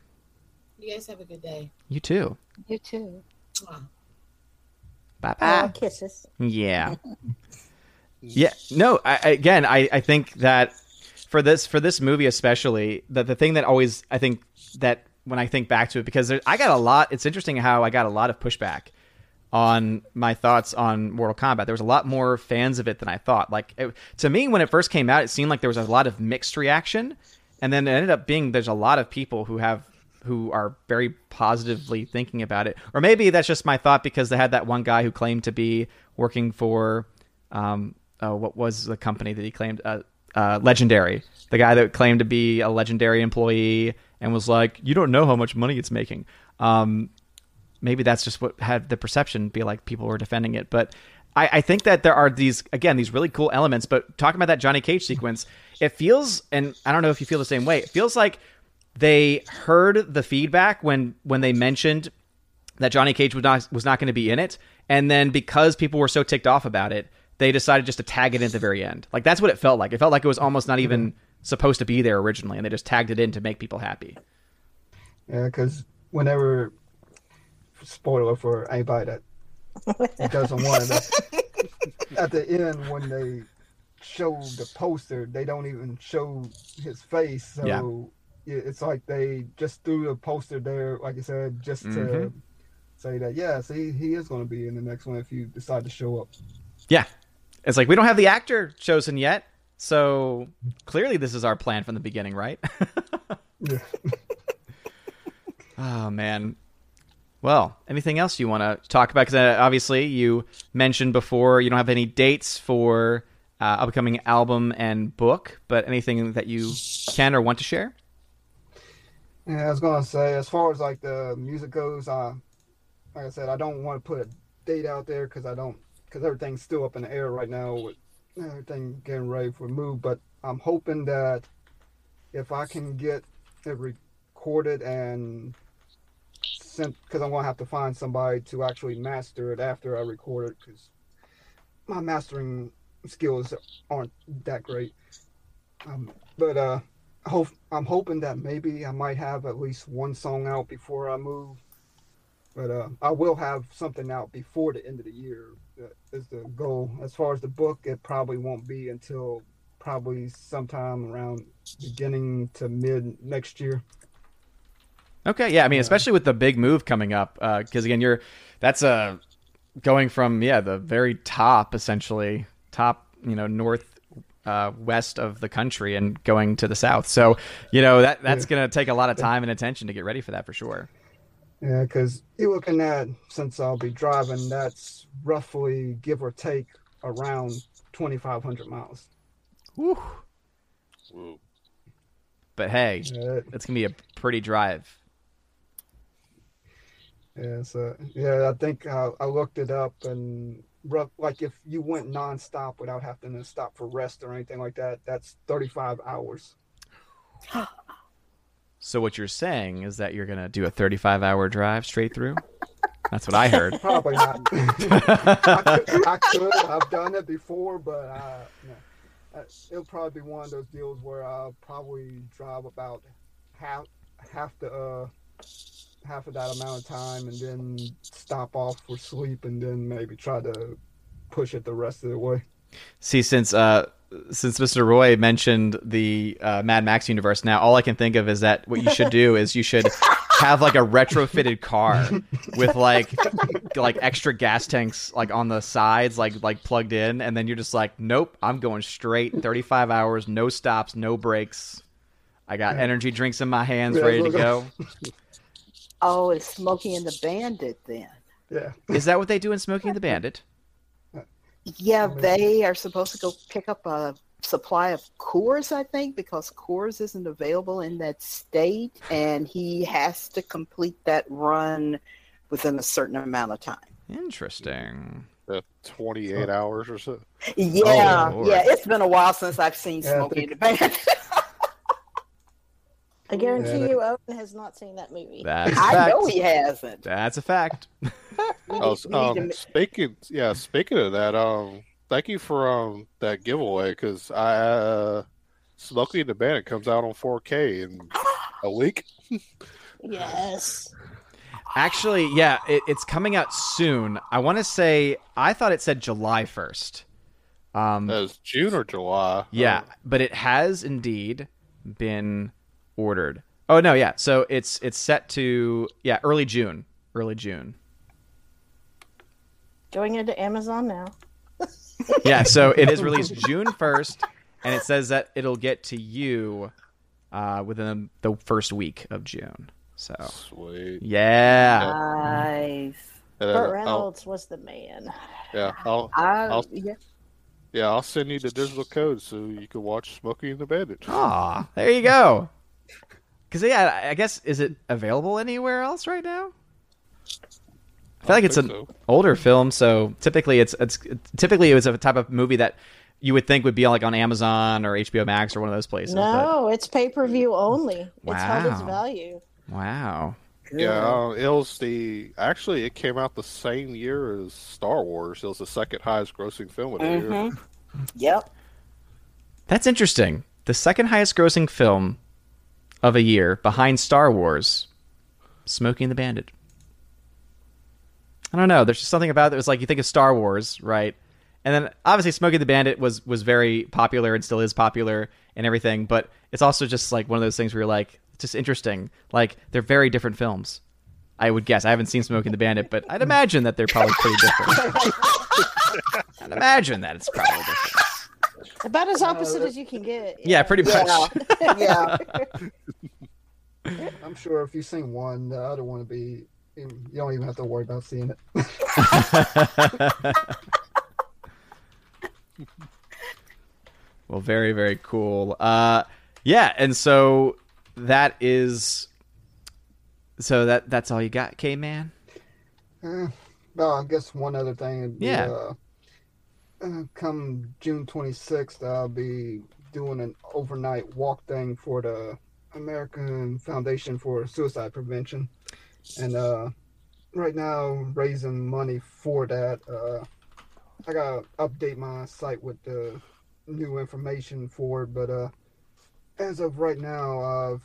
You guys have a good day. You too. You too. Mwah. Bye Aw, bye. kisses. Yeah. Yeah. No. I, I- again, I, I think that for this for this movie especially, that the thing that always I think that when I think back to it because there, I got a lot. It's interesting how I got a lot of pushback on my thoughts on Mortal Kombat. There was a lot more fans of it than I thought. Like it, to me, when it first came out, it seemed like there was a lot of mixed reaction, and then it ended up being there's a lot of people who have who are very positively thinking about it. Or maybe that's just my thought because they had that one guy who claimed to be working for um, uh, what was the company that he claimed uh, uh, legendary the guy that claimed to be a legendary employee and was like you don't know how much money it's making um, maybe that's just what had the perception be like people were defending it but I, I think that there are these again these really cool elements but talking about that johnny cage sequence it feels and i don't know if you feel the same way it feels like they heard the feedback when when they mentioned that Johnny Cage was not was not going to be in it, and then because people were so ticked off about it, they decided just to tag it in at the very end. Like that's what it felt like. It felt like it was almost not even mm-hmm. supposed to be there originally, and they just tagged it in to make people happy. Yeah, because whenever, spoiler for anybody that doesn't want it, at the end when they show the poster, they don't even show his face. So Yeah. it's like they just threw the poster there, like I said, just to Mhm. say that, yeah, see, he is going to be in the next one if you decide to show up. Yeah, it's like we don't have the actor chosen yet, so clearly this is our plan from the beginning, right? Yeah. Oh man. Well, anything else you want to talk about? Because uh, obviously you mentioned before you don't have any dates for uh, upcoming album and book, but anything that you can or want to share? Yeah, I was gonna say, as far as like the music goes, uh, like I said, I don't want to put a date out there because I don't, because everything's still up in the air right now with everything getting ready for move. But I'm hoping that if I can get it recorded and because I'm gonna have to find somebody to actually master it after I record it, because my mastering skills aren't that great. Um, but uh, hope I'm hoping that maybe I might have at least one song out before I move. But uh, I will have something out before the end of the year. Is the goal. As far as the book, it probably won't be until probably sometime around beginning to mid next year. Okay, yeah, I mean, Yeah. especially with the big move coming up, because again, you're that's uh, going from yeah the very top essentially top you know north uh, west of the country and going to the south. So you know that that's Yeah. gonna take a lot of time and attention to get ready for that for sure. Yeah, because you're looking at since I'll be driving, that's roughly give or take around 2,500 miles. Whew. Woo. But hey, Yeah, it's gonna be a pretty drive. Yeah, so yeah, I think uh, I looked it up and rough, like if you went nonstop without having to stop for rest or anything like that, that's 35 hours. So what you're saying is that you're gonna do a 35 hour drive straight through? That's what I heard. Probably not. I, could, I could. I've done it before, but I, no. Uh, it'll probably be one of those deals where I'll probably drive about half half the uh, half of that amount of time, and then stop off for sleep, and then maybe try to push it the rest of the way. See, since uh, since Mr. Roy mentioned the uh, Mad Max universe, now all I can think of is that what you should do is you should have like a retrofitted car with like like extra gas tanks like on the sides, like like plugged in, and then you're just like, nope, I'm going straight, 35 hours, no stops, no breaks. I got energy drinks in my hands, ready to go. Oh, it's Smokey and the Bandit then. Yeah. Is that what they do in Smokey and the Bandit? Yeah, they are supposed to go pick up a supply of Coors, I think, because Coors isn't available in that state, and he has to complete that run within a certain amount of time. Interesting. Uh, 28 hours or so. Yeah, Lord. yeah, it's been a while since I've seen Yeah, Smokey think- and the Bandit. I guarantee you, Owen has not seen that movie. That's a I fact. know he hasn't. That's a fact. Oh, need- we need to um, speaking, yeah, speaking of that, um, thank you for um that giveaway because I uh, Smokey and the Bandit comes out on 4K in a week. Yes. Actually, yeah, it, it's coming out soon. I want to say I thought it said July first. Um, That was June or July. yeah, but it has indeed been ordered. Oh no, yeah. So it's it's set to yeah early June, early June. Going into Amazon now. Yeah, so it is released June first, and it says that it'll get to you uh, within the first week of June. So Sweet. yeah, Nice. And then Burt I'll- Reynolds was the man. yeah, I'll I, I'll- yeah. yeah, I'll send you the digital code so you can watch Smokey and the Bandit. Aw, there you go. Because yeah, I guess is it available anywhere else right now? I feel like it's an so. older film, so typically it's it's typically it was a type of movie that you would think would be like on Amazon or HBO Max or one of those places. No, it's pay per view only. It's held its Wow. value. wow. Yeah, uh, it was the actually it came out the same year as Star Wars. It was the second highest grossing film of the year. Mhm. Yep. That's interesting. The second highest grossing film of a year behind Star Wars, Smokey and the Bandit. I don't know. There's just something about it. It's like you think of Star Wars, right? And then obviously Smokey and the Bandit was was very popular and still is popular and everything, but it's also just like one of those things where you're like, it's just interesting. Like they're very different films. I would guess. I haven't seen Smokey and the Bandit, but I'd imagine that they're probably pretty different. I'd imagine that it's probably different. About as opposite that- as you can get. Yeah, pretty much. Yeah. yeah. I'm sure if you've seen one, the other one would be. You don't even have to worry about seeing it. well, very very cool. Uh, yeah, and so that is. So that that's all you got, K man. Uh, well, I guess one other thing. would be, Yeah. Uh, uh, come June 26th, I'll be doing an overnight walk thing for the American Foundation for Suicide Prevention, and uh, right now raising money for that. Uh, I gotta update my site with the new information for it, but uh, as of right now, I've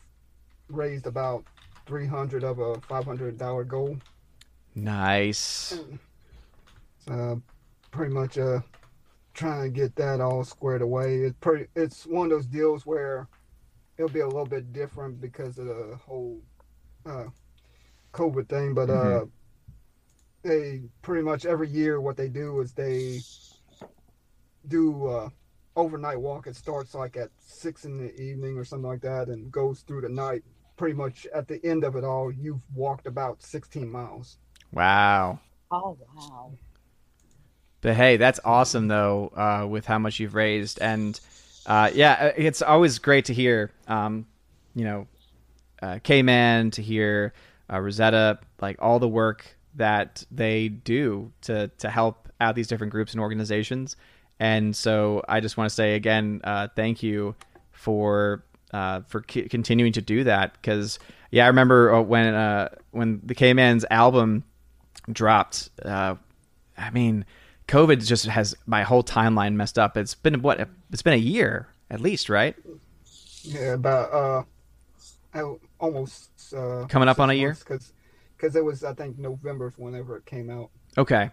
raised about 300 of a $500 goal. Nice. uh, pretty much uh trying to get that all squared away. It's pretty. It's one of those deals where it'll be a little bit different because of the whole uh, COVID thing, but uh, they pretty much every year what they do is they do uh, overnight walk. It starts like at six in the evening or something like that, and goes through the night. Pretty much at the end of it all, you've walked about 16 miles. Wow. Oh wow. But hey, that's awesome though, uh, with how much you've raised, and uh, yeah, it's always great to hear, um, you know, uh, K-Man to hear uh, Rosetta, like all the work that they do to to help out these different groups and organizations. And so I just want to say again, uh, thank you for uh, for c- continuing to do that because yeah, I remember uh, when uh, when the K-Man's album dropped. Uh, I mean, COVID just has my whole timeline messed up. It's been what? It's been a year at least, right? Yeah, about uh, almost uh, Coming up on a year? because because it was I think November whenever it came out. Okay.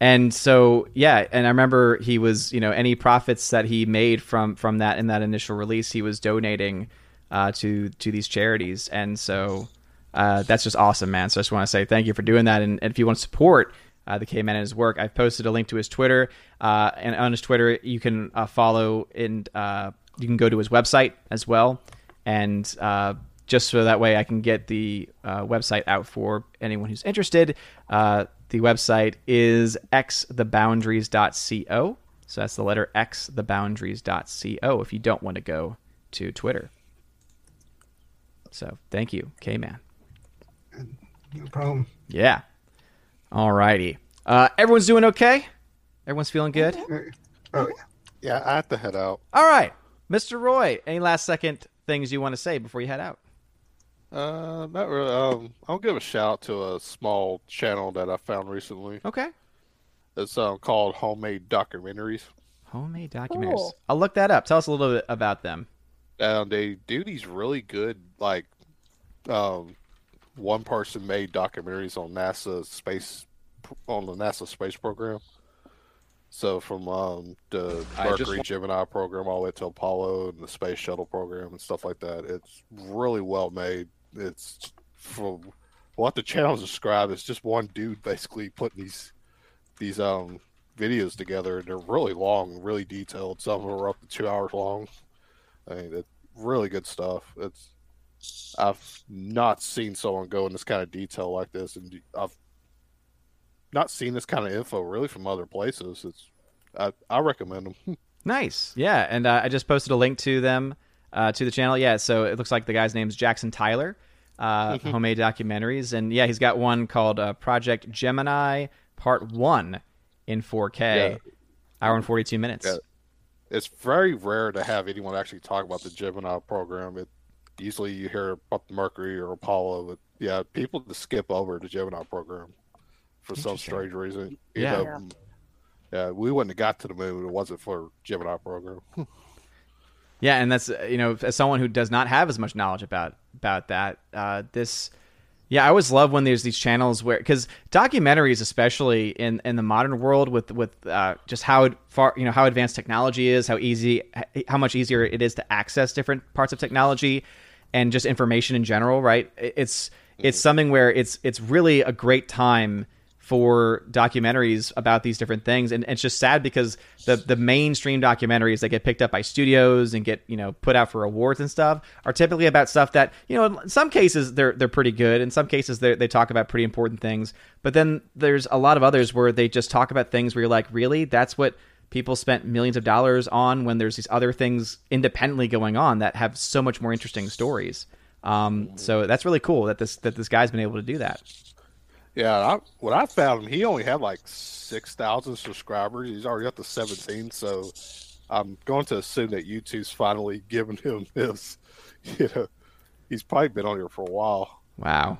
And so yeah, and I remember he was, you know, any profits that he made from from that in that initial release, he was donating uh, to to these charities, and so uh, that's just awesome, man. So I just want to say thank you for doing that, and, and if you want to support uh, the K Man and his work, I've posted a link to his Twitter, uh, and on his Twitter you can uh, follow and uh, you can go to his website as well, and uh, just so that way I can get the uh, website out for anyone who's interested. Uh, the website is xtheboundaries.co. So that's the letter x theboundaries.co if you don't want to go to Twitter. So thank you, K Man. No problem. Yeah. All righty. Uh, everyone's doing okay? Everyone's feeling good? Oh yeah. Yeah, I have to head out. All right. Mr. Roy, any last second things you want to say before you head out? Uh, not really. Um, I'll give a shout out to a small channel that I found recently. Okay. It's um, called Homemade Documentaries. Homemade documentaries. Cool. I'll look that up. Tell us a little bit about them. and they do these really good like um one person made documentaries on NASA space on the NASA space program. So from um the Mercury Gemini program all the way to Apollo and the space shuttle program and stuff like that. It's really well made. It's from what the channels described, it's just one dude basically putting these these um videos together and they're really long, really detailed. Some of them are up to two hours long. I mean, it's really good stuff. It's I've not seen someone go in this kind of detail like this, and I've not seen this kind of info really from other places. It's I, I recommend them. Nice. Yeah, and uh, I just posted a link to them uh, to the channel. Yeah, so it looks like the guy's name's Jackson Tyler, uh, homemade documentaries, and yeah, he's got one called uh, Project Gemini Part One in 4K, Yeah. hour and 42 minutes. Yeah. it's very rare to have anyone actually talk about the Gemini program. It usually you hear about the Mercury or Apollo, but yeah, people just skip over the Gemini program for some strange reason. You Yeah. know, Yeah. yeah, we wouldn't have got to the moon if it wasn't for Gemini program. Yeah, and that's uh, you know, as someone who does not have as much knowledge about about that, uh, this, yeah, I always love when there's these channels where because documentaries, especially in in the modern world, with with uh, just how far you know how advanced technology is, how easy, how much easier it is to access different parts of technology, and just information in general, right? It's it's mm-hmm. something where it's it's really a great time for documentaries about these different things. And it's just sad because the the mainstream documentaries that get picked up by studios and get you know put out for awards and stuff are typically about stuff that you know in some cases they're they're pretty good. In some cases they they talk about pretty important things. But then there's a lot of others where they just talk about things where you're like really? That's what people spent millions of dollars on when there's these other things independently going on that have so much more interesting stories um, so that's really cool that this that this guy's been able to do that Yeah, I, when I found him, he only had like six thousand subscribers. He's already up to seventeen, so I'm going to assume that YouTube's finally giving him his. You know, he's probably been on here for a while. wow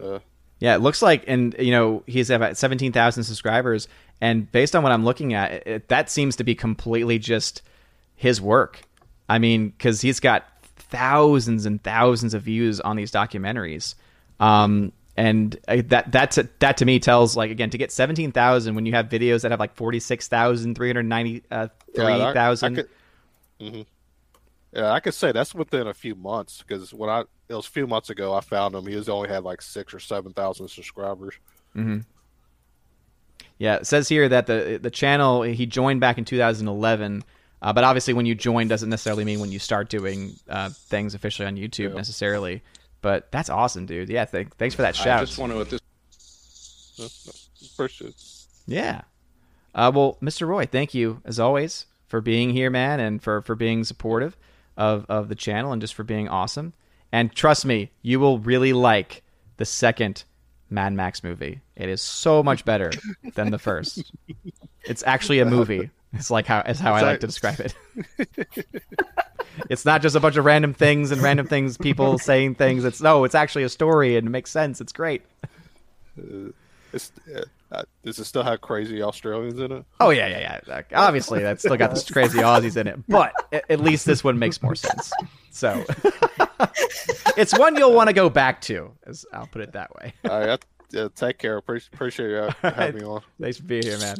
Uh, Yeah, it looks like, and you know, he's about seventeen thousand subscribers, and based on what I'm looking at, it, that seems to be completely just his work. I mean, because he's got thousands and thousands of views on these documentaries, um, and uh, that that to, that to me tells like again to get seventeen thousand when you have videos that have like forty six thousand, three hundred ninety uh, yeah, three thousand. Mhm. Yeah, I could say that's within a few months because when I it was a few months ago I found him. He was only had like six or seven thousand subscribers. Yeah, it says here that the the channel he joined back in 2011, uh, but obviously when you join doesn't necessarily mean when you start doing uh, things officially on YouTube Yeah. necessarily. But that's awesome, dude. Yeah, th- thanks for that shout. I just want to at this Appreciate. Yeah. Uh, well, Mr. Roy, thank you as always for being here, man, and for for being supportive of of the channel and just for being awesome. And trust me, you will really like the second Mad Max movie. It is so much better than the first. It's actually a movie. It's like how is how I like to describe it. it's not just a bunch of random things and random things, people saying things. It's no, it's actually a story and it makes sense. It's great. It's, uh, uh, does it still have crazy Australians in it? Oh yeah, yeah, yeah. Like, Obviously, that's still got the crazy Aussies in it, but a- at least this one makes more sense. So it's one you'll want to go back to. As I'll put it that way. All right, uh, take care. Appreciate, appreciate you having me on. Nice to be here, man.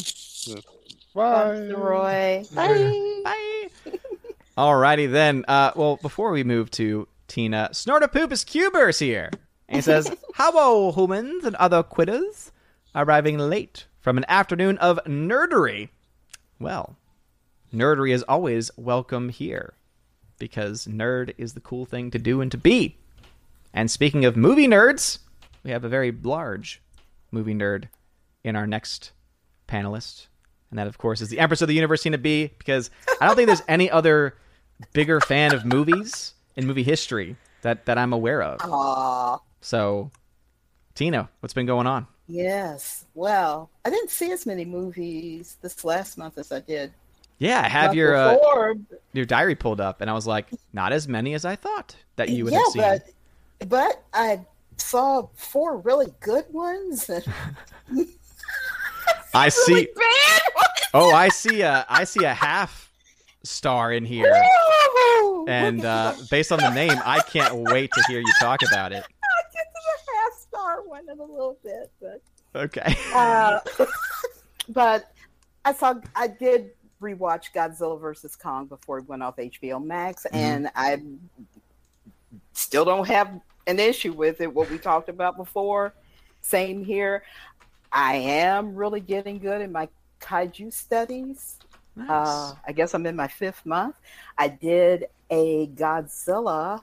Bye. Roy. Bye. Bye. Alrighty then. Uh, well, before we move to Tina, Snortapoopus Cubers here. And he says, Hello, humans and other quitters. Arriving late from an afternoon of nerdery. Well, nerdery is always welcome here because nerd is the cool thing to do and to be. And speaking of movie nerds, we have a very large movie nerd in our next panelist. And that, of course, is the Empress of the Universe, Tina B, because I don't think there's any other bigger fan of movies in movie history that, that I'm aware of. Aw. So, Tina, what's been going on? Yes. Well, I didn't see as many movies this last month as I did. Yeah, I have your uh, your diary pulled up, and I was like, not as many as I thought that you would yeah, have seen. but but I saw four really good ones. and I see. really. Oh, I see a I see a half star in here, and uh, based on the name, I can't wait to hear you talk about it. I'll get to the half one in a little bit, but Okay. uh, but I saw I did rewatch Godzilla versus Kong before it went off HBO Max, and I still don't have an issue with it. What we talked about before, same here. I am really getting good in my kaiju studies. Nice. Uh, I guess I'm in my fifth month. I did a Godzilla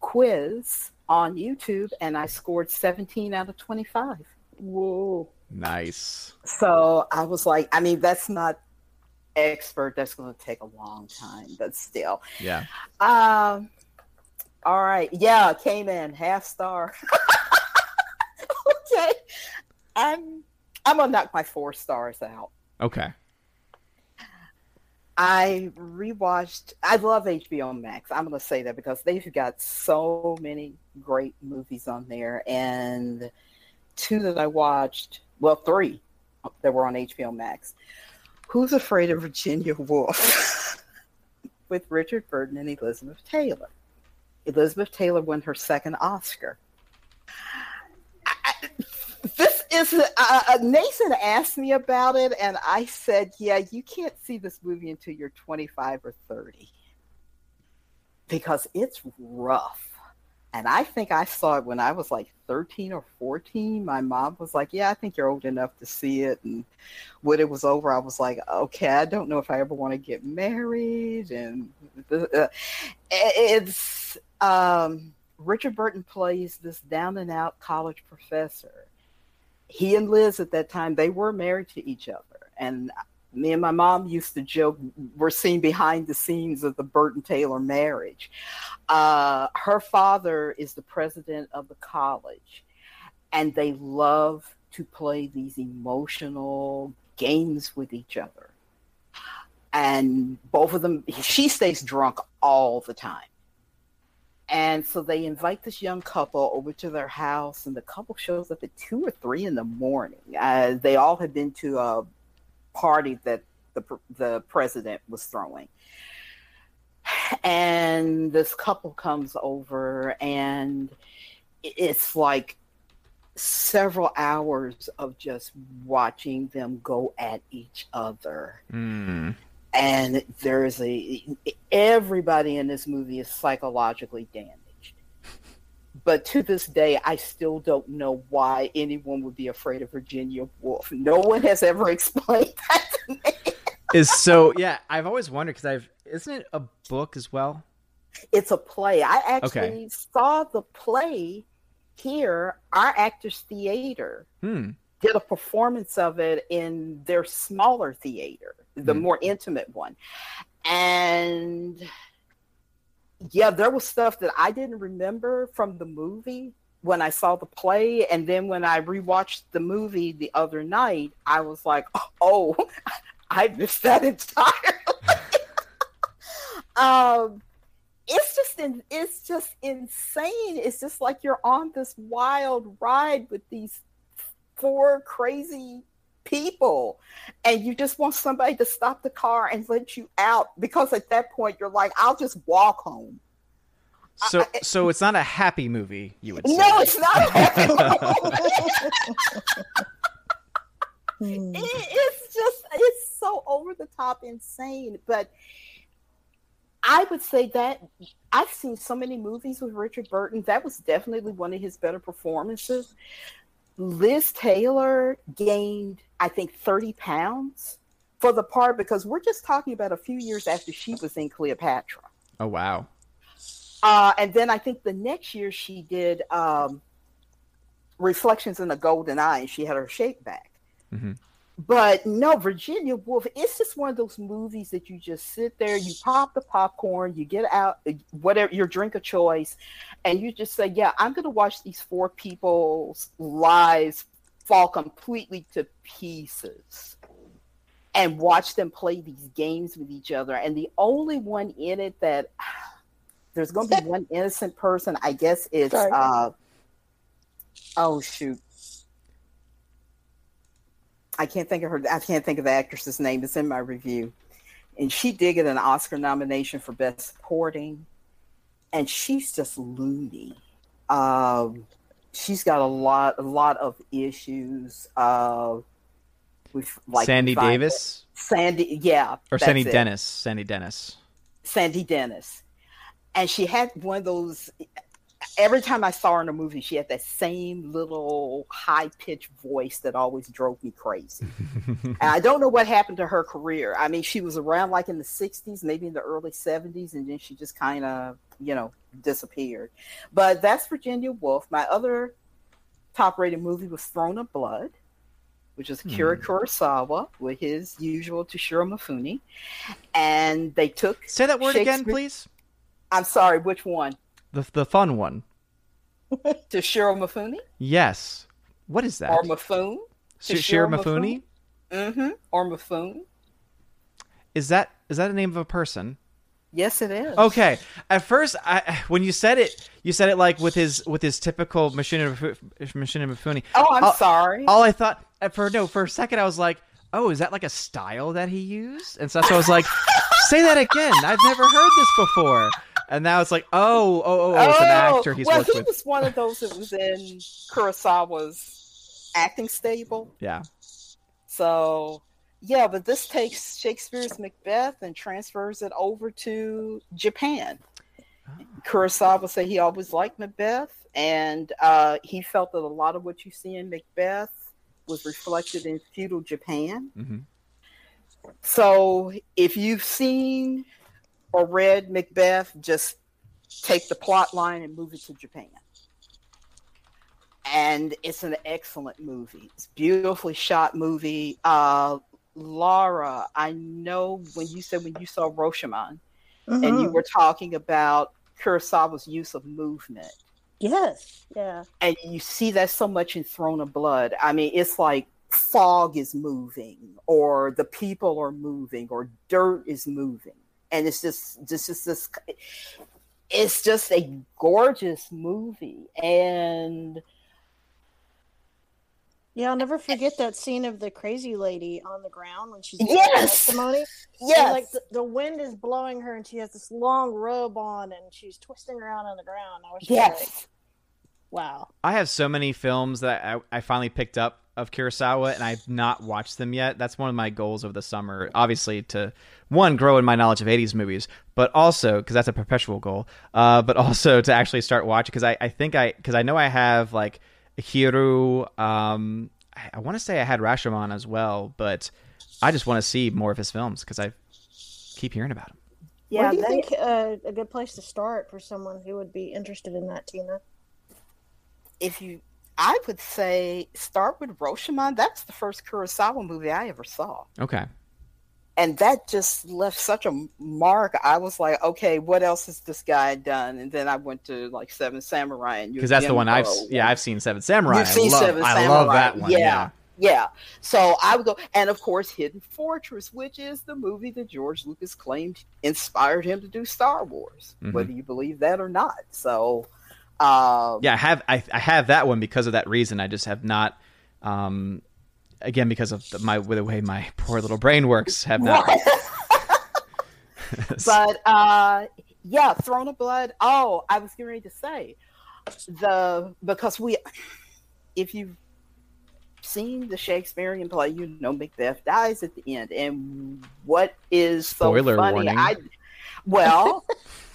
quiz on YouTube, and I scored 17 out of 25. Whoa. nice. So I was like, I mean, that's not expert. That's going to take a long time, but still. Yeah. Um. All right. Yeah, came in half star. okay. I'm I'm gonna knock my four stars out. Okay. I rewatched. I love HBO Max. I'm gonna say that because they've got so many great movies on there, and two that I watched. Well, three that were on HBO Max. Who's Afraid of Virginia Woolf? With Richard Burton and Elizabeth Taylor. Elizabeth Taylor won her second Oscar. Is uh, uh, Nathan asked me about it, and I said, "Yeah, you can't see this movie until you're 25 or 30 because it's rough." And I think I saw it when I was like 13 or 14. My mom was like, "Yeah, I think you're old enough to see it." And when it was over, I was like, "Okay, I don't know if I ever want to get married." And uh, it's um, Richard Burton plays this down and out college professor. He and Liz at that time they were married to each other, and me and my mom used to joke we're seen behind the scenes of the Burton Taylor marriage. Uh, her father is the president of the college, and they love to play these emotional games with each other. And both of them, she stays drunk all the time. And so they invite this young couple over to their house, and the couple shows up at two or three in the morning. Uh, they all had been to a party that the the president was throwing, and this couple comes over, and it's like several hours of just watching them go at each other Hmm. And there's a everybody in this movie is psychologically damaged but to this day i still don't know why anyone would be afraid of virginia woolf no one has ever explained that to me Is so yeah. I've always wondered because I've isn't it a book as well? it's a play i actually Okay. saw the play here our actors theater Hmm. Did a performance of it in their smaller theater, the Hmm. more intimate one. And yeah, there was stuff that I didn't remember from the movie when I saw the play. And then when I rewatched the movie the other night, I was like, oh, I missed that entirely. um, it's just in, it's just insane. It's just like you're on this wild ride with these four crazy people. And you just want somebody to stop the car and let you out because at that point you're like i'll just walk home. So I- so it's not a happy movie, you would say. no it's not Hmm. it, it's just it's so over the top insane. But i would say that i've seen so many movies with richard burton. That was definitely one of his better performances liz taylor gained i think 30 pounds for the part because we're just talking about a few years after she was in cleopatra Oh wow. uh, and then I think the next year she did um, Reflections in the Golden Eye, and she had her shape back. Mhm. But no, Virginia Woolf, it's just one of those movies that you just sit there, you pop the popcorn, you get out whatever your drink of choice, and you just say, Yeah, I'm going to watch these four people's lives fall completely to pieces and watch them play these games with each other. And the only one in it that there's going to be one innocent person, I guess it's Sorry. uh oh shoot. I can't think of her I can't think of the actress's name. It's in my review. And she did get an Oscar nomination for best supporting. And she's just loony. Um she's got a lot a lot of issues uh with like Sandy Davis Sandy, yeah, or Sandy it. Dennis? Sandy Dennis. Sandy Dennis, and she had one of those. Every time I saw her in a movie, she had that same little high pitched voice that always drove me crazy. and I don't know what happened to her career. I mean, she was around like in the '60s, maybe in the early '70s, and then she just kind of, you know, disappeared. But that's Virginia Woolf. My other top rated movie was Throne of Blood, which is Akira hmm. Kurosawa with his usual Toshiro Mifune. And they took, Say that word again, please. I'm sorry, which one? The the fun one. Toshiro Mifune Yes. What is that? or Mifune? Sh- Shiro Mifune? Mm-hmm. Or Mifune? Is that is that the name of a person? Yes, it is. Okay. At first, I when you said it, you said it like with his with his typical Machine Machine Mifune. Oh, I'm I'll- sorry. All I thought for no for a second I was like, oh, is that like a style that he used? And so why I was like, say that again. I've never heard this before. And now it's like, oh, oh, oh, oh it's an actor he's well, he with. was one of those that was in Kurosawa's acting stable. Yeah. So, yeah, but this takes Shakespeare's Macbeth and transfers it over to Japan. Kurosawa said he always liked Macbeth, and uh, he felt that a lot of what you see in Macbeth was reflected in feudal Japan. hmm So, if you've seen or read Macbeth, just take the plot line and move it to Japan. And it's an excellent movie. It's a beautifully shot movie. Uh, Laura, I know when you said when you saw Rashomon and Mm-hmm. you were talking about Kurosawa's use of movement, Yes. Yeah. and you see that so much in Throne of Blood. I mean, it's like fog is moving, or the people are moving, or dirt is moving, and it's just, just, just this. It's just a gorgeous movie, and Yeah, I'll never forget that scene of the crazy lady on the ground when she's giving Yes! testimony. And, yes, like the, the wind is blowing her, and she has this long robe on, and she's twisting around on the ground. I was yes, wow. I have so many films that I, I finally picked up of Kurosawa, and I've not watched them yet. That's one of my goals of the summer. Obviously, to one grow in my knowledge of '80s movies, but also because that's a perpetual goal. Uh, but also to actually start watching because I, I think I because I know I have like Hiru. Um, I, I want to say I had Rashomon as well, but I just want to see more of his films because I keep hearing about him. yeah. what do you think uh, a good place to start for someone who would be interested in that, Tina? If you, I would say start with Rashomon. That's the first Kurosawa movie I ever saw. Okay, and that just left such a mark. I was like, okay, what else has this guy done? And then I went to like Seven Samurai and because that's the one I've yeah I've seen Seven Samurai. You've I seen love, Seven I love Samurai. that one. Yeah. yeah. Yeah. So I would go, and of course, Hidden Fortress, which is the movie that George Lucas claimed inspired him to do Star Wars, Mhm. whether you believe that or not. So, um, Yeah, I have I, I have that one because of that reason. I just have not Um, again, because of the, my the way my poor little brain works, have not. But uh yeah throne of blood oh i was getting ready to say the because we if you've seen the shakespearean play you know macbeth dies at the end and what is so Spoiler funny warning. i well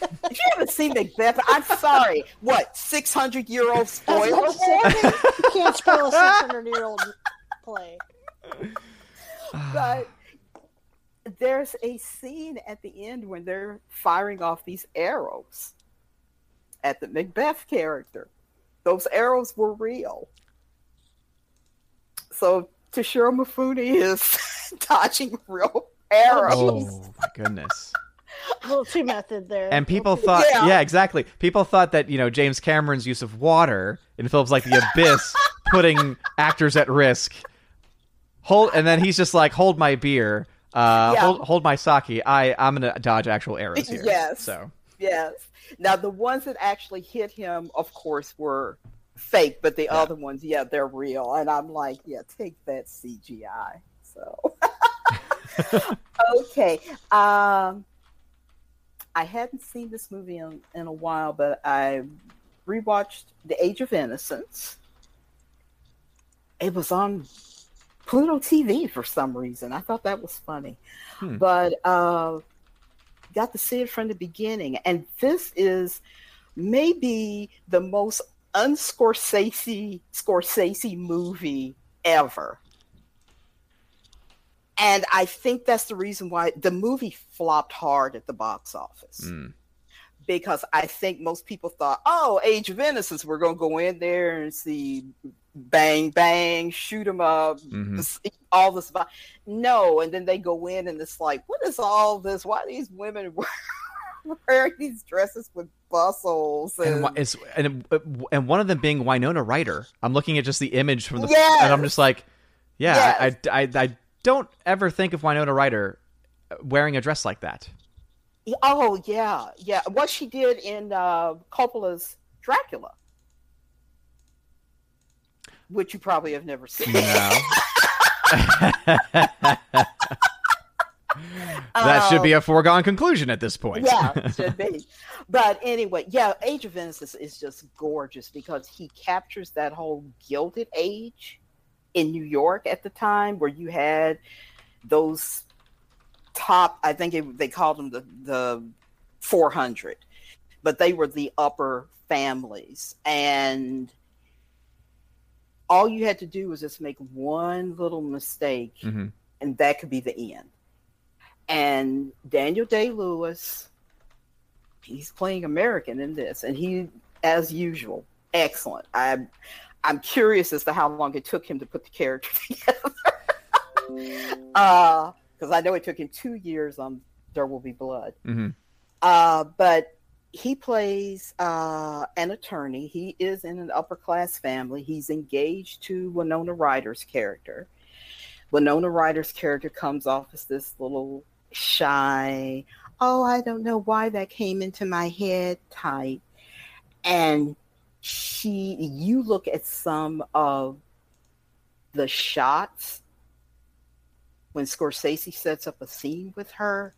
if you haven't seen macbeth i'm sorry what 600 year old spoiler You can't spoil a 600 year old play. but there's a scene at the end when they're firing off these arrows at the Macbeth character. Those arrows were real. So Toshiro Mifune is dodging real oh, arrows. oh my goodness. A little too method there. And people thought, Yeah. yeah. exactly. People thought that you know James Cameron's use of water in films like The Abyss, putting actors at risk. Hold, and then he's just like, "Hold my beer, uh, Yeah. hold, hold my sake. I, I'm gonna dodge actual arrows here." Yes. So Yes. Now the ones that actually hit him, of course, were fake, but the Yeah. other ones, yeah, they're real. And I'm like, yeah, take that CGI. So okay. Um I hadn't seen this movie in, in a while, but I rewatched The Age of Innocence. It was on Pluto TV for some reason. I thought that was funny. Hmm. But uh got to see it from the beginning. And this is maybe the most unscorsese Scorsese movie ever. And I think that's the reason why the movie flopped hard at the box office. mm, Because I think most people thought, oh, Age of Innocence, we're going to go in there and see bang, bang, shoot 'em up, mhm. all this. No, and then they go in and it's like, what is all this? Why are these women wearing these dresses with bustles? and And, and uh, and one of them being Winona Ryder. I'm looking at just the image from the, Yes! and I'm just like, yeah, I, I, I, I don't ever think of Winona Ryder wearing a dress like that. oh yeah, yeah. What she did in uh, Coppola's Dracula, which you probably have never seen. No. that should be a foregone conclusion at this point. yeah, should be. But anyway, yeah, Age of Innocence is just gorgeous because he captures that whole gilded age in New York at the time where you had those top, I think it, they called them the, the 400, but they were the upper families. And all you had to do was just make one little mistake Mhm. and that could be the end. And Daniel Day Lewis, he's playing American in this, and he, as usual, excellent. I'm, I'm curious as to how long it took him to put the character together, because I know it took him two years on There Will Be Blood. Mhm. Uh, but he plays uh, an attorney. He is in an upper class family. He's engaged to Winona Ryder's character. Winona Ryder's character comes off as this little shy, oh, I don't know why that came into my head type. And she, you look at some of the shots when Scorsese sets up a scene with her,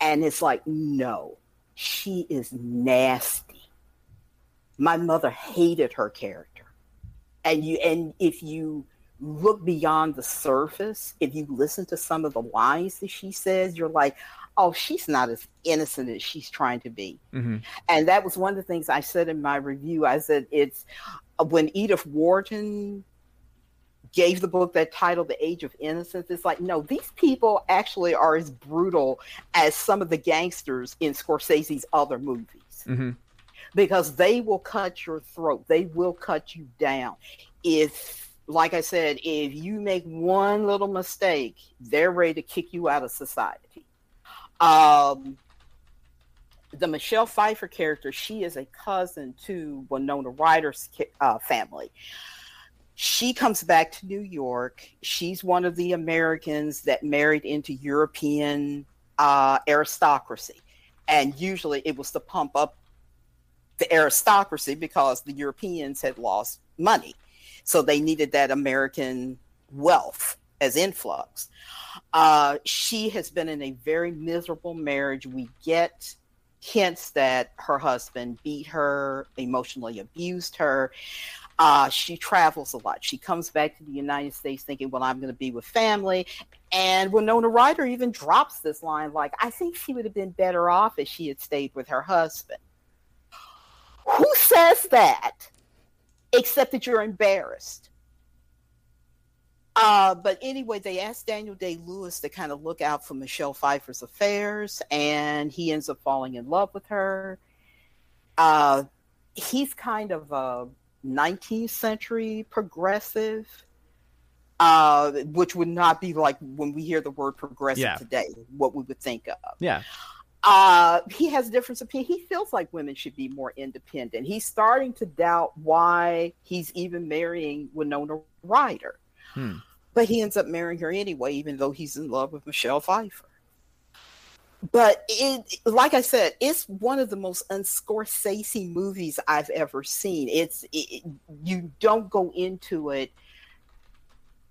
and it's like, no, she is nasty. My mother hated her character. And you and if you look beyond the surface, if you listen to some of the lines that she says, you're like, oh, she's not as innocent as she's trying to be. Mhm. And that was one of the things I said in my review. I said it's uh, when Edith Wharton gave the book that title, The Age of Innocence. It's like, no, these people actually are as brutal as some of the gangsters in Scorsese's other movies Mhm. because they will cut your throat. They will cut you down. If, like I said, if you make one little mistake, they're ready to kick you out of society. Um, the Michelle Pfeiffer character, she is a cousin to Winona Ryder's uh, family. She comes back to New York. She's one of the Americans that married into European uh, aristocracy. And usually it was to pump up the aristocracy because the Europeans had lost money. So they needed that American wealth as influx. Uh, she has been in a very miserable marriage. We get hints that her husband beat her, emotionally abused her. Uh, she travels a lot. She comes back to the United States thinking, well, I'm going to be with family. And Winona Ryder even drops this line like, I think she would have been better off if she had stayed with her husband. Who says that? Except that you're embarrassed. Uh, but anyway, they asked Daniel Day Lewis to kind of look out for Michelle Pfeiffer's affairs, and he ends up falling in love with her. Uh, he's kind of a 19th century progressive, uh, which would not be like when we hear the word progressive Yeah. today, what we would think of. Yeah. Uh, he has a different opinion. He feels like women should be more independent. He's starting to doubt why he's even marrying Winona Ryder. Hmm. But he ends up marrying her anyway, even though he's in love with Michelle Pfeiffer. But it, like I said, it's one of the most unscorsese movies I've ever seen. It's it, you don't go into it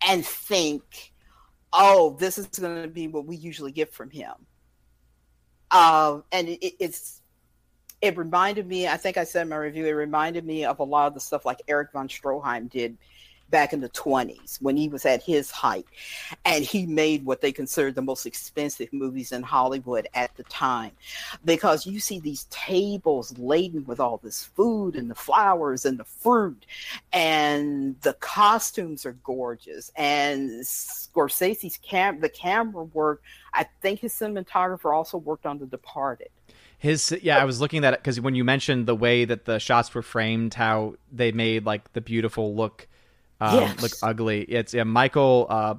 and think, "Oh, this is going to be what we usually get from him." Um, and it, it's it reminded me. I think I said in my review. It reminded me of a lot of the stuff like Erich von Stroheim did back in the 20s when he was at his height. And he made what they considered the most expensive movies in Hollywood at the time. Because you see these tables laden with all this food and the flowers and the fruit. And the costumes are gorgeous. And Scorsese's cam the camera work I think his cinematographer also worked on The Departed. His yeah, I was looking at it because when you mentioned the way that the shots were framed, how they made like the beautiful look um, Yes. look ugly. It's yeah, Michael uh,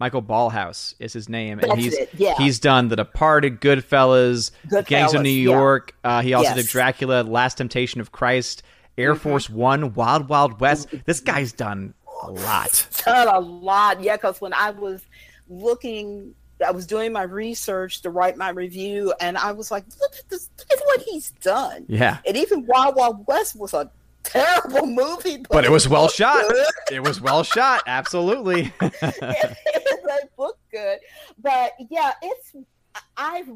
Michael Ballhaus is his name, and That's he's it, yeah. he's done The Departed, Goodfellas, Gangs of Goodfellas, New yeah. York. Uh, he also Yes. did Dracula, Last Temptation of Christ, Air Mm-hmm. Force One, Wild Wild West. This guy's done a lot. done a lot. Yeah, because when I was looking, I was doing my research to write my review, and I was like, look at this, look at what he's done. Yeah, And even Wild Wild West was a terrible movie, but, but it was well shot. good. It was well shot. Absolutely. it looked good. But yeah, it's I've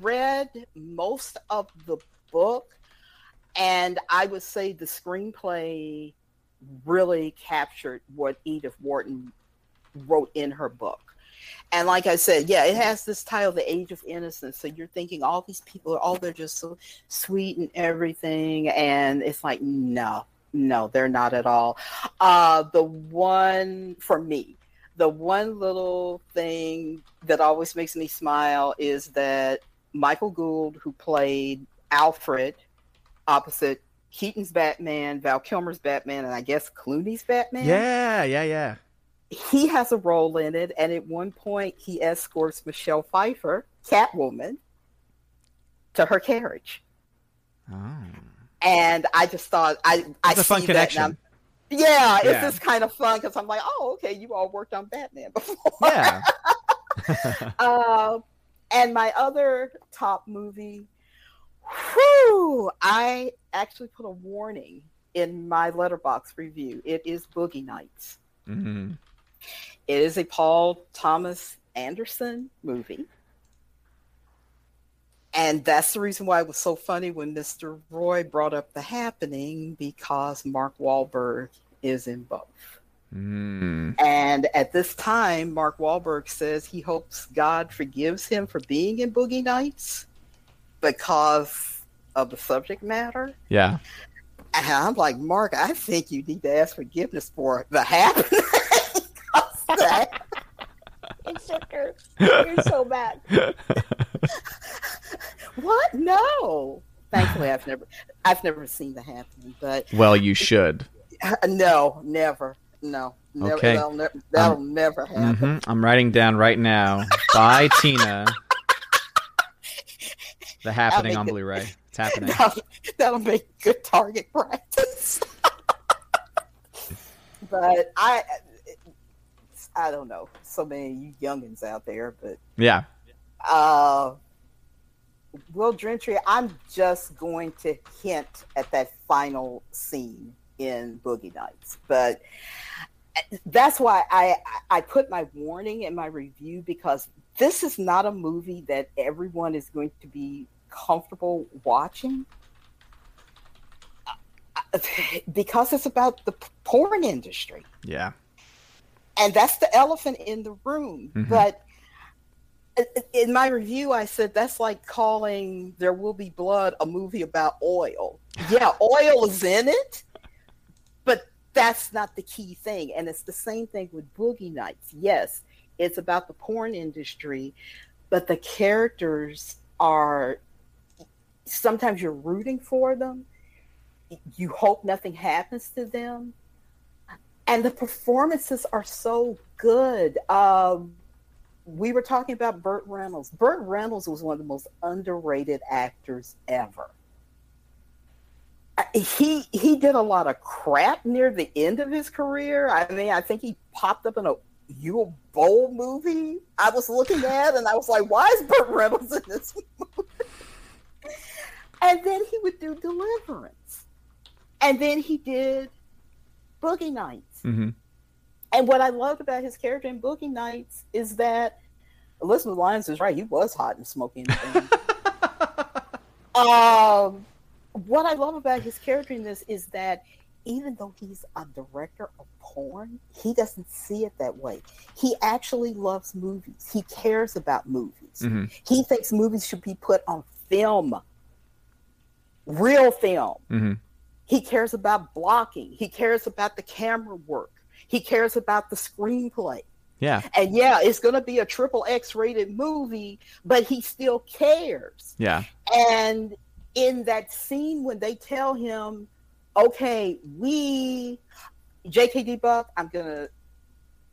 read most of the book, and I would say the screenplay really captured what Edith Wharton wrote in her book. And like I said, yeah, it has this title, The Age of Innocence. So you're thinking all these people are, all they're just so sweet and everything. And it's like, no, no, they're not at all. Uh, the one for me, the one little thing that always makes me smile is that Michael Gough, who played Alfred opposite Keaton's Batman, Val Kilmer's Batman, and I guess Clooney's Batman yeah, yeah, yeah. He has a role in it, and at one point he escorts Michelle Pfeiffer, Catwoman, to her carriage. Oh. And I just thought I I It's a fun see that connection. Yeah, it's Yeah. just kind of fun because I'm like, oh, okay, you all worked on Batman before. Yeah. uh, and my other top movie, whew, I actually put a warning in my Letterboxd review. It is Boogie Nights. hmm It is a Paul Thomas Anderson movie. And that's the reason why it was so funny when Mr. Roy brought up the happening because Mark Wahlberg is in both. Mm. And at this time, Mark Wahlberg says he hopes God forgives him for being in Boogie Nights because of the subject matter. Yeah. And I'm like, Mark, I think you need to ask forgiveness for the happening. 'Cause that It shook her. You're so bad. What? No. Thankfully, I've never, I've never seen the happening. But well, you should. no, never, no, never. Okay. That'll, ne- that'll never happen. hmm I'm writing down right now. By Tina. The happening on it- Blu-ray. It's happening. That'll, that'll make good target practice. but I, I don't know. So many you youngins out there, but Yeah. uh, Will Gentry, I'm just going to hint at that final scene in Boogie Nights, but that's why I I put my warning in my review because this is not a movie that everyone is going to be comfortable watching because it's about the porn industry. Yeah. And that's the elephant in the room. Mhm. But in my review, I said that's like calling There Will Be Blood a movie about oil. Yeah, oil is in it, but that's not the key thing. And it's the same thing with Boogie Nights. Yes, it's about the porn industry, but the characters are sometimes you're rooting for them. You hope nothing happens to them. And the performances are so good. Um, we were talking about Burt Reynolds. Burt Reynolds was one of the most underrated actors ever. Uh, He he did a lot of crap near the end of his career. I mean, I think he popped up in a Uwe Boll movie. I was looking at, and I was like, "Why is Burt Reynolds in this movie?" and then he would do Deliverance, and then he did Boogie Nights. Hmm And what I loved about his character in Boogie Nights is that Elizabeth Lyons is right. He was hot and smoking. um, what I love about his character in this is that even though he's a director of porn, he doesn't see it that way. He actually loves movies. He cares about movies. hmm He thinks movies should be put on film, real film. hmm He cares about blocking. He cares about the camera work. He cares about the screenplay. Yeah. And yeah, it's going to be a triple X rated movie, but he still cares. Yeah. And in that scene when they tell him, okay, we, JKD Buck, I'm going to,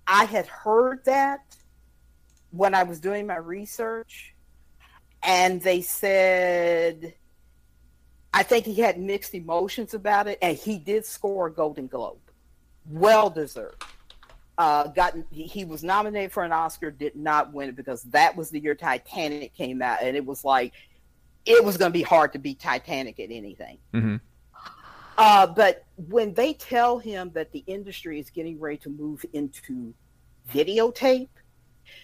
I had heard that when I was doing my research, and they said, I think he had mixed emotions about it, and he did score a Golden Globe. Well deserved. Uh, got he, was nominated for an Oscar, did not win it because that was the year Titanic came out, and it was like it was going to be hard to beat Titanic at anything. hmm Uh, but when they tell him that the industry is getting ready to move into videotape,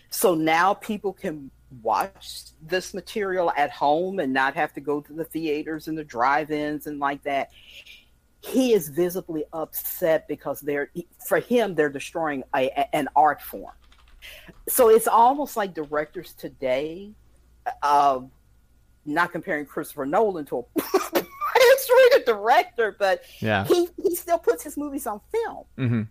so now people can watch this material at home and not have to go to the theaters and the drive-ins and like that. He is visibly upset because they're for him they're destroying a, a- an art form. So it's almost like directors today, uh, not comparing Christopher Nolan to a X-rated director, but Yeah. he he still puts his movies on film, hmm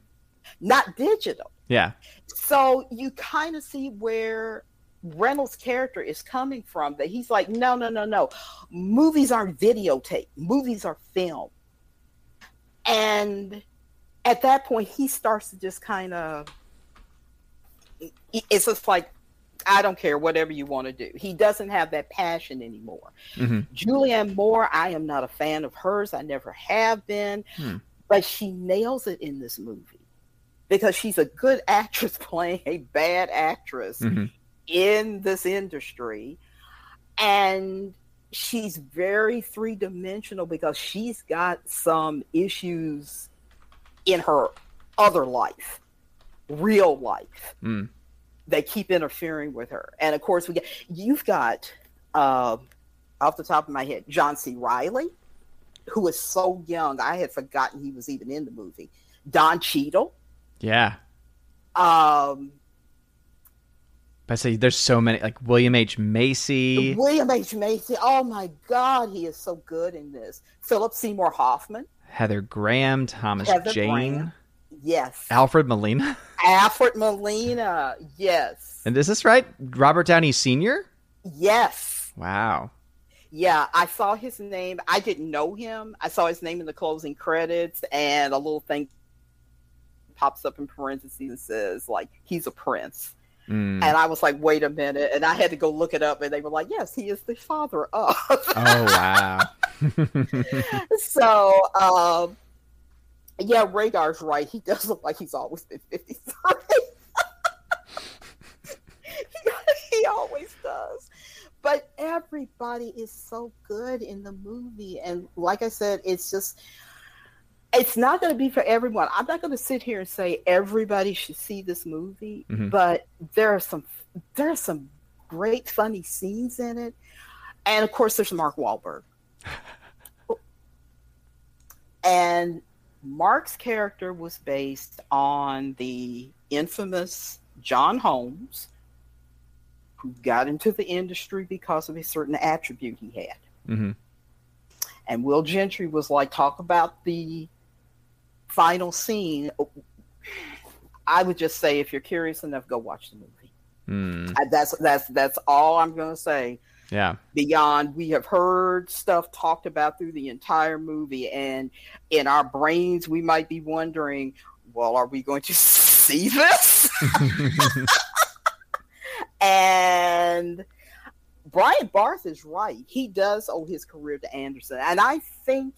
not digital. Yeah. So you kind of see where Reynolds' character is coming from. That he's like, no, no, no, no. Movies aren't videotape. Movies are film. And at that point, he starts to just kind of. It's just like, I don't care, whatever you want to do. He doesn't have that passion anymore. hmm Julianne Moore, I am not a fan of hers. I never have been. Hmm. But she nails it in this movie because she's a good actress playing a bad actress hmm in this industry. And she's very three dimensional because she's got some issues in her other life, real life Mm. they keep interfering with her. And of course, we get you've got uh, off the top of my head John C. Reilly, who is so young. I had forgotten he was even in the movie. Don Cheadle. Yeah. Um, I say there's so many like William H Macy. William H. Macy. Oh my God, he is so good in this. Philip Seymour Hoffman. Heather Graham, Thomas Heather Jane, Graham. Yes. Alfred Molina. Alfred Molina. Yes. And is this right? Robert Downey Sr.? Yes. Wow. Yeah, I saw his name. I didn't know him. I saw his name in the closing credits, and a little thing pops up in parentheses and says, like, he's a prince. Mm. And I was like, wait a minute. And I had to go look it up, and they were like, yes, he is the father of. Oh wow. so, um, yeah, Radar's right. He does look like he's always been 53. he, he always does. But everybody is so good in the movie. And like I said, it's just it's not going to be for everyone. I'm not going to sit here and say everybody should see this movie, Mhm. but there are some there are some great funny scenes in it, and of course there's Mark Wahlberg. and Mark's character was based on the infamous John Holmes, who got into the industry because of a certain attribute he had. hmm And Will Gentry was like, talk about the final scene. I would just say, if you're curious enough, go watch the movie. Mm. That's that's that's all I'm going to say. Yeah. Beyond, we have heard stuff talked about through the entire movie, and in our brains, we might be wondering, well, are we going to see this? and Brian Barth is right. He does owe his career to Anderson, and I think,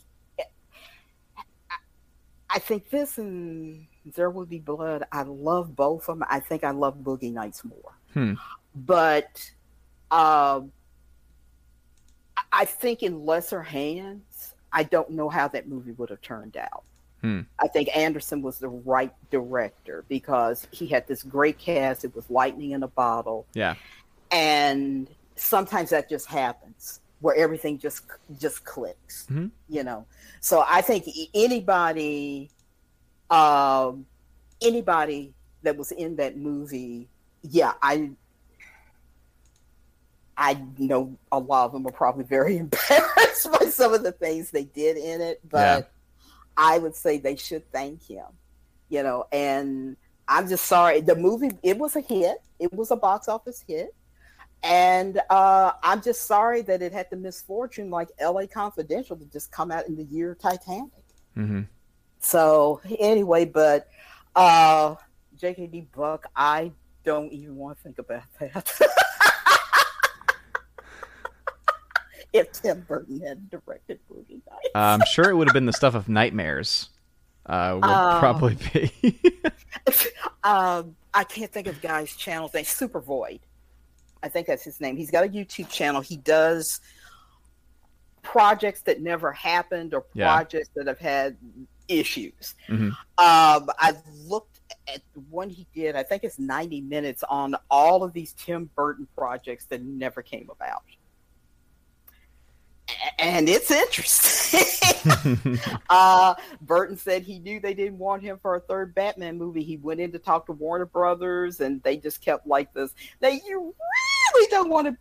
I think this and There Will Be Blood. I love both of them. I think I love Boogie Nights more, Hmm. but um, I- I think in lesser hands, I don't know how that movie would have turned out. Hmm. I think Anderson was the right director because he had this great cast. It was lightning in a bottle Yeah. and sometimes that just happens where everything just just clicks Mhm. you know? So i think anybody um anybody that was in that movie yeah i i know a lot of them are probably very embarrassed by some of the things they did in it but i would say they should thank him you know? And i'm just sorry the movie it was a hit. It was a box office hit and uh, I'm just sorry that it had the misfortune, like LA Confidential, to just come out in the year Titanic. hmm So anyway, but uh, JKD Buck, I don't even want to think about that. if Tim Burton had directed Boogie Nights, I'm sure it would have been the stuff of nightmares. Uh, would Oh. probably be. um, I can't think of guy's channel name. Super Void. I think that's his name. He's got a YouTube channel. He does projects that never happened or Yeah. projects that have had issues. Mhm. Um, I looked at the one he did. I think it's 90 minutes on all of these Tim Burton projects that never came about. And it's interesting. uh, Burton said he knew they didn't want him for a third Batman movie. He went in to talk to Warner Brothers, and they just kept like this. Now you really don't want to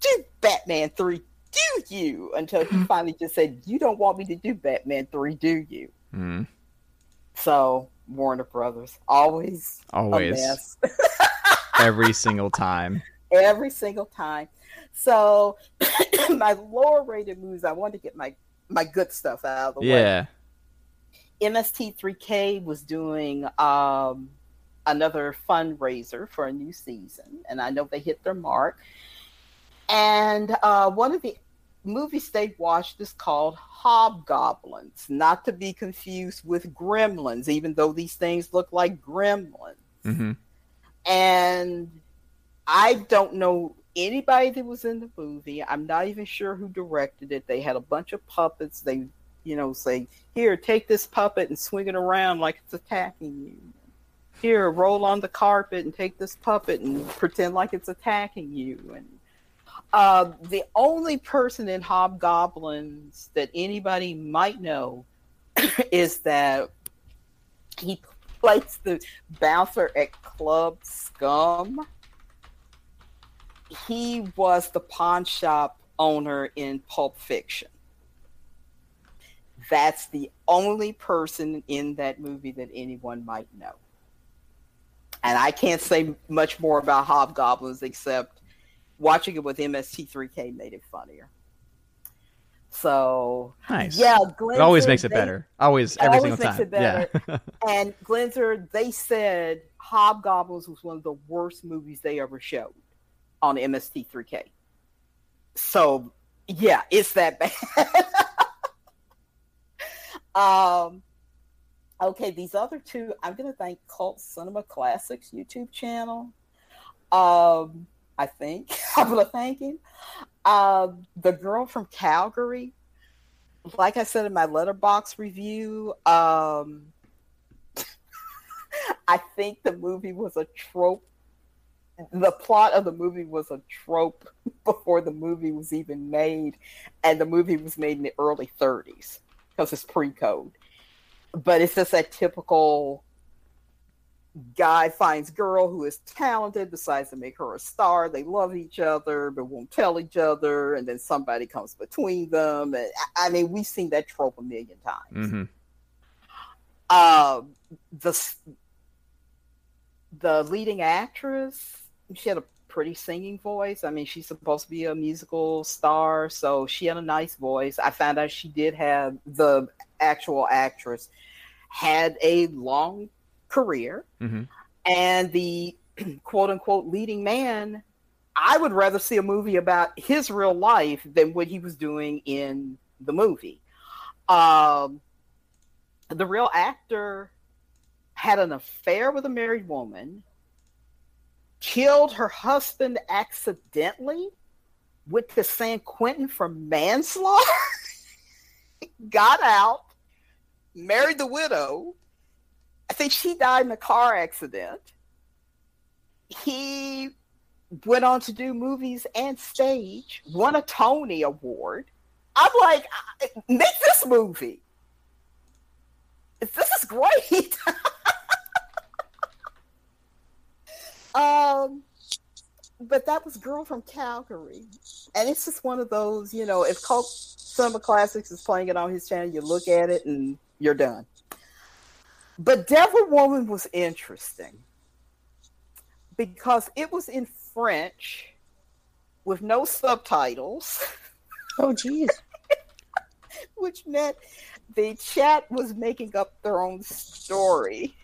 do Batman three, do you? Until he finally just said, "You don't want me to do Batman three, do you?" Mm, So Warner Brothers always always, every single time. every single time. So my lower rated movies, I wanted to get my my good stuff out of the way. Yeah. MST3K was doing um, another fundraiser for a new season, and I know they hit their mark. And uh, one of the movies they watched is called Hobgoblins, not to be confused with Gremlins, even though these things look like Gremlins. hmm And I don't know anybody that was in the movie. I'm not even sure who directed it. They had a bunch of puppets. They, you know, say, "Here, take this puppet and swing it around like it's attacking you." Here, roll on the carpet and take this puppet and pretend like it's attacking you. And uh, the only person in Hobgoblins that anybody might know is that he plays the bouncer at Club Scum. He was the pawn shop owner in Pulp Fiction. That's the only person in that movie that anyone might know. And I can't say much more about Hobgoblins except watching it with MST3K made it funnier. So, Nice. yeah, It always makes it they- better. Always, every always single time. it better. Yeah. And Glenzer, they said Hobgoblins was one of the worst movies they ever showed on MST3K. So, yeah, it's that bad. um, okay, these other two, I'm going to thank Cult Cinema Classics YouTube channel. Um, I think I'm going to thank him. Um, the girl from Calgary like I said in my Letterboxd review, um, I think the movie was a trope. The plot of the movie was a trope before the movie was even made, and the movie was made in the early 30s because it's pre-code. But it's just that typical guy finds girl who is talented, decides to make her a star. They love each other, but won't tell each other, and then somebody comes between them. And I mean, we've seen that trope a million times. hmm Uh, the the leading actress, she had a pretty singing voice. I mean, she's supposed to be a musical star, so she had a nice voice. I found out she did have the actual actress had a long career, hmm and the quote unquote leading man. I would rather see a movie about his real life than what he was doing in the movie. Um, the real actor had an affair with a married woman, killed her husband accidentally, went to San Quentin for manslaughter, got out, married the widow. I think she died in a car accident. He went on to do movies and stage, won a Tony Award. I'm like, make this movie. This is great. um, but that was Girl from Calgary. And it's just one of those, you know, if Cult Cinema Classics is playing it on his channel, you look at it and you're done. But Devil Woman was interesting because it was in French with no subtitles, Oh, geez. which meant the chat was making up their own story.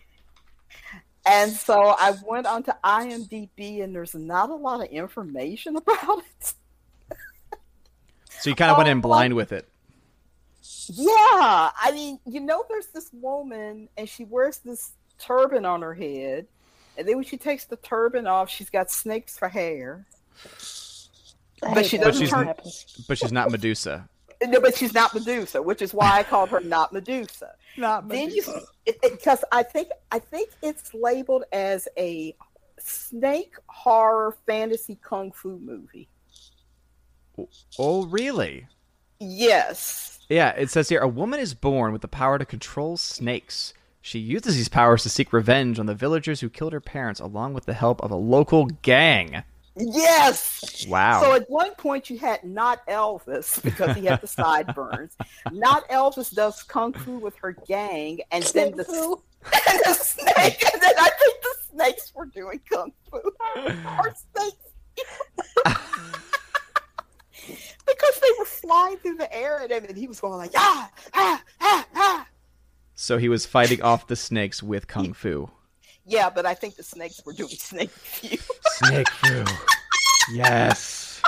And so I went onto IMDb, and there's not a lot of information about it. So you kind of went in Oh, blind with it. Yeah, I mean, you know, there's this woman, and she wears this turban on her head, and then when she takes the turban off, she's got snakes for hair. But she doesn't when turn- But she's not Medusa. No, but she's not Medusa, which is why I called her not Medusa. Not then you because I think I think it's labeled as a snake horror fantasy kung fu movie. Oh, oh really? Yes. Yeah, it says here a woman is born with the power to control snakes. She uses these powers to seek revenge on the villagers who killed her parents, along with the help of a local gang. Yes. Wow. So at one point you had not Elvis because he had the sideburns. not Elvis does kung fu with her gang, and then the, Fu. and the snake, and then I think the snakes were doing kung fu or snakes. Because they were flying through the air at him, and he was going like ah ah ah ah. so he was fighting off the snakes with kung fu. Yeah, but I think the snakes were doing snake fu. Snake fu. Yes.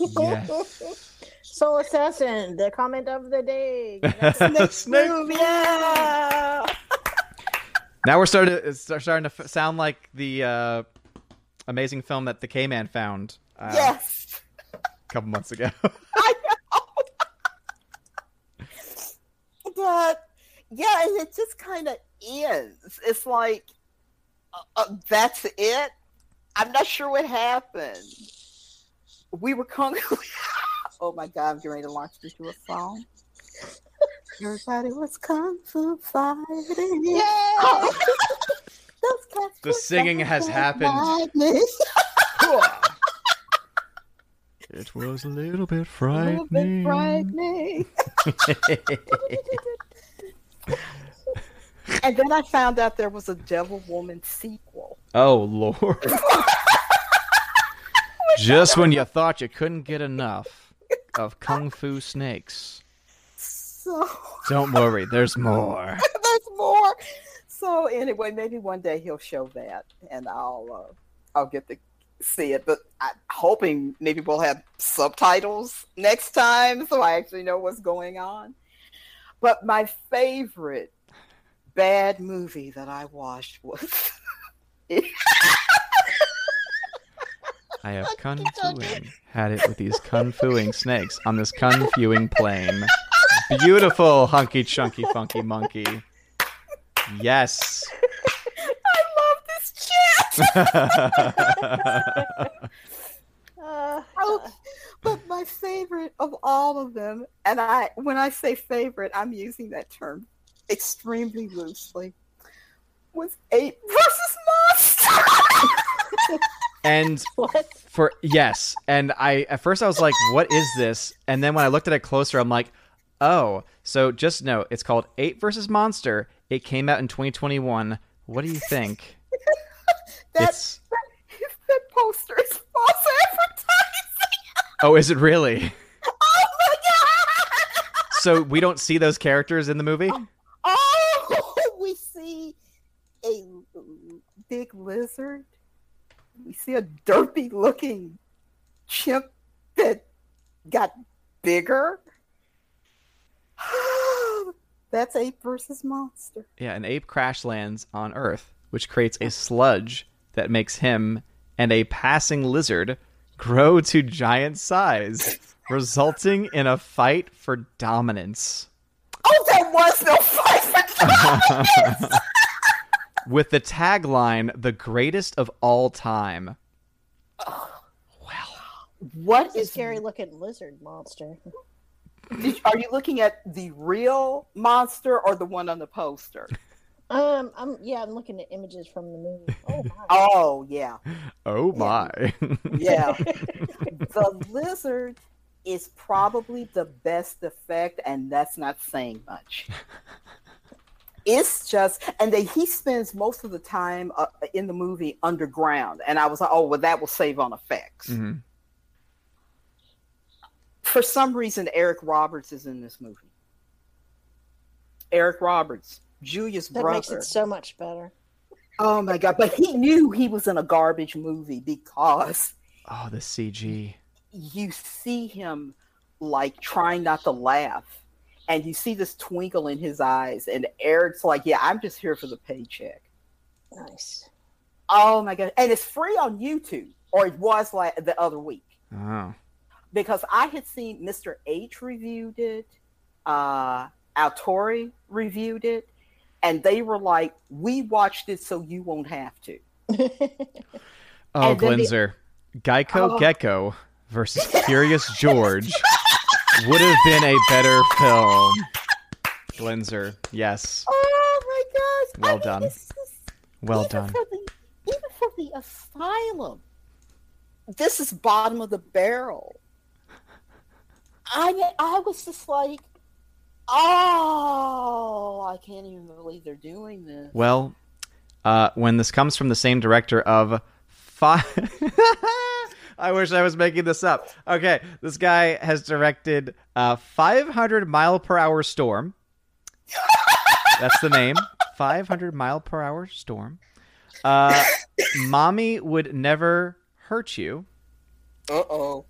Yes. Soul Assassin, the comment of the day. Snake Fu, yeah. Now we're starting to it's starting to sound like the uh, amazing film that the K Man found uh, yes. A couple months ago. I know. but yeah, and it just kind of ends. It's like uh, uh, that's it. I'm not sure what happened. We were kung oh my god, I'm getting ready to launch into a song. Everybody was kung fu fighting. Yay! Those cats The singing has happened. It was a little bit A little bit frightening. frightening. And then I found out there was a Devil Woman sequel. oh lord! Just when you thought you couldn't get enough of kung fu snakes, So don't worry, there's more. there's more. So anyway, maybe one day he'll show that, and I'll uh, I'll get to see it. But I'm hoping maybe we'll have subtitles next time, so I actually know what's going on. But my favorite bad movie that I watched was I have kung fuing. Had it with these kung fuing snakes on this kung fuing plane. Beautiful, hunky, chunky, funky monkey. Yes. I love this chat. Uh, Oh, but my favorite of all of them, and I when I say favorite, I'm using that term extremely loosely, was Ape versus Monster. and what? for yes, and I at first I was like, "What is this?" And then when I looked at it closer, I'm like, "Oh." So just know it's called Ape versus Monster. It came out in 2021. What do you think? That's It's that poster is false advertising. oh, is it really? Oh my god! So we don't see those characters in the movie? Um, oh, we see a big lizard. We see a derpy looking chimp that got bigger. That's ape versus monster. Yeah, an ape crash lands on Earth, which creates a sludge that makes him and a passing lizard grow to giant size, resulting in a fight for dominance. Oh, there was no fight for dominance. With the tagline, the greatest of all time. what It's a scary looking lizard monster. Did, are you looking at the real monster or the one on the poster? Um, I'm yeah, I'm looking at images from the movie. Oh my! Oh yeah, Oh my. yeah. the lizard is probably the best effect, and that's not saying much. It's just, and they, he spends most of the time uh, in the movie underground, and I was like, oh well, that will save on effects. Mhm. For some reason, Eric Roberts is in this movie. Eric Roberts, Julia's That brother. makes it so much better. Oh my god! But he knew he was in a garbage movie because Oh, the CG. you see him like trying not to laugh, and you see this twinkle in his eyes, and Eric's like, "Yeah, I'm just here for the paycheck." Nice. Oh my god! And it's free on YouTube, or it was like the other week Oh. because I had seen Mr. H reviewed it, uh, Autori reviewed it, and they were like, "We watched it so you won't have to." Oh, then the- Geico Oh. Gecko versus Curious George would have been a better film. Glinzer, yes. Oh my gosh! Well I mean, done. is- Well even done. For the, even for the asylum, this is bottom of the barrel. I I was just like, oh, I can't even believe they're doing this. Well, uh, when this comes from the same director of five. I wish I was making this up. Okay, this guy has directed uh, 500 Mile Per Hour Storm. That's the name. 500 Mile Per Hour Storm. Uh, Mommy Would Never Hurt You. Uh oh.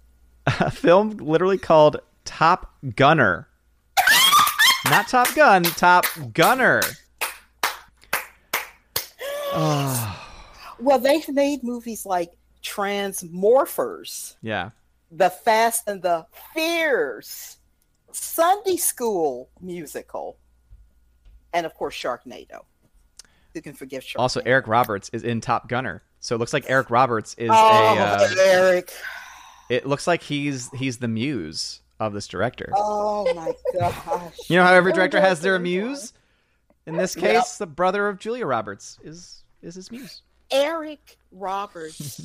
a film literally called Top Gunner. Not Top Gun, Top Gunner. Oh, Well, they've made movies like Transmorphers, yeah. The Fast and the Fierce, Sunday School musical, and of course Sharknado. Who can forgive Sharknado? Also, Eric Roberts is in Top Gunner. So it looks like Eric Roberts is oh, a. Uh, Eric. it looks like he's he's the muse of this director. Oh my gosh. You know how every Oh, director has their muse. In this Yep. case, the brother of Julia Roberts is is his muse. Eric Roberts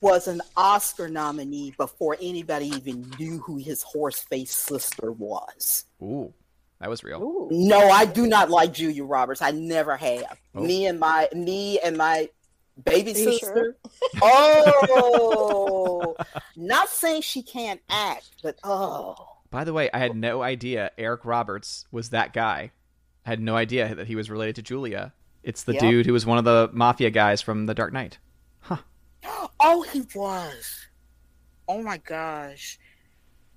was an Oscar nominee before anybody even knew who his horse faced sister was. Ooh, that was real. Ooh. No, I do not like Julia Roberts. I never have. Oh. Me and my me and my baby Are you sister. Oh, not saying she can't act, but oh, By the way, I had no idea Eric Roberts was that guy. I had no idea that he was related to Julia. It's the Yep. dude who was one of the mafia guys from The Dark Knight. Huh. Oh, he was. Oh my gosh.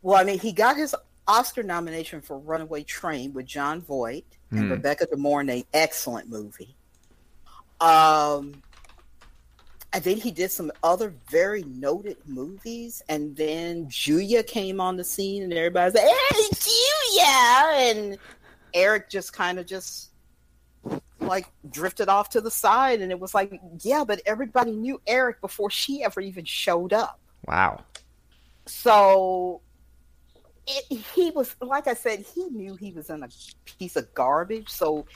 Well, I mean, he got his Oscar nomination for Runaway Train with Jon Voight and Hmm. Rebecca De Mornay. Excellent movie. Um, and then he did some other very noted movies. And then Julia came on the scene, and everybody's like, "Hey, Julia!" And Eric just kind of just like drifted off to the side, and it was like, yeah, but everybody knew Eric before she ever even showed up. Wow. So it, he was, like I said, he knew he was in a piece of garbage. So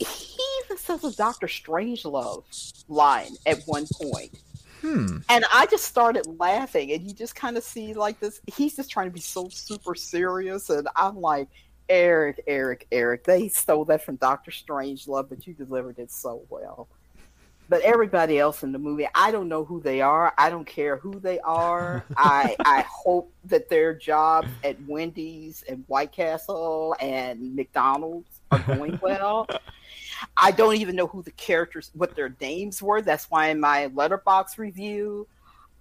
he says a Doctor Strangelove line at one point. Hmm. And I just started laughing, and you just kind of see like this. He's just trying to be so super serious, and I'm like, Eric, Eric, Eric. They stole that from Doctor Strangelove, but you delivered it so well. But everybody else in the movie, I don't know who they are. I don't care who they are. I I hope that their jobs at Wendy's and White Castle and McDonald's are going well. I don't even know who the characters, what their names were. That's why in my Letterboxd review,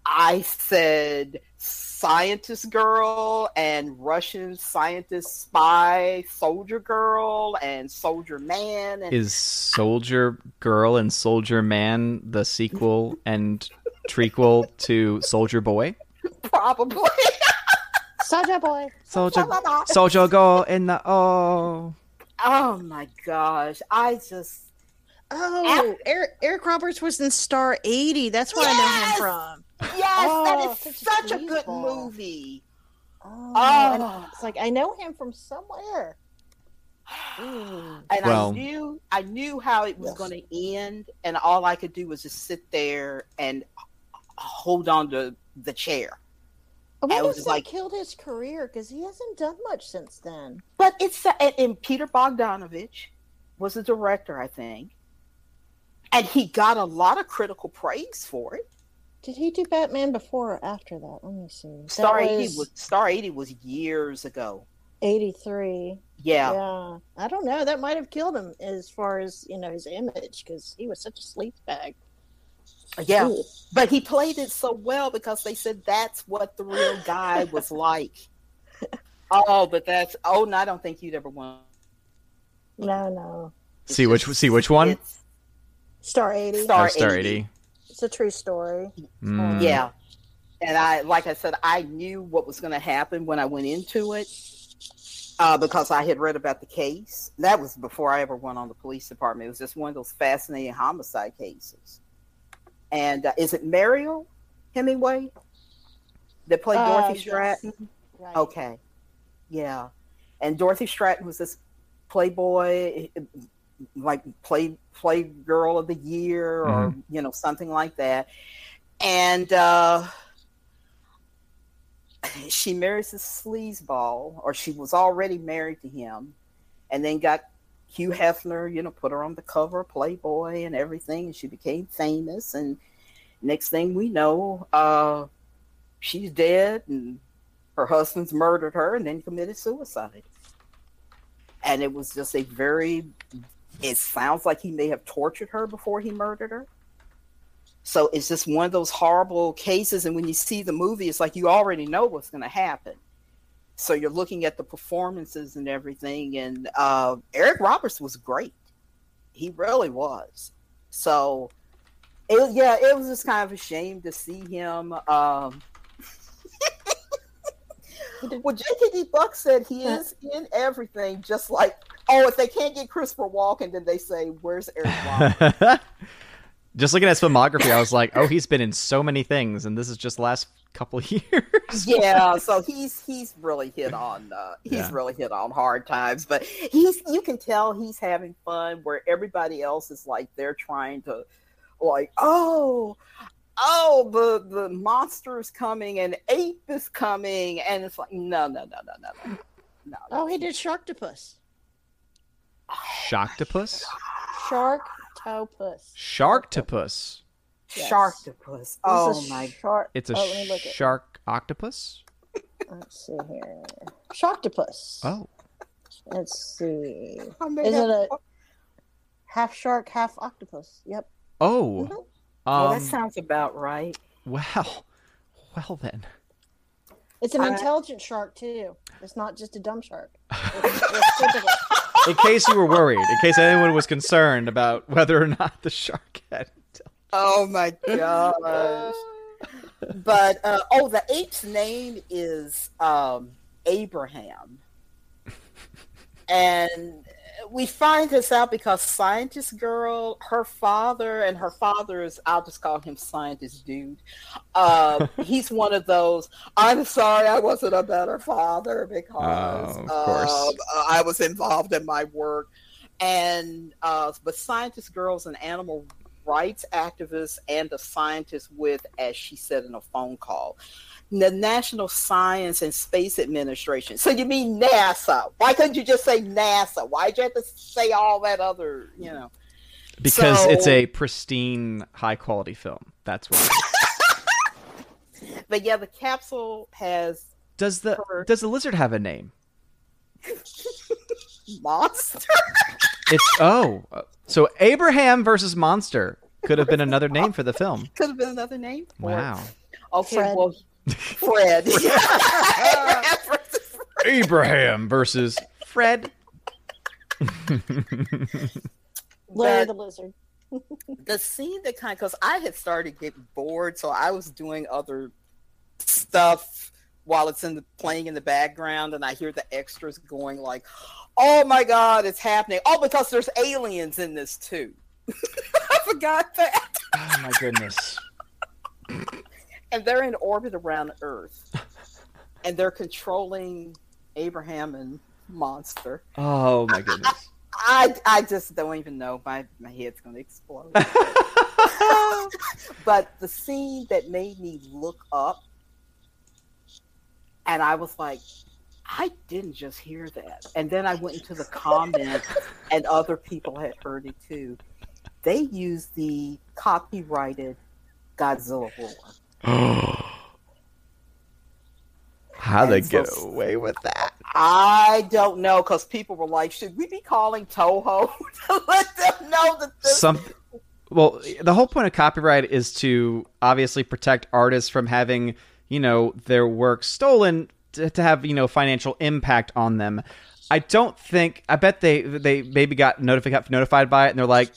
I said scientist girl and Russian scientist spy soldier girl and soldier man. And Is Soldier Girl and Soldier Man the sequel and trequel to Soldier Boy? probably. Soldier boy. Soldier Soldier Girl in the oh. Oh my gosh. I just. Oh, Eric, Eric Roberts was in Star 80. That's where I know him from. Yes, Oh, that is oh, such a such a good movie. Oh, Oh. it's like I know him from somewhere. Ooh. Mm. and Well- I knew I knew how it was Yes. going to end, and all I could do was just sit there and hold on to the chair. I I was if like- killed his career because he hasn't done much since then. But it's and, and Peter Bogdanovich was the director, I think, and he got a lot of critical praise for it. Did he do Batman before or after that? Let me see. That Star eighty was Star eighty was years ago. 83. Yeah, Yeah. I don't know. That might have killed him as far as, you know, his image because he was such a sleaze bag. Yeah. Ooh. But he played it so well because they said that's what the real guy was like. Oh, but that's oh, no, I don't think you'd ever want. No, no. It's See which just- see which one? Star 80. Star Oh, Star 80. 80. It's a true story. Mm. Yeah. And I, like I said, I knew what was going to happen when I went into it uh, because I had read about the case. That was before I ever went on the police department. It was just one of those fascinating homicide cases. And uh, is it Mariel Hemingway that played Uh, Dorothy yes. Stratten? Right. Okay. Yeah. And Dorothy Stratten was this playboy like play play girl of the year or you know something like that. And uh she marries this sleazeball or she was already married to him and then got Hugh Hefner, you know, put her on the cover of Playboy and everything and she became famous and next thing we know, uh she's dead and her husband's murdered her and then committed suicide. And it was just a very, it sounds like he may have tortured her before he murdered her. So it's just one of those horrible cases. And when you see the movie, it's like you already know what's going to happen. So you're looking at the performances and everything. And uh, Eric Roberts was great. He really was. So, it, yeah, it was just kind of a shame to see him. Um, well, JKD Buck said he is in everything, just like oh, if they can't get Christopher Walken, then they say, "Where's Eric Roberts?" just looking at his filmography, I was like, oh, he's been in so many things, and this is just the last couple of years. yeah, so he's he's really hit on uh, he's Yeah. really hit on hard times, but he's you can tell he's having fun where everybody else is like they're trying to like oh oh the the monster is coming and ape is coming and it's like no no no no no no no Oh, he did Sharktopus. Sharktopus? Sharktopus. Sharktopus. Yes. Sharktopus oh my Shark. It's a oh, let me look at shark octopus? Let's see here. Sharktopus. Oh. Let's see. Is it a half shark, half octopus? Yep. Oh. Mhm. well, Um, that sounds about right well. Well then. It's an I- intelligent shark too. It's not just a dumb shark. It's, it's. In case you were worried, in case anyone was concerned about whether or not the shark had Oh my gosh. but uh, oh, the ape's name is um, Abraham, and we find this out because scientist girl, her father, and her father's, I'll just call him scientist dude. Uh, he's one of those. I'm sorry, I wasn't a better father because Oh, uh, I was involved in my work, and uh, but scientist girls and animal rights activist and a scientist with, as she said in a phone call, the National Science and Space Administration. So you mean NASA? Why couldn't you just say NASA? Why'd you have to say all that other, you know? Because So- it's a pristine, high quality film. That's what. But yeah, the capsule has Does the Her- does the lizard have a name? monster. It's oh, uh, so Abraham versus Monster could have been another name for the film. Could have been another name. for it. Wow. Okay, Fred. well, Fred. Abraham versus Fred. Larry the lizard. the scene that kind because I had started getting bored, so I was doing other stuff while it's in the playing in the background, and I hear the extras going like, "Oh my god, it's happening!" Oh, because there's aliens in this too. I forgot that, Oh my goodness. and they're in orbit around Earth, and they're controlling Abraham and Monster. Oh my goodness. I I just don't even know. My my head's gonna explode. but the scene that made me look up and I was like, I didn't just hear that. And then I went into the comments and other people had heard it too. They used the copyrighted Godzilla roar. How they so- get away with that? I don't know because people were like, should we be calling Toho to let them know that this Some well, the whole point of copyright is to obviously protect artists from having, you know, their work stolen to, to have, you know, financial impact on them. I don't think I bet they they maybe got notified notified by it and they're like,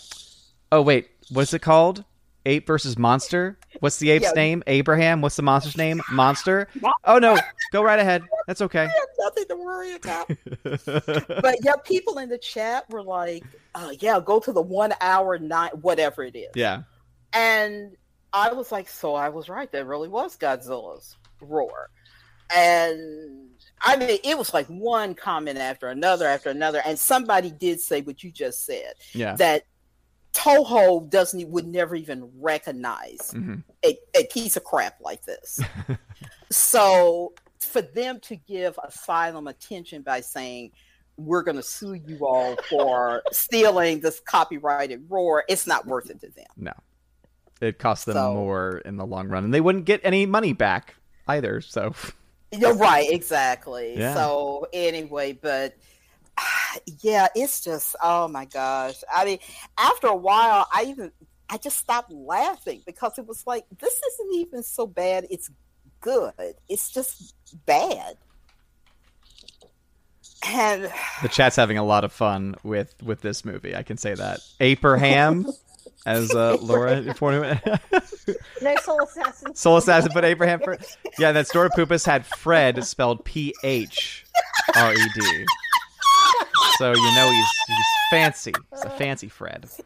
"Oh wait, what's it called? Ape versus monster? What's the ape's Yeah. name? Abraham. What's the monster's name? Monster? Oh no, go right ahead. That's okay." nothing to worry about. but yeah, people in the chat were like, uh, "Yeah, go to the one hour night, whatever it is." yeah. And I was like, "So I was right. That really was Godzilla's roar." And I mean, it was like one comment after another after another, and somebody did say what you just said Yeah. that Toho doesn't would never even recognize hmm a, a piece of crap like this. so for them to give asylum attention by saying we're going to sue you all for stealing this copyrighted roar, it's not worth it to them. No, it costs them So- more in the long run, and they wouldn't get any money back either. So You're right, exactly. Yeah. So anyway, but yeah, it's just oh my gosh. I mean, after a while, I even I just stopped laughing because it was like this isn't even so bad. It's good. It's just bad. And the chat's having a lot of fun with with this movie. I can say that. Abraham, as uh, Laura. No soul assassin. Soul Assassin put Abraham for yeah. That Stora Poopas had Fred spelled P H R E D. So you know he's he's fancy. He's a fancy Fred.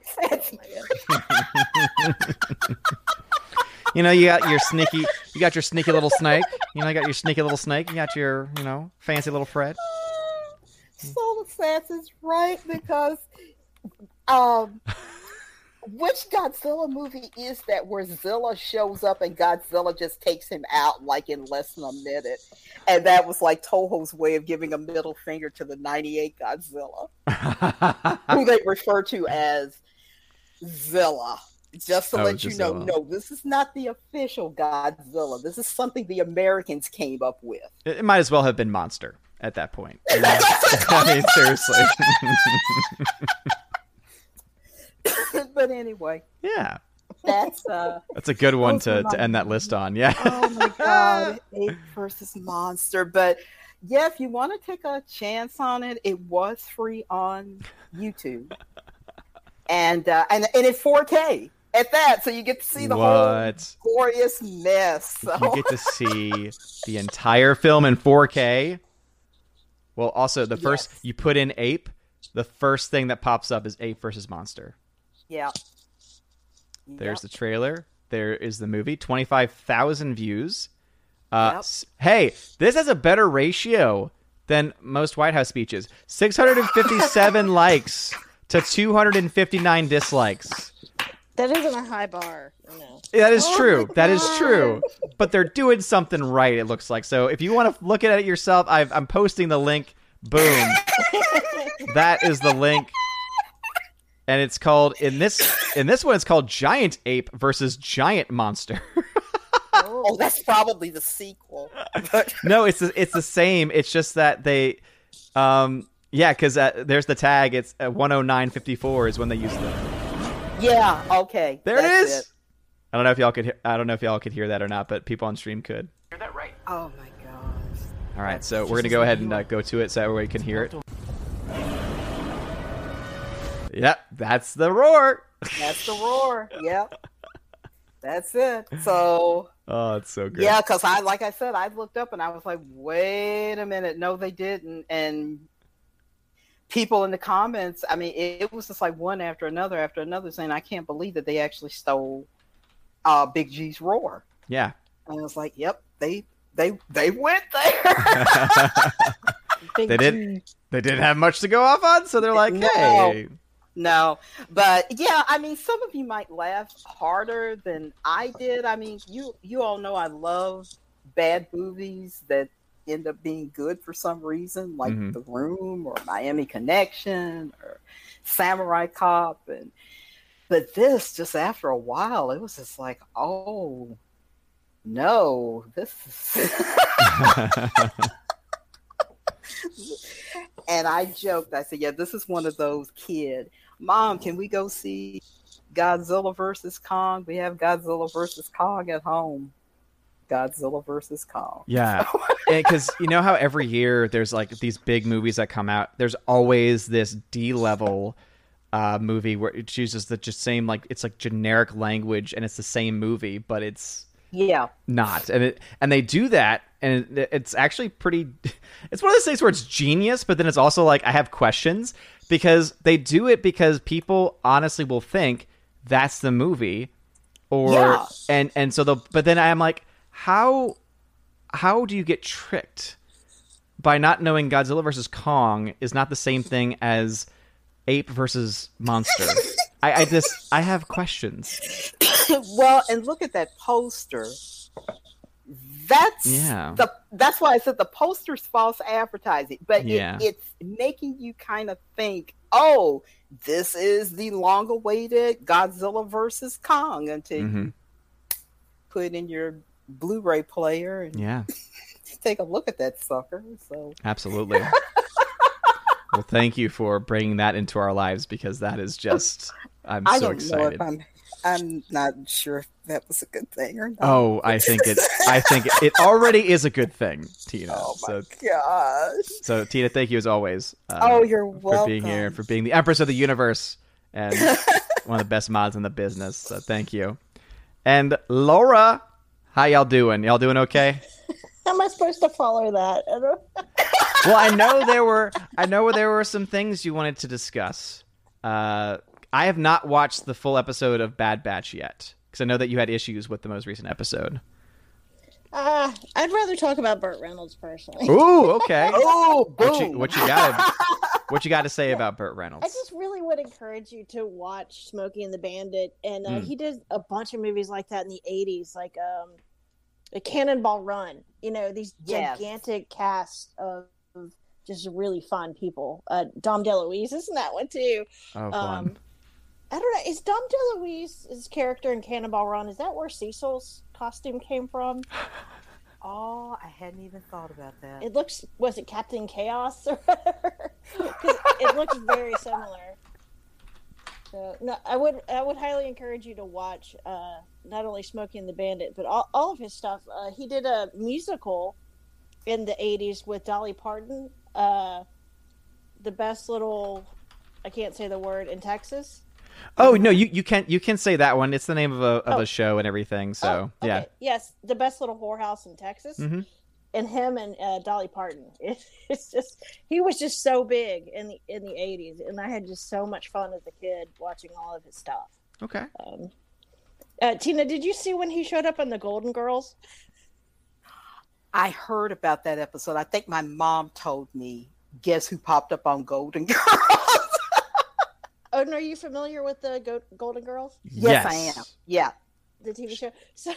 You know you got your sneaky you got your sneaky little snake. You know you got your sneaky little snake. You got your you know fancy little Fred. Soul Assassin's right because um which Godzilla movie is that where Zilla shows up and Godzilla just takes him out like in less than a minute? And that was like Toho's way of giving a middle finger to the 98 Godzilla, who they refer to as Zilla. Just to Oh, let you know, Godzilla. no, this is not the official Godzilla. This is something the Americans came up with. It, it might as well have been Monster at that point. I mean, seriously. but anyway, yeah, that's uh that's a good one to, to end that list on. Yeah. oh my god, ape versus monster. But yeah, if you want to take a chance on it, it was free on YouTube, and uh, and and in 4K. at that, so you get to see the whole what? glorious mess. So. You get to see the entire film in 4K. Well, also the first you put in ape, the first thing that pops up is ape versus monster. Yeah. There's Yep. the trailer. There is the movie. Twenty five thousand views. Uh, Yep. s- Hey, this has a better ratio than most White House speeches. Six hundred and fifty seven likes to two hundred and fifty nine dislikes. That isn't a high bar, you know. That is Oh true. That is true. But they're doing something right. It looks like. So if you want to look at it yourself, I've, I'm posting the link. Boom. that is the link. And it's called in this in this one. It's called Giant Ape versus Giant Monster. Oh, that's probably the sequel. But no, it's the, it's the same. It's just that they, um, yeah, because uh, there's the tag. It's uh, 109.54 is when they use the. yeah, okay. There it. I don't know if y'all could. Hear, I don't know if y'all could hear that or not, but people on stream could. Hear that right? Oh my gosh. All right, so we're gonna go ahead and uh, go to it so everybody can hear it. Yep, that's the roar. That's the roar. Yep. That's it. So Oh, it's so good. yeah, because I like I said, I looked up and I was like, wait a minute, no, they didn't. And people in the comments, I mean, it, it was just like one after another after another saying, I can't believe that they actually stole uh, Big G's roar. Yeah. And I was like, yep, they they they went there. They didn't they didn't have much to go off on, so they're like, No. hey, No, but yeah, I mean, some of you might laugh harder than I did. I mean, you you all know I love bad movies that end up being good for some reason, like Mhm. The Room or Miami Connection or Samurai Cop, and but this just after a while, it was just like, oh no, this is. and I joked. I said, "Yeah, this is one of those kid. Mom, can we go see Godzilla versus Kong? We have Godzilla versus Kong at home. Godzilla versus Kong. yeah, because you know how every year there's like these big movies that come out. There's always this D level uh, movie where it chooses the just same like it's like generic language and it's the same movie, but it's Yeah, not and it and they do that and it, it's actually pretty it's one of those things where it's genius but then it's also like i have questions because they do it because people honestly will think that's the movie or Yeah. and and so the but then i'm like how how do you get tricked by not knowing godzilla versus kong is not the same thing as ape versus monster I, I just i have questions well, and look at that poster. That's Yeah. the that's why I said the poster's false advertising, but it- Yeah. it's making you kind of think, oh, this is the long-awaited Godzilla versus Kong until you Mhm. put in your Blu-ray player and yeah take a look at that sucker. So Absolutely. well, thank you for bringing that into our lives because that is just I'm I so excited. I'm I'm not sure if that was a good thing or not. Oh, I think it. I think it already is a good thing, Tina. Oh my so, gosh. so Tina, thank you as always. uh, oh, you're welcome for being here, for being the Empress of the Universe, and one of the best mods in the business. So thank you. And Laura, how y'all doing? Y'all doing okay? How am I supposed to follow that? I don't... well, I know there were I know there were some things you wanted to discuss. Uh, I have not watched the full episode of Bad Batch yet because I know that you had issues with the most recent episode. Uh, I'd rather talk about Burt Reynolds personally. Ooh, okay. Oh, boom. What you what you got? What you got to say about Burt Reynolds? I just really would encourage you to watch Smokey and the Bandit, and uh, Mm. he did a bunch of movies like that in the '80s, like um, a Cannonball Run. You know, these Yes. gigantic cast of of just really fun people. Uh, Dom DeLuise is in that one too. Oh, fun. Um, I don't know. Is Dom DeLuise's character in Cannonball Run? Is that where Cecil's costume came from? Oh, I hadn't even thought about that. It looks was it Captain Chaos or whatever? 'Cause it looks very similar. So no, I would I would highly encourage you to watch uh, not only Smokey and the Bandit but all, all of his stuff. Uh, he did a musical in the '80s with Dolly Parton. Uh, the best little I can't say the word in Texas. Oh no, you, you can you can say that one. It's the name of a of Oh. a show and everything. So Oh, yeah. Yes, the best little whorehouse in Texas, Mhm. and him and uh, Dolly Parton. It, it's just he was just so big in the in the eighties, and I had just so much fun as a kid watching all of his stuff. Okay. Um, uh, Tina, did you see when he showed up on the Golden Girls? I heard about that episode. I think my mom told me. Guess who popped up on Golden Girls? Oh, and are you familiar with the Go- Golden Girls, yes, I am. Yeah. the TV show? So,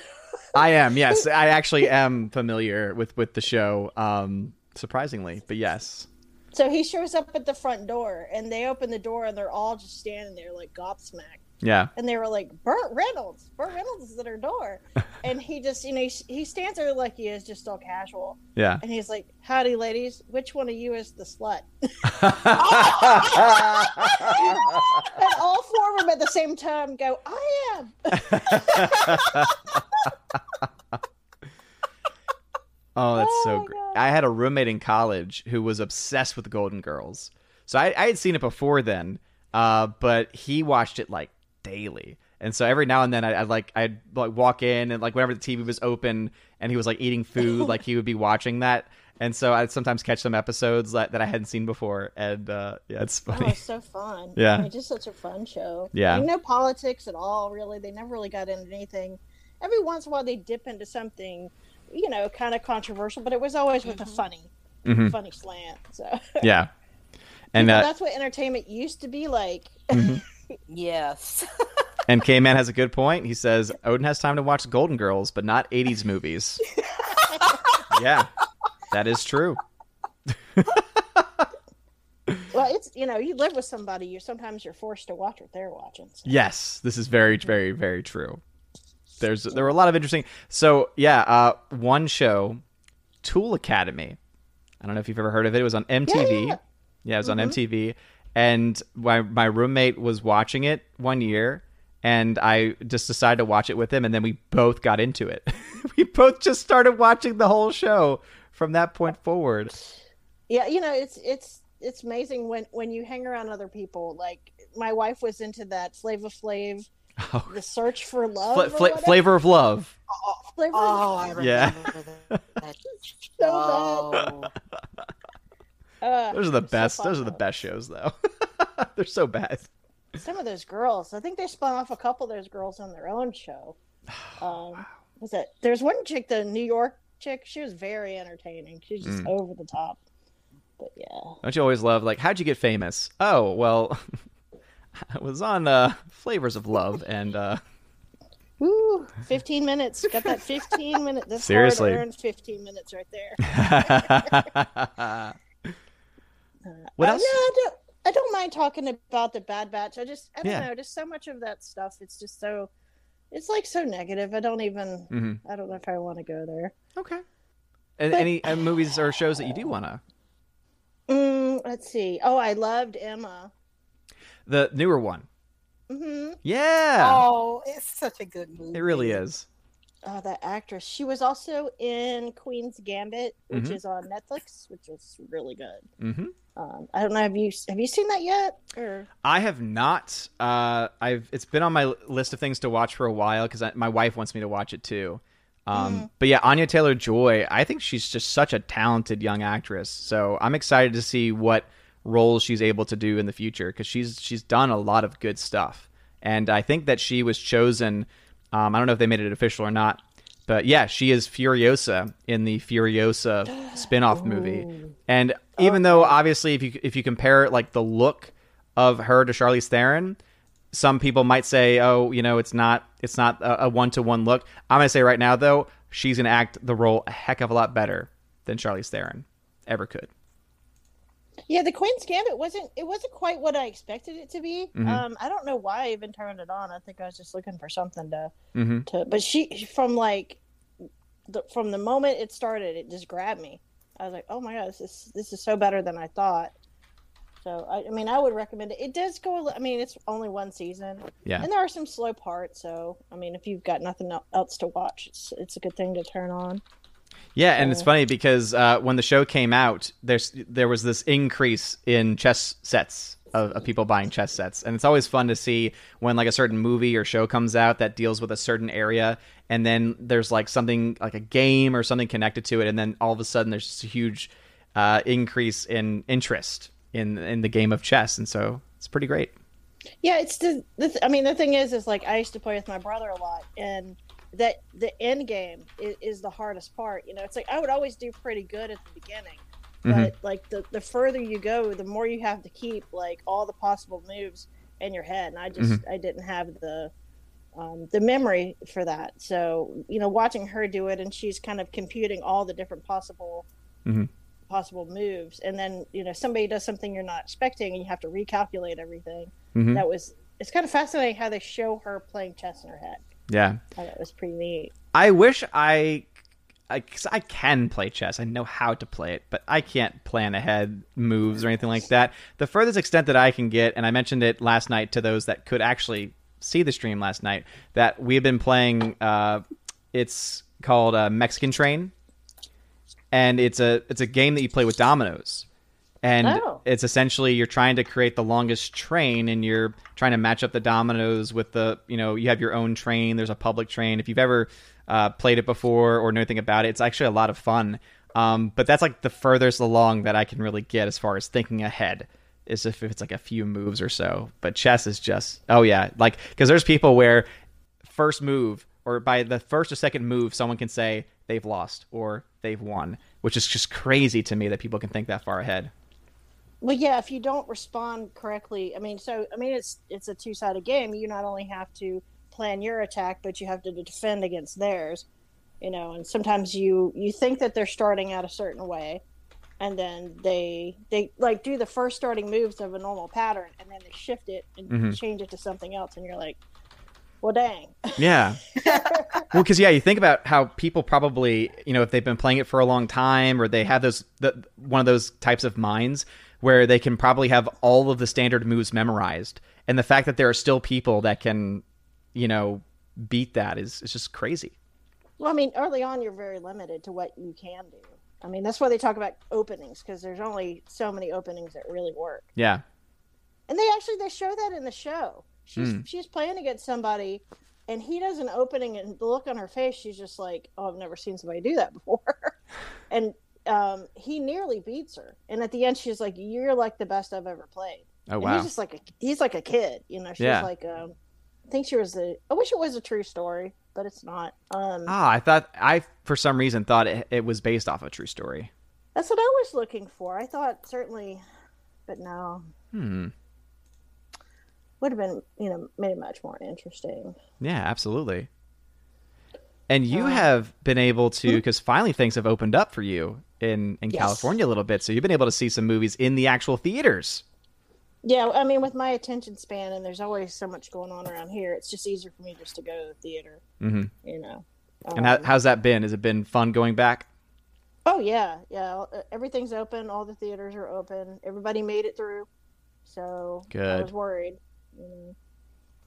I am. Yes, I actually am familiar with with the show. Um, surprisingly, but yes. so he shows up at the front door, and they open the door, and they're all just standing there like gobsmacked. Yeah. and they were like Burt Reynolds. Burt Reynolds is at her door, and he just you know he, he stands there like he is just all casual, Yeah. and he's like, "Howdy, ladies. Which one of you is the slut?" And all four of them at the same time go, "I am." Oh, that's Oh so great. God. I had a roommate in college who was obsessed with Golden Girls. So I, I had seen it before then, uh, but he watched it like daily. And so every now and then I, I'd like I'd like walk in and like whenever the TV was open and he was like eating food, like he would be watching that. And so I'd sometimes catch some episodes that, that I hadn't seen before. And uh, yeah, it's Oh, funny. it's so fun. Yeah. I mean, just such a fun show. Yeah. I mean, no politics at all. Really, they never really got into anything. Every once in a while, they dip into something, you know, kind of controversial, but it was always with a funny, Mhm. funny slant. So. Yeah. And Well, uh, that's what entertainment used to be like. Yes. and K Man has a good point. He says Odin has time to watch Golden Girls, but not 80s movies. yeah, that is true. Well, it's you know, you live with somebody, you sometimes you're forced to watch what they're watching. So. Yes, this is very, very, very true. There's there were a lot of interesting. So yeah, uh, one show, Tool Academy. I don't know if you've ever heard of it. It was on MTV. yeah. Yeah, it was on MTV, and my my roommate was watching it one year, and I just decided to watch it with him, and then we both got into it. we both just started watching the whole show from that point forward. Yeah, you know, it's it's it's amazing when when you hang around other people. Like my wife was into that Flava Flav, Oh. the search for love, Fla- fla- flavor of love. Oh, flavor of Oh, I remember Yeah. that. that So show. Uh, Those are the best. fun, Those are the best shows, though. They're so bad. Some of those girls, I think they spun off a couple of those girls on their own show. Um, was it? There's one chick, the New York chick. She was very entertaining. She's just Mm. over the top. But yeah, Don't you always love like how'd you get famous? Oh well, I was on uh, Flavors of Love, and uh, Woo, 15 minutes. Got that 15 minute. That's Seriously. hard earned 15 minutes right there. What Uh. No, I don't. I don't mind talking about the Bad Batch. I just, I don't Yeah. know, just so much of that stuff. It's just so, it's like so negative. I don't even. Mhm. I don't know if I want to go there. Okay. And But- any uh, movies or shows that you do wanna? Mm, let's see. Oh, I loved Emma. The newer one. hmm Yeah, Oh, it's such a good movie. it really is. Oh, that actress. She was also in Queen's Gambit, which Mhm. is on Netflix, which is really good. hmm Um, I don't know. Have you have you seen that yet? Or I have not. Uh, I've it's been on my list of things to watch for a while because my wife wants me to watch it too. Um, But yeah, Anya Taylor Joy, I think she's just such a talented young actress. So I'm excited to see what roles she's able to do in the future because she's she's done a lot of good stuff. And I think that she was chosen. Um, I don't know if they made it official or not, but yeah, she is Furiosa in the Furiosa spin-off movie. And even though obviously if you if you compare like the look of her to Charlize Theron, some people might say, "Oh, you know, it's not it's not a one to one look." I'm gonna say right now though, she's gonna act the role a heck of a lot better than Charlize Theron ever could. Yeah, the Queen's Gambit wasn't. It wasn't quite what I expected it to be. Mhm. Um, I don't know why I even turned it on. I think I was just looking for something to hmm to. But she from like the, from the moment it started, it just grabbed me. I was like, oh my god, this is this is so better than I thought. So I, I mean, I would recommend it. It does go. I mean, it's only one season, Yeah. and there are some slow parts. So I mean, if you've got nothing else to watch, it's it's a good thing to turn on. Yeah, and it's funny because uh, when the show came out, there's there was this increase in chess sets of, of people buying chess sets, and it's always fun to see when like a certain movie or show comes out that deals with a certain area, and then there's like something like a game or something connected to it, and then all of a sudden there's just a huge uh, increase in interest in in the game of chess, and so it's pretty great. Yeah, it's the, the th- I mean, the thing is, is like I used to play with my brother a lot, and that the end game is, is the hardest part. You know, it's like I would always do pretty good at the beginning, but like the the further you go, the more you have to keep like all the possible moves in your head, and I just I didn't have the um, the memory for that. So you know, watching her do it, and she's kind of computing all the different possible Mhm. possible moves, and then you know somebody does something you're not expecting, and you have to recalculate everything. Mhm. That was it's kind of fascinating how they show her playing chess in her head. Yeah, I thought it was pretty neat. I wish I, I, 'cause I can play chess. I know how to play it, but I can't plan ahead moves or anything like that. The furthest extent that I can get, and I mentioned it last night to those that could actually see the stream last night, that we've been playing. Uh, it's called uh, Mexican Train, and it's a it's a game that you play with dominoes. And Oh. it's essentially you're trying to create the longest train, and you're trying to match up the dominoes with the you know you have your own train. There's a public train. If you've ever uh, played it before or know anything about it, it's actually a lot of fun. Um, but that's like the furthest along that I can really get as far as thinking ahead is if it's like a few moves or so. But chess is just oh yeah, like because there's people where first move or by the first or second move, someone can say they've lost or they've won, which is just crazy to me that people can think that far ahead. Well, yeah, if you don't respond correctly, I mean, so I mean, it's it's a two sided game. You not only have to plan your attack, but you have to defend against theirs. You know, and sometimes you you think that they're starting out a certain way, and then they they like do the first starting moves of a normal pattern, and then they shift it and Mhm. change it to something else, and you're like, well, dang. Yeah. well, because yeah, you think about how people probably, you know, if they've been playing it for a long time, or they have those the, one of those types of minds where they can probably have all of the standard moves memorized, and the fact that there are still people that can, you know, beat that is is just crazy. Well, I mean, early on, you're very limited to what you can do. I mean, that's why they talk about openings because there's only so many openings that really work. Yeah. And they actually they show that in the show. She's Hmm. she's playing against somebody, and he does an opening, and the look on her face, she's just like, "Oh, I've never seen somebody do that before." and um, he nearly beats her, and at the end, she's like, "You're like the best I've ever played." Oh And wow. he's just like a, he's like a kid, you know. She's Yeah. like, um, I think she was a. I wish it was a true story, but it's not. Um, Ah, I thought I for some reason thought it, it was based off a true story. That's what I was looking for. I thought certainly, but no, Hmm. would have been you know made it much more interesting. Yeah, absolutely. And you Uh, have been able to, because finally things have opened up for you in in Yes. California a little bit. So you've been able to see some movies in the actual theaters. Yeah, I mean, with my attention span, and there's always so much going on around here, it's just easier for me just to go to the theater. hmm You know. And how, Um, how's that been? Has it been fun going back? oh yeah, yeah. uh, Everything's open. All the theaters are open. Everybody made it through. So Good. I was worried. Know.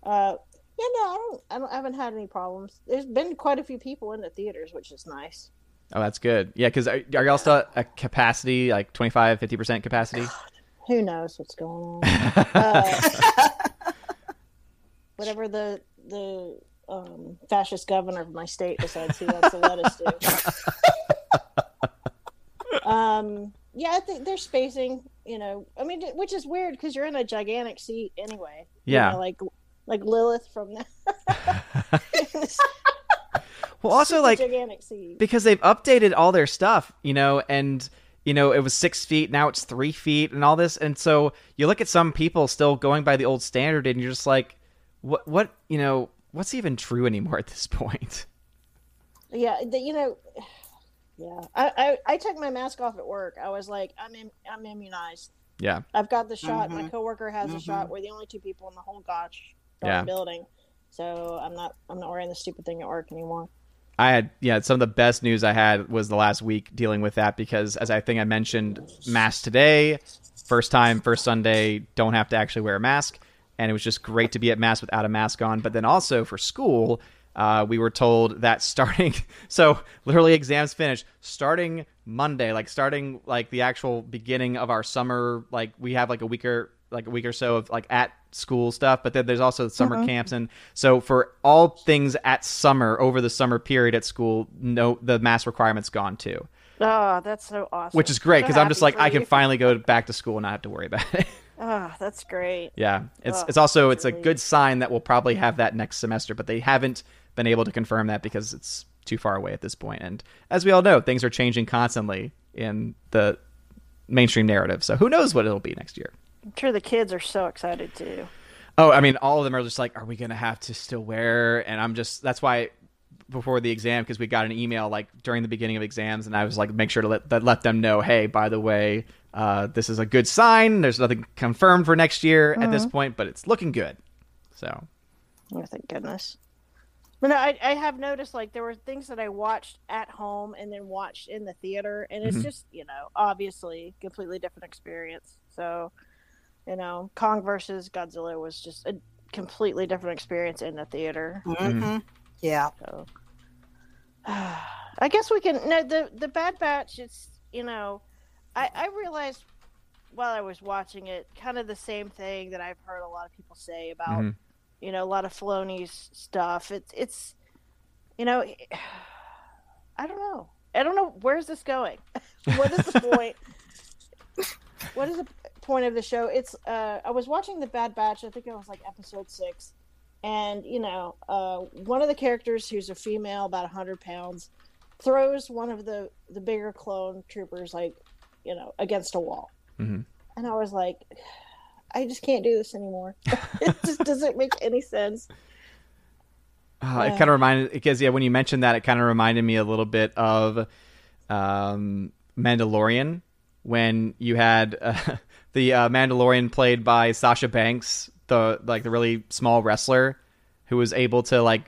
Uh, yeah, no, I don't, I don't. I haven't had any problems. There's been quite a few people in the theaters, which is nice. Oh, that's good. Yeah, because are, are y'all still at a capacity, like 25, 50% capacity? Who knows what's going on? Uh, whatever the the um, fascist governor of my state decides he wants to let us do. um, yeah, I think they're spacing. You know, I mean, which is weird because you're in a gigantic seat anyway. You Yeah. know, like like Lilith from the well, also, super like, gigantic seat. because they've updated all their stuff, you know, and you know it was six feet, now it's three feet, and all this, and so you look at some people still going by the old standard, and you're just like, what, what, you know, what's even true anymore at this point? Yeah, the, you know, yeah. I, I I took my mask off at work. I was like, I'm in, I'm immunized. Yeah, I've got the shot. My Mhm. coworker has a Mhm. shot. We're the only two people in the whole gosh Yeah. building. So I'm not I'm not wearing the stupid thing at work anymore. I had yeah some of the best news I had was the last week dealing with that because as I think I mentioned, mask today, first time, first Sunday, don't have to actually wear a mask, and it was just great to be at mass without a mask on. But then also for school, uh, we were told that starting so literally exams finished starting Monday, like starting like the actual beginning of our summer, like we have like a week or like a week or so of like at school stuff, but then there's also summer mm-hmm. camps, and so for all things at summer over the summer period at school, no, the mask requirement's gone too, Oh, that's so awesome. which is great So because I'm just like I can finally go back to school and not have to worry about it. Oh, that's great. yeah, it's Oh, it's also it's a good sign that we'll probably have that next semester, but they haven't been able to confirm that because it's too far away at this point. And as we all know, things are changing constantly in the mainstream narrative. So who knows what it'll be next year. I'm sure the kids are so excited too. Oh, I mean, all of them are just like, are we going to have to still wear? And I'm just, that's why before the exam, because we got an email like during the beginning of exams, and I was like, make sure to let, that let them know, hey, by the way, uh, this is a good sign. There's nothing confirmed for next year at this point, but it's looking good. So, Oh, thank goodness. But no, I, I have noticed like there were things that I watched at home and then watched in the theater, and it's Mhm. just you know obviously completely different experience. So, you know, Kong versus Godzilla was just a completely different experience in the theater. hmm Yeah. So, I guess we can. No, the the Bad Batch. It's you know, I I realized while I was watching it, kind of the same thing that I've heard a lot of people say about Mhm. you know a lot of Filoni's stuff. It's it's you know, I don't know. I don't know where's this going. what is the point? what is the point of the show? It's uh I was watching the Bad Batch. I think it was like episode six, and you know, uh, one of the characters who's a female, about hundred pounds, throws one of the the bigger clone troopers like you know against a wall, Mhm. and I was like, I just can't do this anymore. it just doesn't make any sense. Uh, It kind of reminded because yeah, when you mentioned that, it kind of reminded me a little bit of um, Mandalorian when you had uh, the uh, Mandalorian played by Sasha Banks, the like the really small wrestler who was able to like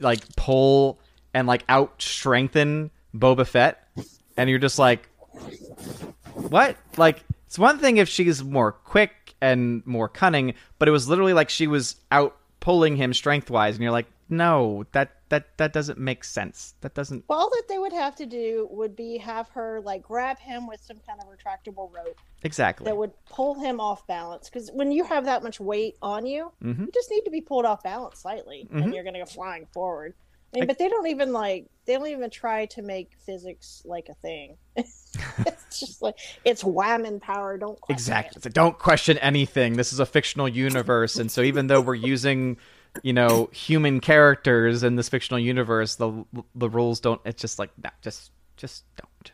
like pull and like out strengthen Boba Fett, and you're just like, what? Like it's one thing if she's more quick and more cunning, but it was literally like she was out pulling him strength wise, and you're like, no, that that that doesn't make sense. That doesn't Well, all that they would have to do would be have her like grab him with some kind of retractable rope exactly. that would pull him off balance. Because when you have that much weight on you, Mhm. you just need to be pulled off balance slightly, Mhm. and you're going to go flying forward. I mean, I- but they don't even like they don't even try to make physics like a thing. it's just like it's whammon power. Don't question Exactly. it. Don't question anything. This is a fictional universe, and so even though we're using, you know, human characters in this fictional universe, the the rules don't. It's just like, nah, just just don't.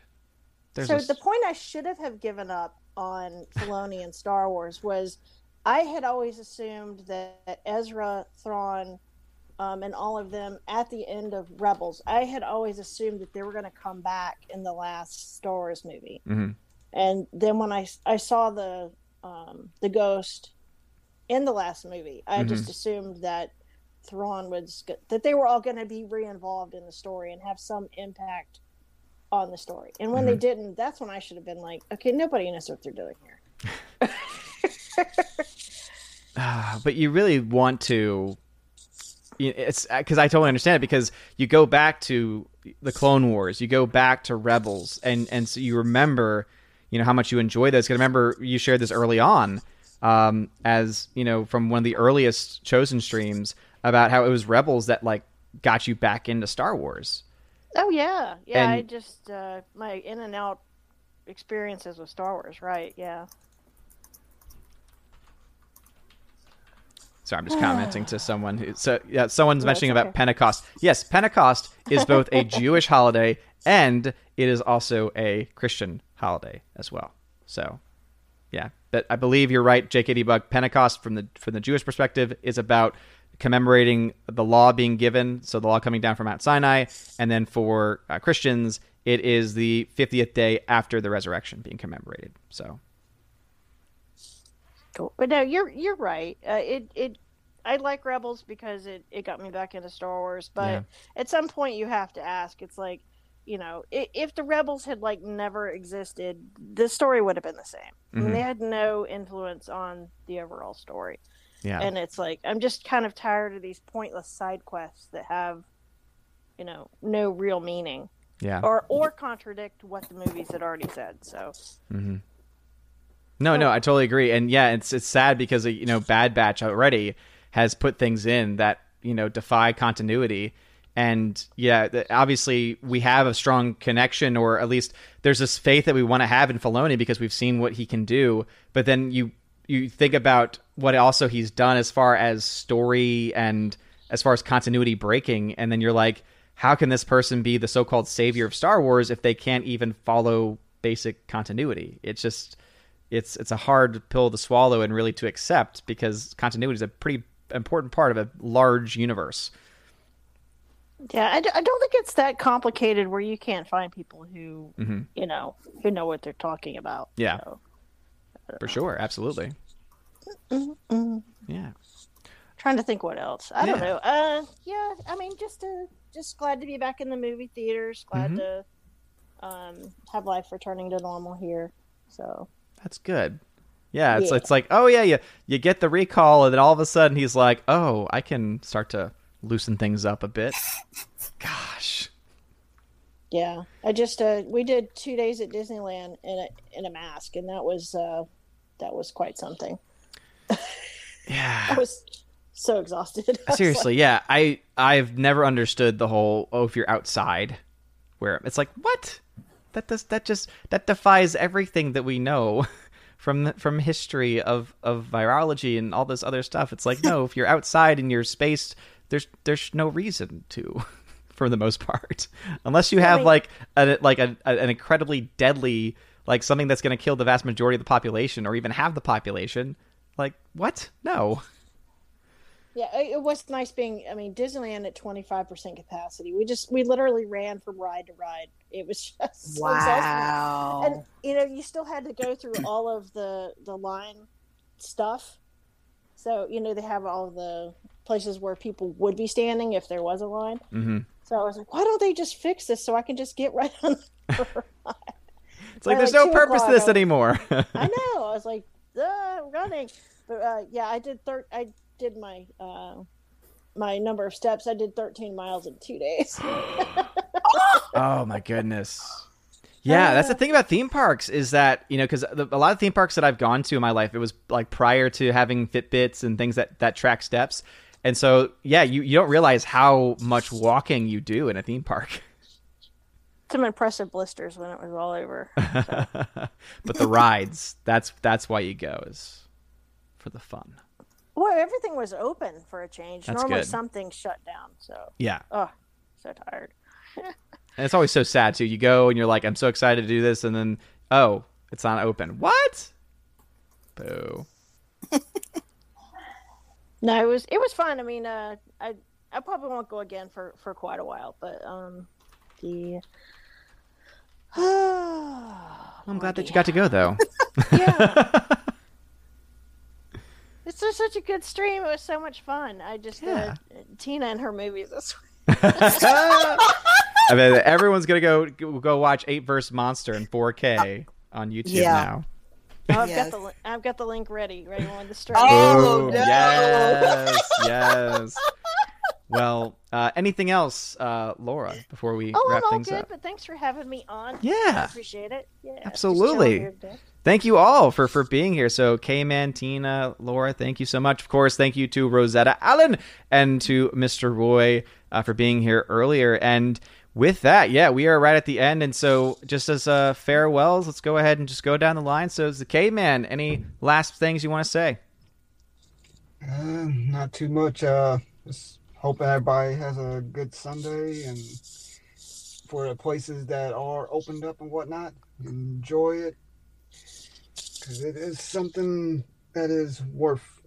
There's so a the point I should have have given up on Filoni and Star Wars was I had always assumed that Ezra, Thrawn, um, and all of them at the end of Rebels, I had always assumed that they were going to come back in the last Star Wars movie. Mhm. And then when I I saw the um, the ghost in the last movie, I mm-hmm. just assumed that Thrawn was that they were all going to be re-involved in the story and have some impact on the story. And when they mm-hmm. didn't, that's when I should have been like, okay, nobody knows what they're doing here. Ah, but you really want to it's uh, because i totally understand it because you go back to the clone wars you go back to rebels and and so you remember you know how much you enjoy those 'Cause I remember you shared this early on um as you know from one of the earliest chosen streams about how it was rebels that like got you back into star wars Oh yeah, yeah. I just uh, my in and out experiences with Star Wars, right? Yeah. So I'm just commenting to someone who. So yeah, someone's No, mentioning it's about. Pentecost. Yes, Pentecost is both a Jewish holiday and it is also a Christian holiday as well. So, yeah, but I believe you're right, J.K.D. Bug. Pentecost, from the from the Jewish perspective, is about commemorating the law being given, so the law coming down from Mount Sinai, and then for uh, Christians, it is the 50th day after the resurrection being commemorated. So, Cool. But no, you're you're right. Uh, it it I like Rebels because it it got me back into Star Wars. But Yeah. at some point, you have to ask. It's like you know, if the Rebels had like never existed, the story would have been the same. I mean, Mhm. they had no influence on the overall story. yeah, and it's like i'm just kind of tired of these pointless side quests that have you know no real meaning yeah. or or contradict what the movies had already said so Mm-hmm. No, no, I totally agree. And yeah, it's it's sad because you know Bad Batch already has put things in that you know defy continuity. And yeah, obviously we have a strong connection, or at least there's this faith that we want to have in Filoni because we've seen what he can do. But then you you think about what also he's done as far as story and as far as continuity breaking, and then you're like, how can this person be the so-called savior of Star Wars if they can't even follow basic continuity? It's just it's it's a hard pill to swallow and really to accept because continuity is a pretty important part of a large universe. Yeah, I, d- I don't think it's that complicated where you can't find people who, Mhm. you know, who know what they're talking about. Yeah. So, For sure, absolutely. mm, Yeah. trying to think what else. I don't know. Uh, yeah, I mean, just uh, just glad to be back in the movie theaters. Glad Mhm. to um, have life returning to normal here. So That's good. Yeah, it's Yeah. it's like, oh yeah, you you get the recall and then all of a sudden he's like, "Oh, I can start to loosen things up a bit." Gosh. yeah, I just uh, we did two days at Disneyland in a in a mask, and that was uh, that was quite something. Yeah, I was so exhausted. Was like, Seriously, yeah. I I've never understood the whole oh if you're outside where it's like, "What?" That does that just that defies everything that we know from from history of of virology and all this other stuff. It's like, no, if you're outside and you're space, there's there's no reason to for the most part. Unless you have mean- like a, like a, a- an incredibly deadly like something that's going to kill the vast majority of the population or even have the population. Like, what? No. Yeah, it it was nice being. I mean, Disneyland at twenty five percent capacity. We just we literally ran from ride to ride. It was just so exhausting. Wow. And you know, you still had to go through all of the the line stuff. So you know, they have all the places where people would be standing if there was a line. hmm So I was like, why don't they just fix this so I can just get right on the? It's like there's like, no purpose to this I anymore. I know. I was like, uh, running, but uh, yeah, I did. Thir- I did my uh, my number of steps. I did 13 miles in two days. oh my goodness. Yeah, that's the thing about theme parks is that you know because a lot of theme parks that I've gone to in my life, it was like prior to having Fitbits and things that that track steps, and so yeah, you you don't realize how much walking you do in a theme park. Some impressive blisters when it was all over. but the rides, that's that's why you go is for the fun. Well, everything was open for a change. That's Normally, good. something shut down. So, Yeah, oh, so tired. and it's always so sad too. You go and you're like, I'm so excited to do this, and then oh, it's not open. What? Boo. No, it was it was fun. I mean, uh, I I probably won't go again for for quite a while, but um, the. I'm glad that you got to go though. Yeah. It's just such a good stream. It was so much fun. I just Yeah. uh, Tina and her movies this week. I mean, everyone's gonna go go watch Ape Verse Monster in 4K on YouTube Yeah. now. Oh, I've Yes. got the li- I've got the link ready. Ready on the stream. Oh, Boom. no. Yes, yes. Well, uh, anything else, uh, Laura, before we Oh, I'm all things good, up? but thanks for having me on. Yeah, I Yeah, appreciate it. Yeah, Absolutely. chilling here today. thank you all for for being here. So, K-Man, Tina, Laura, thank you so much. Of course, thank you to Rosetta Allen and to Mr. Roy uh, for being here earlier. And with that, yeah, we are right at the end. And so, just as uh, farewells, let's go ahead and just go down the line. So, it's the K-Man. Any last things you want to say? Uh, not too much. Uh, just hoping everybody has a good Sunday and for the places that are opened up and whatnot, enjoy it because it is something that is worth.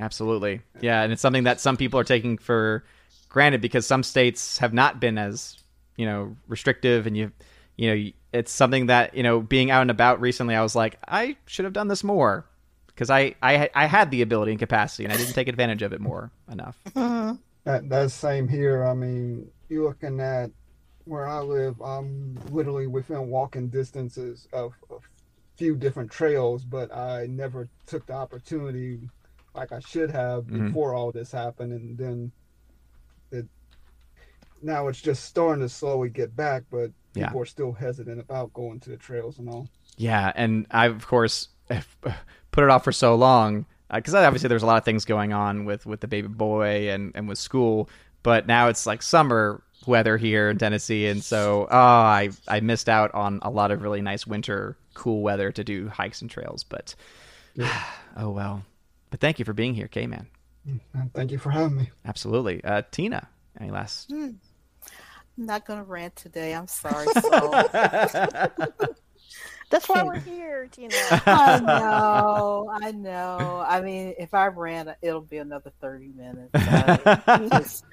Absolutely. Yeah, and it's something that some people are taking for granted because some states have not been as, you know, restrictive and you you know, it's something that, you know, being out and about recently I was like, I should have done this more because I I I had the ability and capacity and I didn't take advantage of it more enough. That that's same here. I mean, you're looking at where I live. I'm literally within walking distances of a few different trails, but I never took the opportunity like I should have Mhm. before all this happened, and then it. Now it's just starting to slowly get back, but Yeah. people are still hesitant about going to the trails and all. Yeah, and I of course put it off for so long because obviously there's a lot of things going on with with the baby boy and and with school, but now it's like summer weather here in Tennessee, and so oh, I I missed out on a lot of really nice winter cool weather to do hikes and trails, but oh well. But thank you for being here, K man. Thank you for having me. Absolutely, uh, Tina. Any last? Hmm. I'm not gonna rant today. I'm sorry. So. That's why we're here, Tina. I know, I know. I mean, if I ran, it'll be another thirty minutes. I just,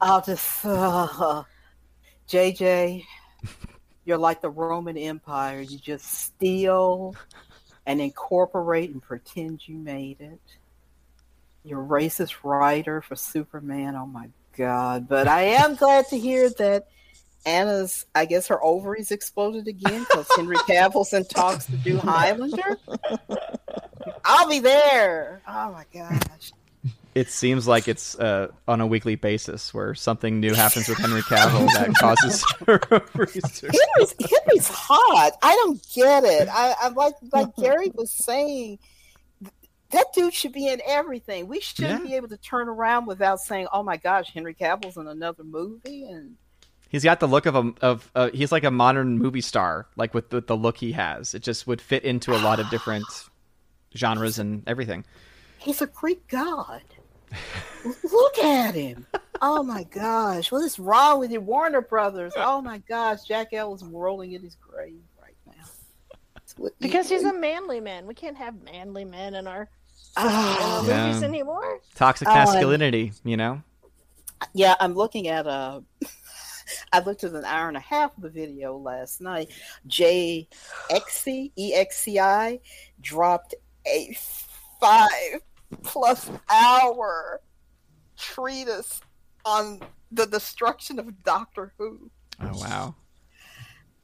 I'll just, uh, JJ, you're like the Roman Empire. You just steal and incorporate and pretend you made it. Your racist writer for Superman. Oh my god! But I am glad to hear that Anna's, I guess her ovaries exploded again because Henry Cavill's in talks to do Highlander. I'll be there. Oh my gosh. It seems like it's uh, on a weekly basis where something new happens with Henry Cavill that causes her ovaries to. Henry's, Henry's hot. I don't get it. I, I like like Gary was saying. That dude should be in everything. We shouldn't Yeah. be able to turn around without saying, "Oh my gosh, Henry Cavill's in another movie." And He's got the look of a of uh, he's like a modern movie star, like with the, the look he has. It just would fit into a lot of different genres and everything. he's a Greek god. Look at him. Oh my gosh. What is wrong with you, Warner Brothers? Oh my gosh. Jack L is rolling in his grave right now. That's what you because he's a manly man. We can't have manly men in our Uh, Yeah. movies anymore. Toxic Oh, and- masculinity, you know. Yeah, I'm looking at a. I looked at an hour and a half of the video last night. JXC EXCI dropped a five plus hour treatise on the destruction of Doctor Who. Oh wow.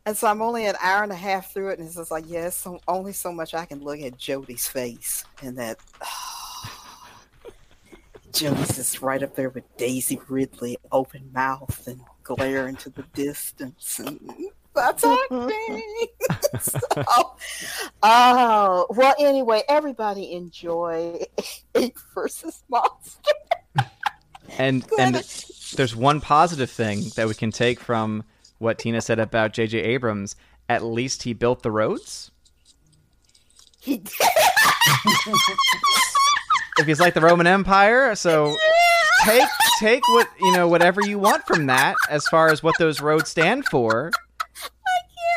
And so I'm only an hour and a half through it, and it's just like, yes, so, only so much I can look at Jodie's face, and that Jodie's just right up there with Daisy Ridley, open mouth and glare into the distance, and that's acting. so, oh well. Anyway, everybody enjoy Ape versus Monster. And and there's one positive thing that we can take from what Tina said about J.J. Abrams. At least he built the roads. He did. If he's like the Roman Empire, so take take what you know whatever you want from that as far as what those roads stand for.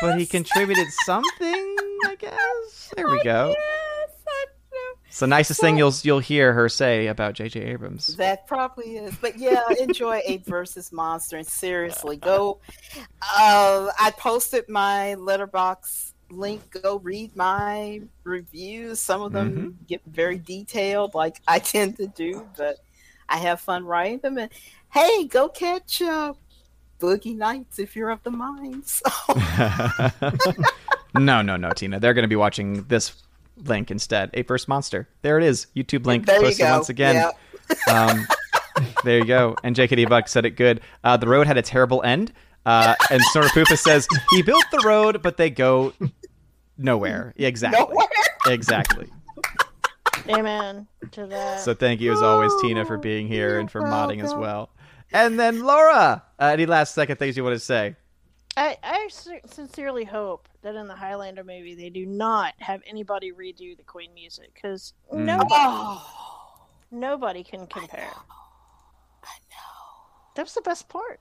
But he contributed something, I guess. There we go. Yes, I know. It's the nicest thing you'll you'll hear her say about J.J. Abrams. That probably is. But yeah, enjoy Ape versus Monster and seriously go. Uh, I posted my Letterboxd link. Go read my reviews. Some of them get very detailed, like I tend to do, but I have fun writing them. And hey, go catch uh, Boogie Nights if you're of the mind. So, no, no, no, Tina. They're going to be watching this link instead. A first monster. There it is. YouTube link there you posted go. once again. Yeah. Um, there you go. And JKD Buck said it good. Uh, the road had a terrible end. Uh, and Snorter Poopa says he built the road, but they go nowhere. Exactly. Nowhere. Exactly. Amen to that. So thank you as always, Tina, for being here and for modding as well. And then Laura, uh, any last second things you want to say? I, I sincerely hope that in the Highlander movie they do not have anybody redo the Queen music because Mm. nobody, Oh, nobody can compare. I know. That was the best part.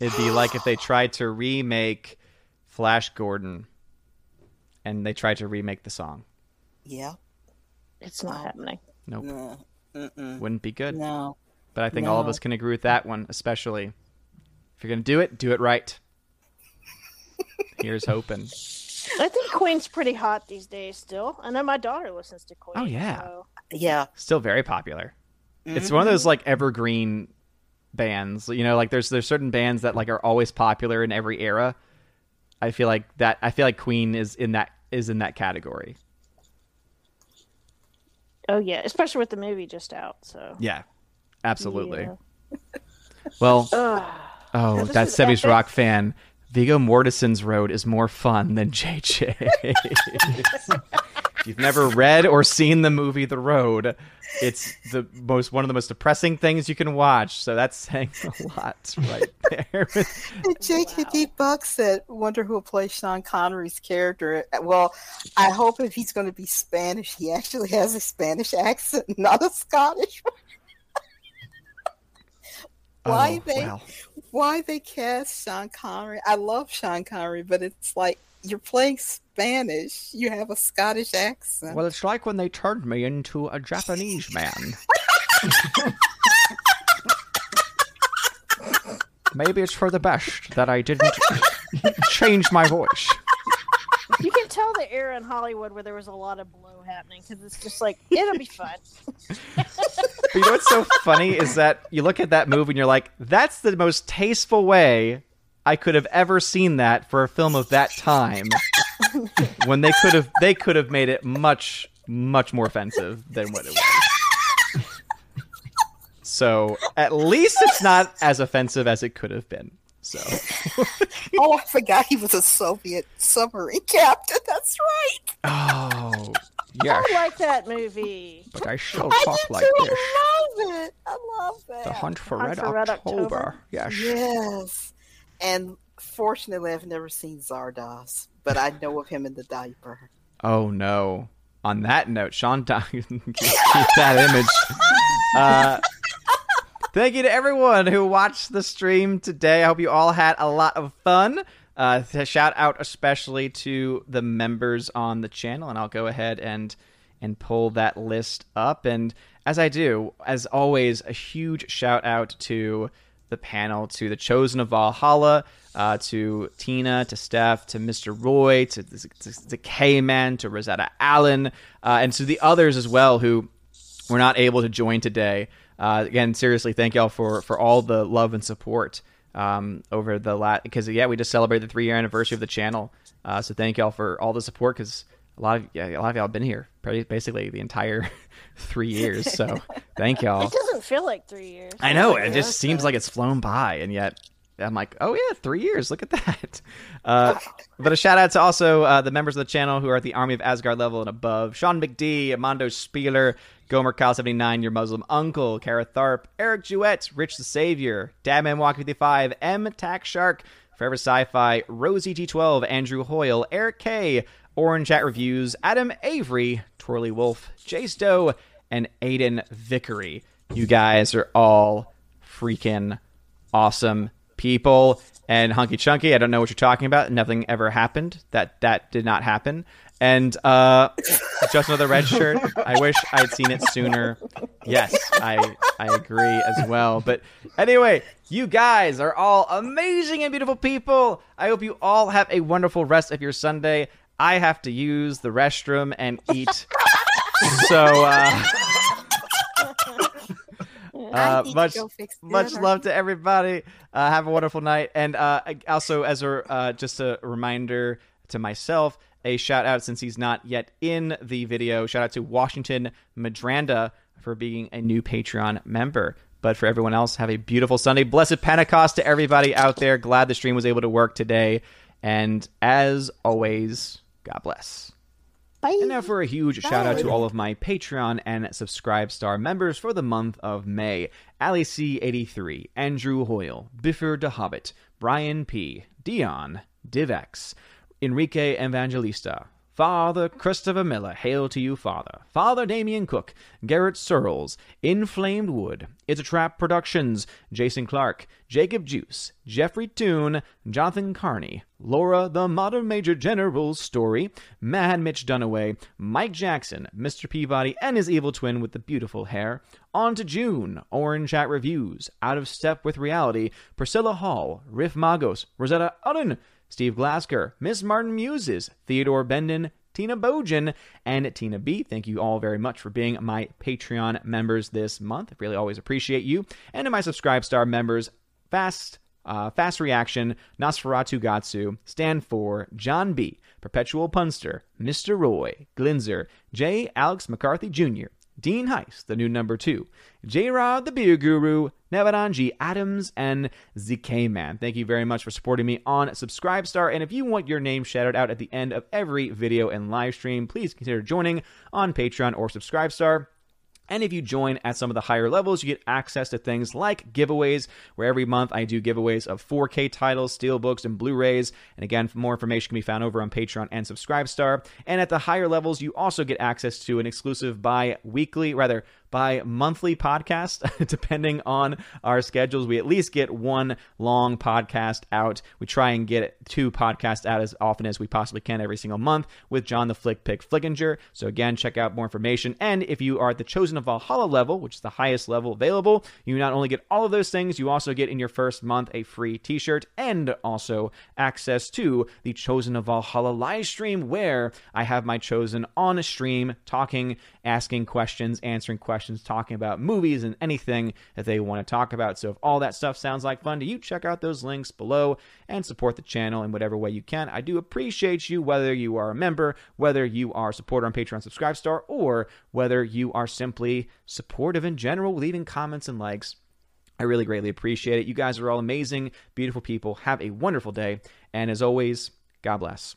It'd be like if they tried to remake Flash Gordon and they tried to remake the song. yeah. It's not happening. Nope. No. Wouldn't be good. No. But I think all of us can agree with that one, especially. If you're going to do it, do it right. Here's hoping. I think Queen's pretty hot these days still. I know my daughter listens to Queen. Oh, yeah. so- Yeah. Still very popular. It's one of those mm-hmm. like evergreen bands. You know, like there's there's certain bands that like are always popular in every era. I feel like that I feel like Queen is in that is in that category. Oh yeah, especially with the movie just out. So. Yeah. Absolutely. Yeah. Well, Ugh. Oh, This that is 70s rock fan Viggo Mortensen's road is more fun than JJ. if you've never read or seen the movie The Road, it's the most one of the most depressing things you can watch. So that's saying a lot right there. Jake Hippie Buck said, "Wonder who will play Sean Connery's character." Well, I hope if he's going to be Spanish, he actually has a Spanish accent, not a Scottish. one. why Oh, they well. Why they cast Sean Connery? I love Sean Connery, but it's like you're playing Spanish. You have a Scottish accent. Well, it's like when they turned me into a Japanese man. Maybe it's for the best that I didn't change my voice. You can tell the era in Hollywood where there was a lot of blow happening because it's just like it'll be fun. You know what's so funny is that you look at that movie and you're like, that's the most tasteful way I could have ever seen that for a film of that time. when they could have they could have made it much much more offensive than what it was. So at least it's not as offensive as it could have been. So oh, I forgot he was a Soviet submarine captain. That's right. Oh yeah. I like that movie. but I shall I talk like too. this. I love it. I love it. The Hunt for Hunt Red, for Red October. October. Yes. Yes. And fortunately, I've never seen Zardoz, but I know of him in the diaper. Oh no. On that note, Sean keep that image. Uh, thank you to everyone who watched the stream today. I hope you all had a lot of fun. Uh, shout out especially to the members on the channel, and I'll go ahead and and pull that list up. And as I do, as always, a huge shout out to the panel, to the Chosen of Valhalla, uh, to Tina, to Steph, to Mr. Roy, to, to, to K-Man, to Rosetta Allen, uh, and to the others as well who were not able to join today. Uh, again, seriously, thank y'all for for all the love and support um, over the last because yeah, we just celebrated the three year anniversary of the channel. Uh, so thank y'all for all the support because a lot of yeah, a lot of y'all have been here pretty- basically the entire three years. So thank y'all. It doesn't feel like three years. I know it just seems like it's flown by, and yet I'm like, oh yeah, three years. Look at that. Uh, but a shout out to also uh, the members of the channel who are at the Army of Asgard level and above: Sean McD, Amando Spieler, Gomer Kyle 79, Your Muslim Uncle, Kara Tharp, Eric Jewett, Rich the Savior, Dadman Walk 55, M Tack Shark, Forever Sci-Fi, Rosie G12, Andrew Hoyle, Eric K, Orange Chat Reviews, Adam Avery, Twirly Wolf, Jace Doe, and Aiden Vickery. You guys are all freaking awesome people. And Hunky Chunky, I don't know what you're talking about. Nothing ever happened. That that did not happen. And uh, just another red shirt. I wish I'd seen it sooner. Yes, I I agree as well. But anyway, you guys are all amazing and beautiful people. I hope you all have a wonderful rest of your Sunday. I have to use the restroom and eat. So uh, uh, much much love to everybody. Uh, have a wonderful night, and uh, also as a uh, just a reminder to myself, a shout out since he's not yet in the video. Shout out to Washington Madranda for being a new Patreon member. But for everyone else, have a beautiful Sunday. Blessed Pentecost to everybody out there. Glad the stream was able to work today. And as always, God bless. Bye. And now for a huge shout out to all of my Patreon and Subscribe Star members for the month of May. Ali C83, Andrew Hoyle, Biffer the Hobbit, Brian P, Dion, Divex, Enrique Evangelista, Father Christopher Miller, hail to you, Father. Father Damien Cook, Garrett Searles, Inflamed Wood, It's a Trap Productions, Jason Clark, Jacob Juice, Jeffrey Toon, Jonathan Carney, Laura the Modern Major General's Story, Mad Mitch Dunaway, Mike Jackson, Mr. Peabody and his evil twin with the beautiful hair, On to June, Orange Chat Reviews, Out of Step with Reality, Priscilla Hall, Riff Magos, Rosetta Udden, Steve Glasker, Miss Martin Muses, Theodore Bendon, Tina Bojan, and Tina B. Thank you all very much for being my Patreon members this month. I really always appreciate you. And to my Subscribe Star members, Fast uh, Fast Reaction, Nosferatu Gatsu, Stand For, John B., Perpetual Punster, Mr. Roy, Glinzer, J. Alex McCarthy Jr., Dean Heist, the new number two, J Rod, the beer guru, Nevadanji Adams, and ZK Man. Thank you very much for supporting me on Subscribestar. And if you want your name shouted out at the end of every video and live stream, please consider joining on Patreon or Subscribestar. And if you join at some of the higher levels, you get access to things like giveaways, where every month I do giveaways of 4K titles, steelbooks, and Blu-rays. And again, more information can be found over on Patreon and Subscribestar. And at the higher levels, you also get access to an exclusive bi-weekly, rather by monthly podcast, depending on our schedules. We at least get one long podcast out. We try and get two podcasts out as often as we possibly can every single month with John the Flick Pick Flickinger. So again, check out more information. And if you are at the Chosen of Valhalla level, which is the highest level available, you not only get all of those things, you also get in your first month a free t-shirt and also access to the Chosen of Valhalla live stream where I have my Chosen on a stream talking, asking questions, answering questions questions, talking about movies and anything that they want to talk about. So if all that stuff sounds like fun to you, check out those links below and support the channel in whatever way you can. I do appreciate you, whether you are a member, whether you are a supporter on Patreon Subscribestar, or whether you are simply supportive in general, leaving comments and likes. I really greatly appreciate it. You guys are all amazing, beautiful people. Have a wonderful day. And as always, God bless.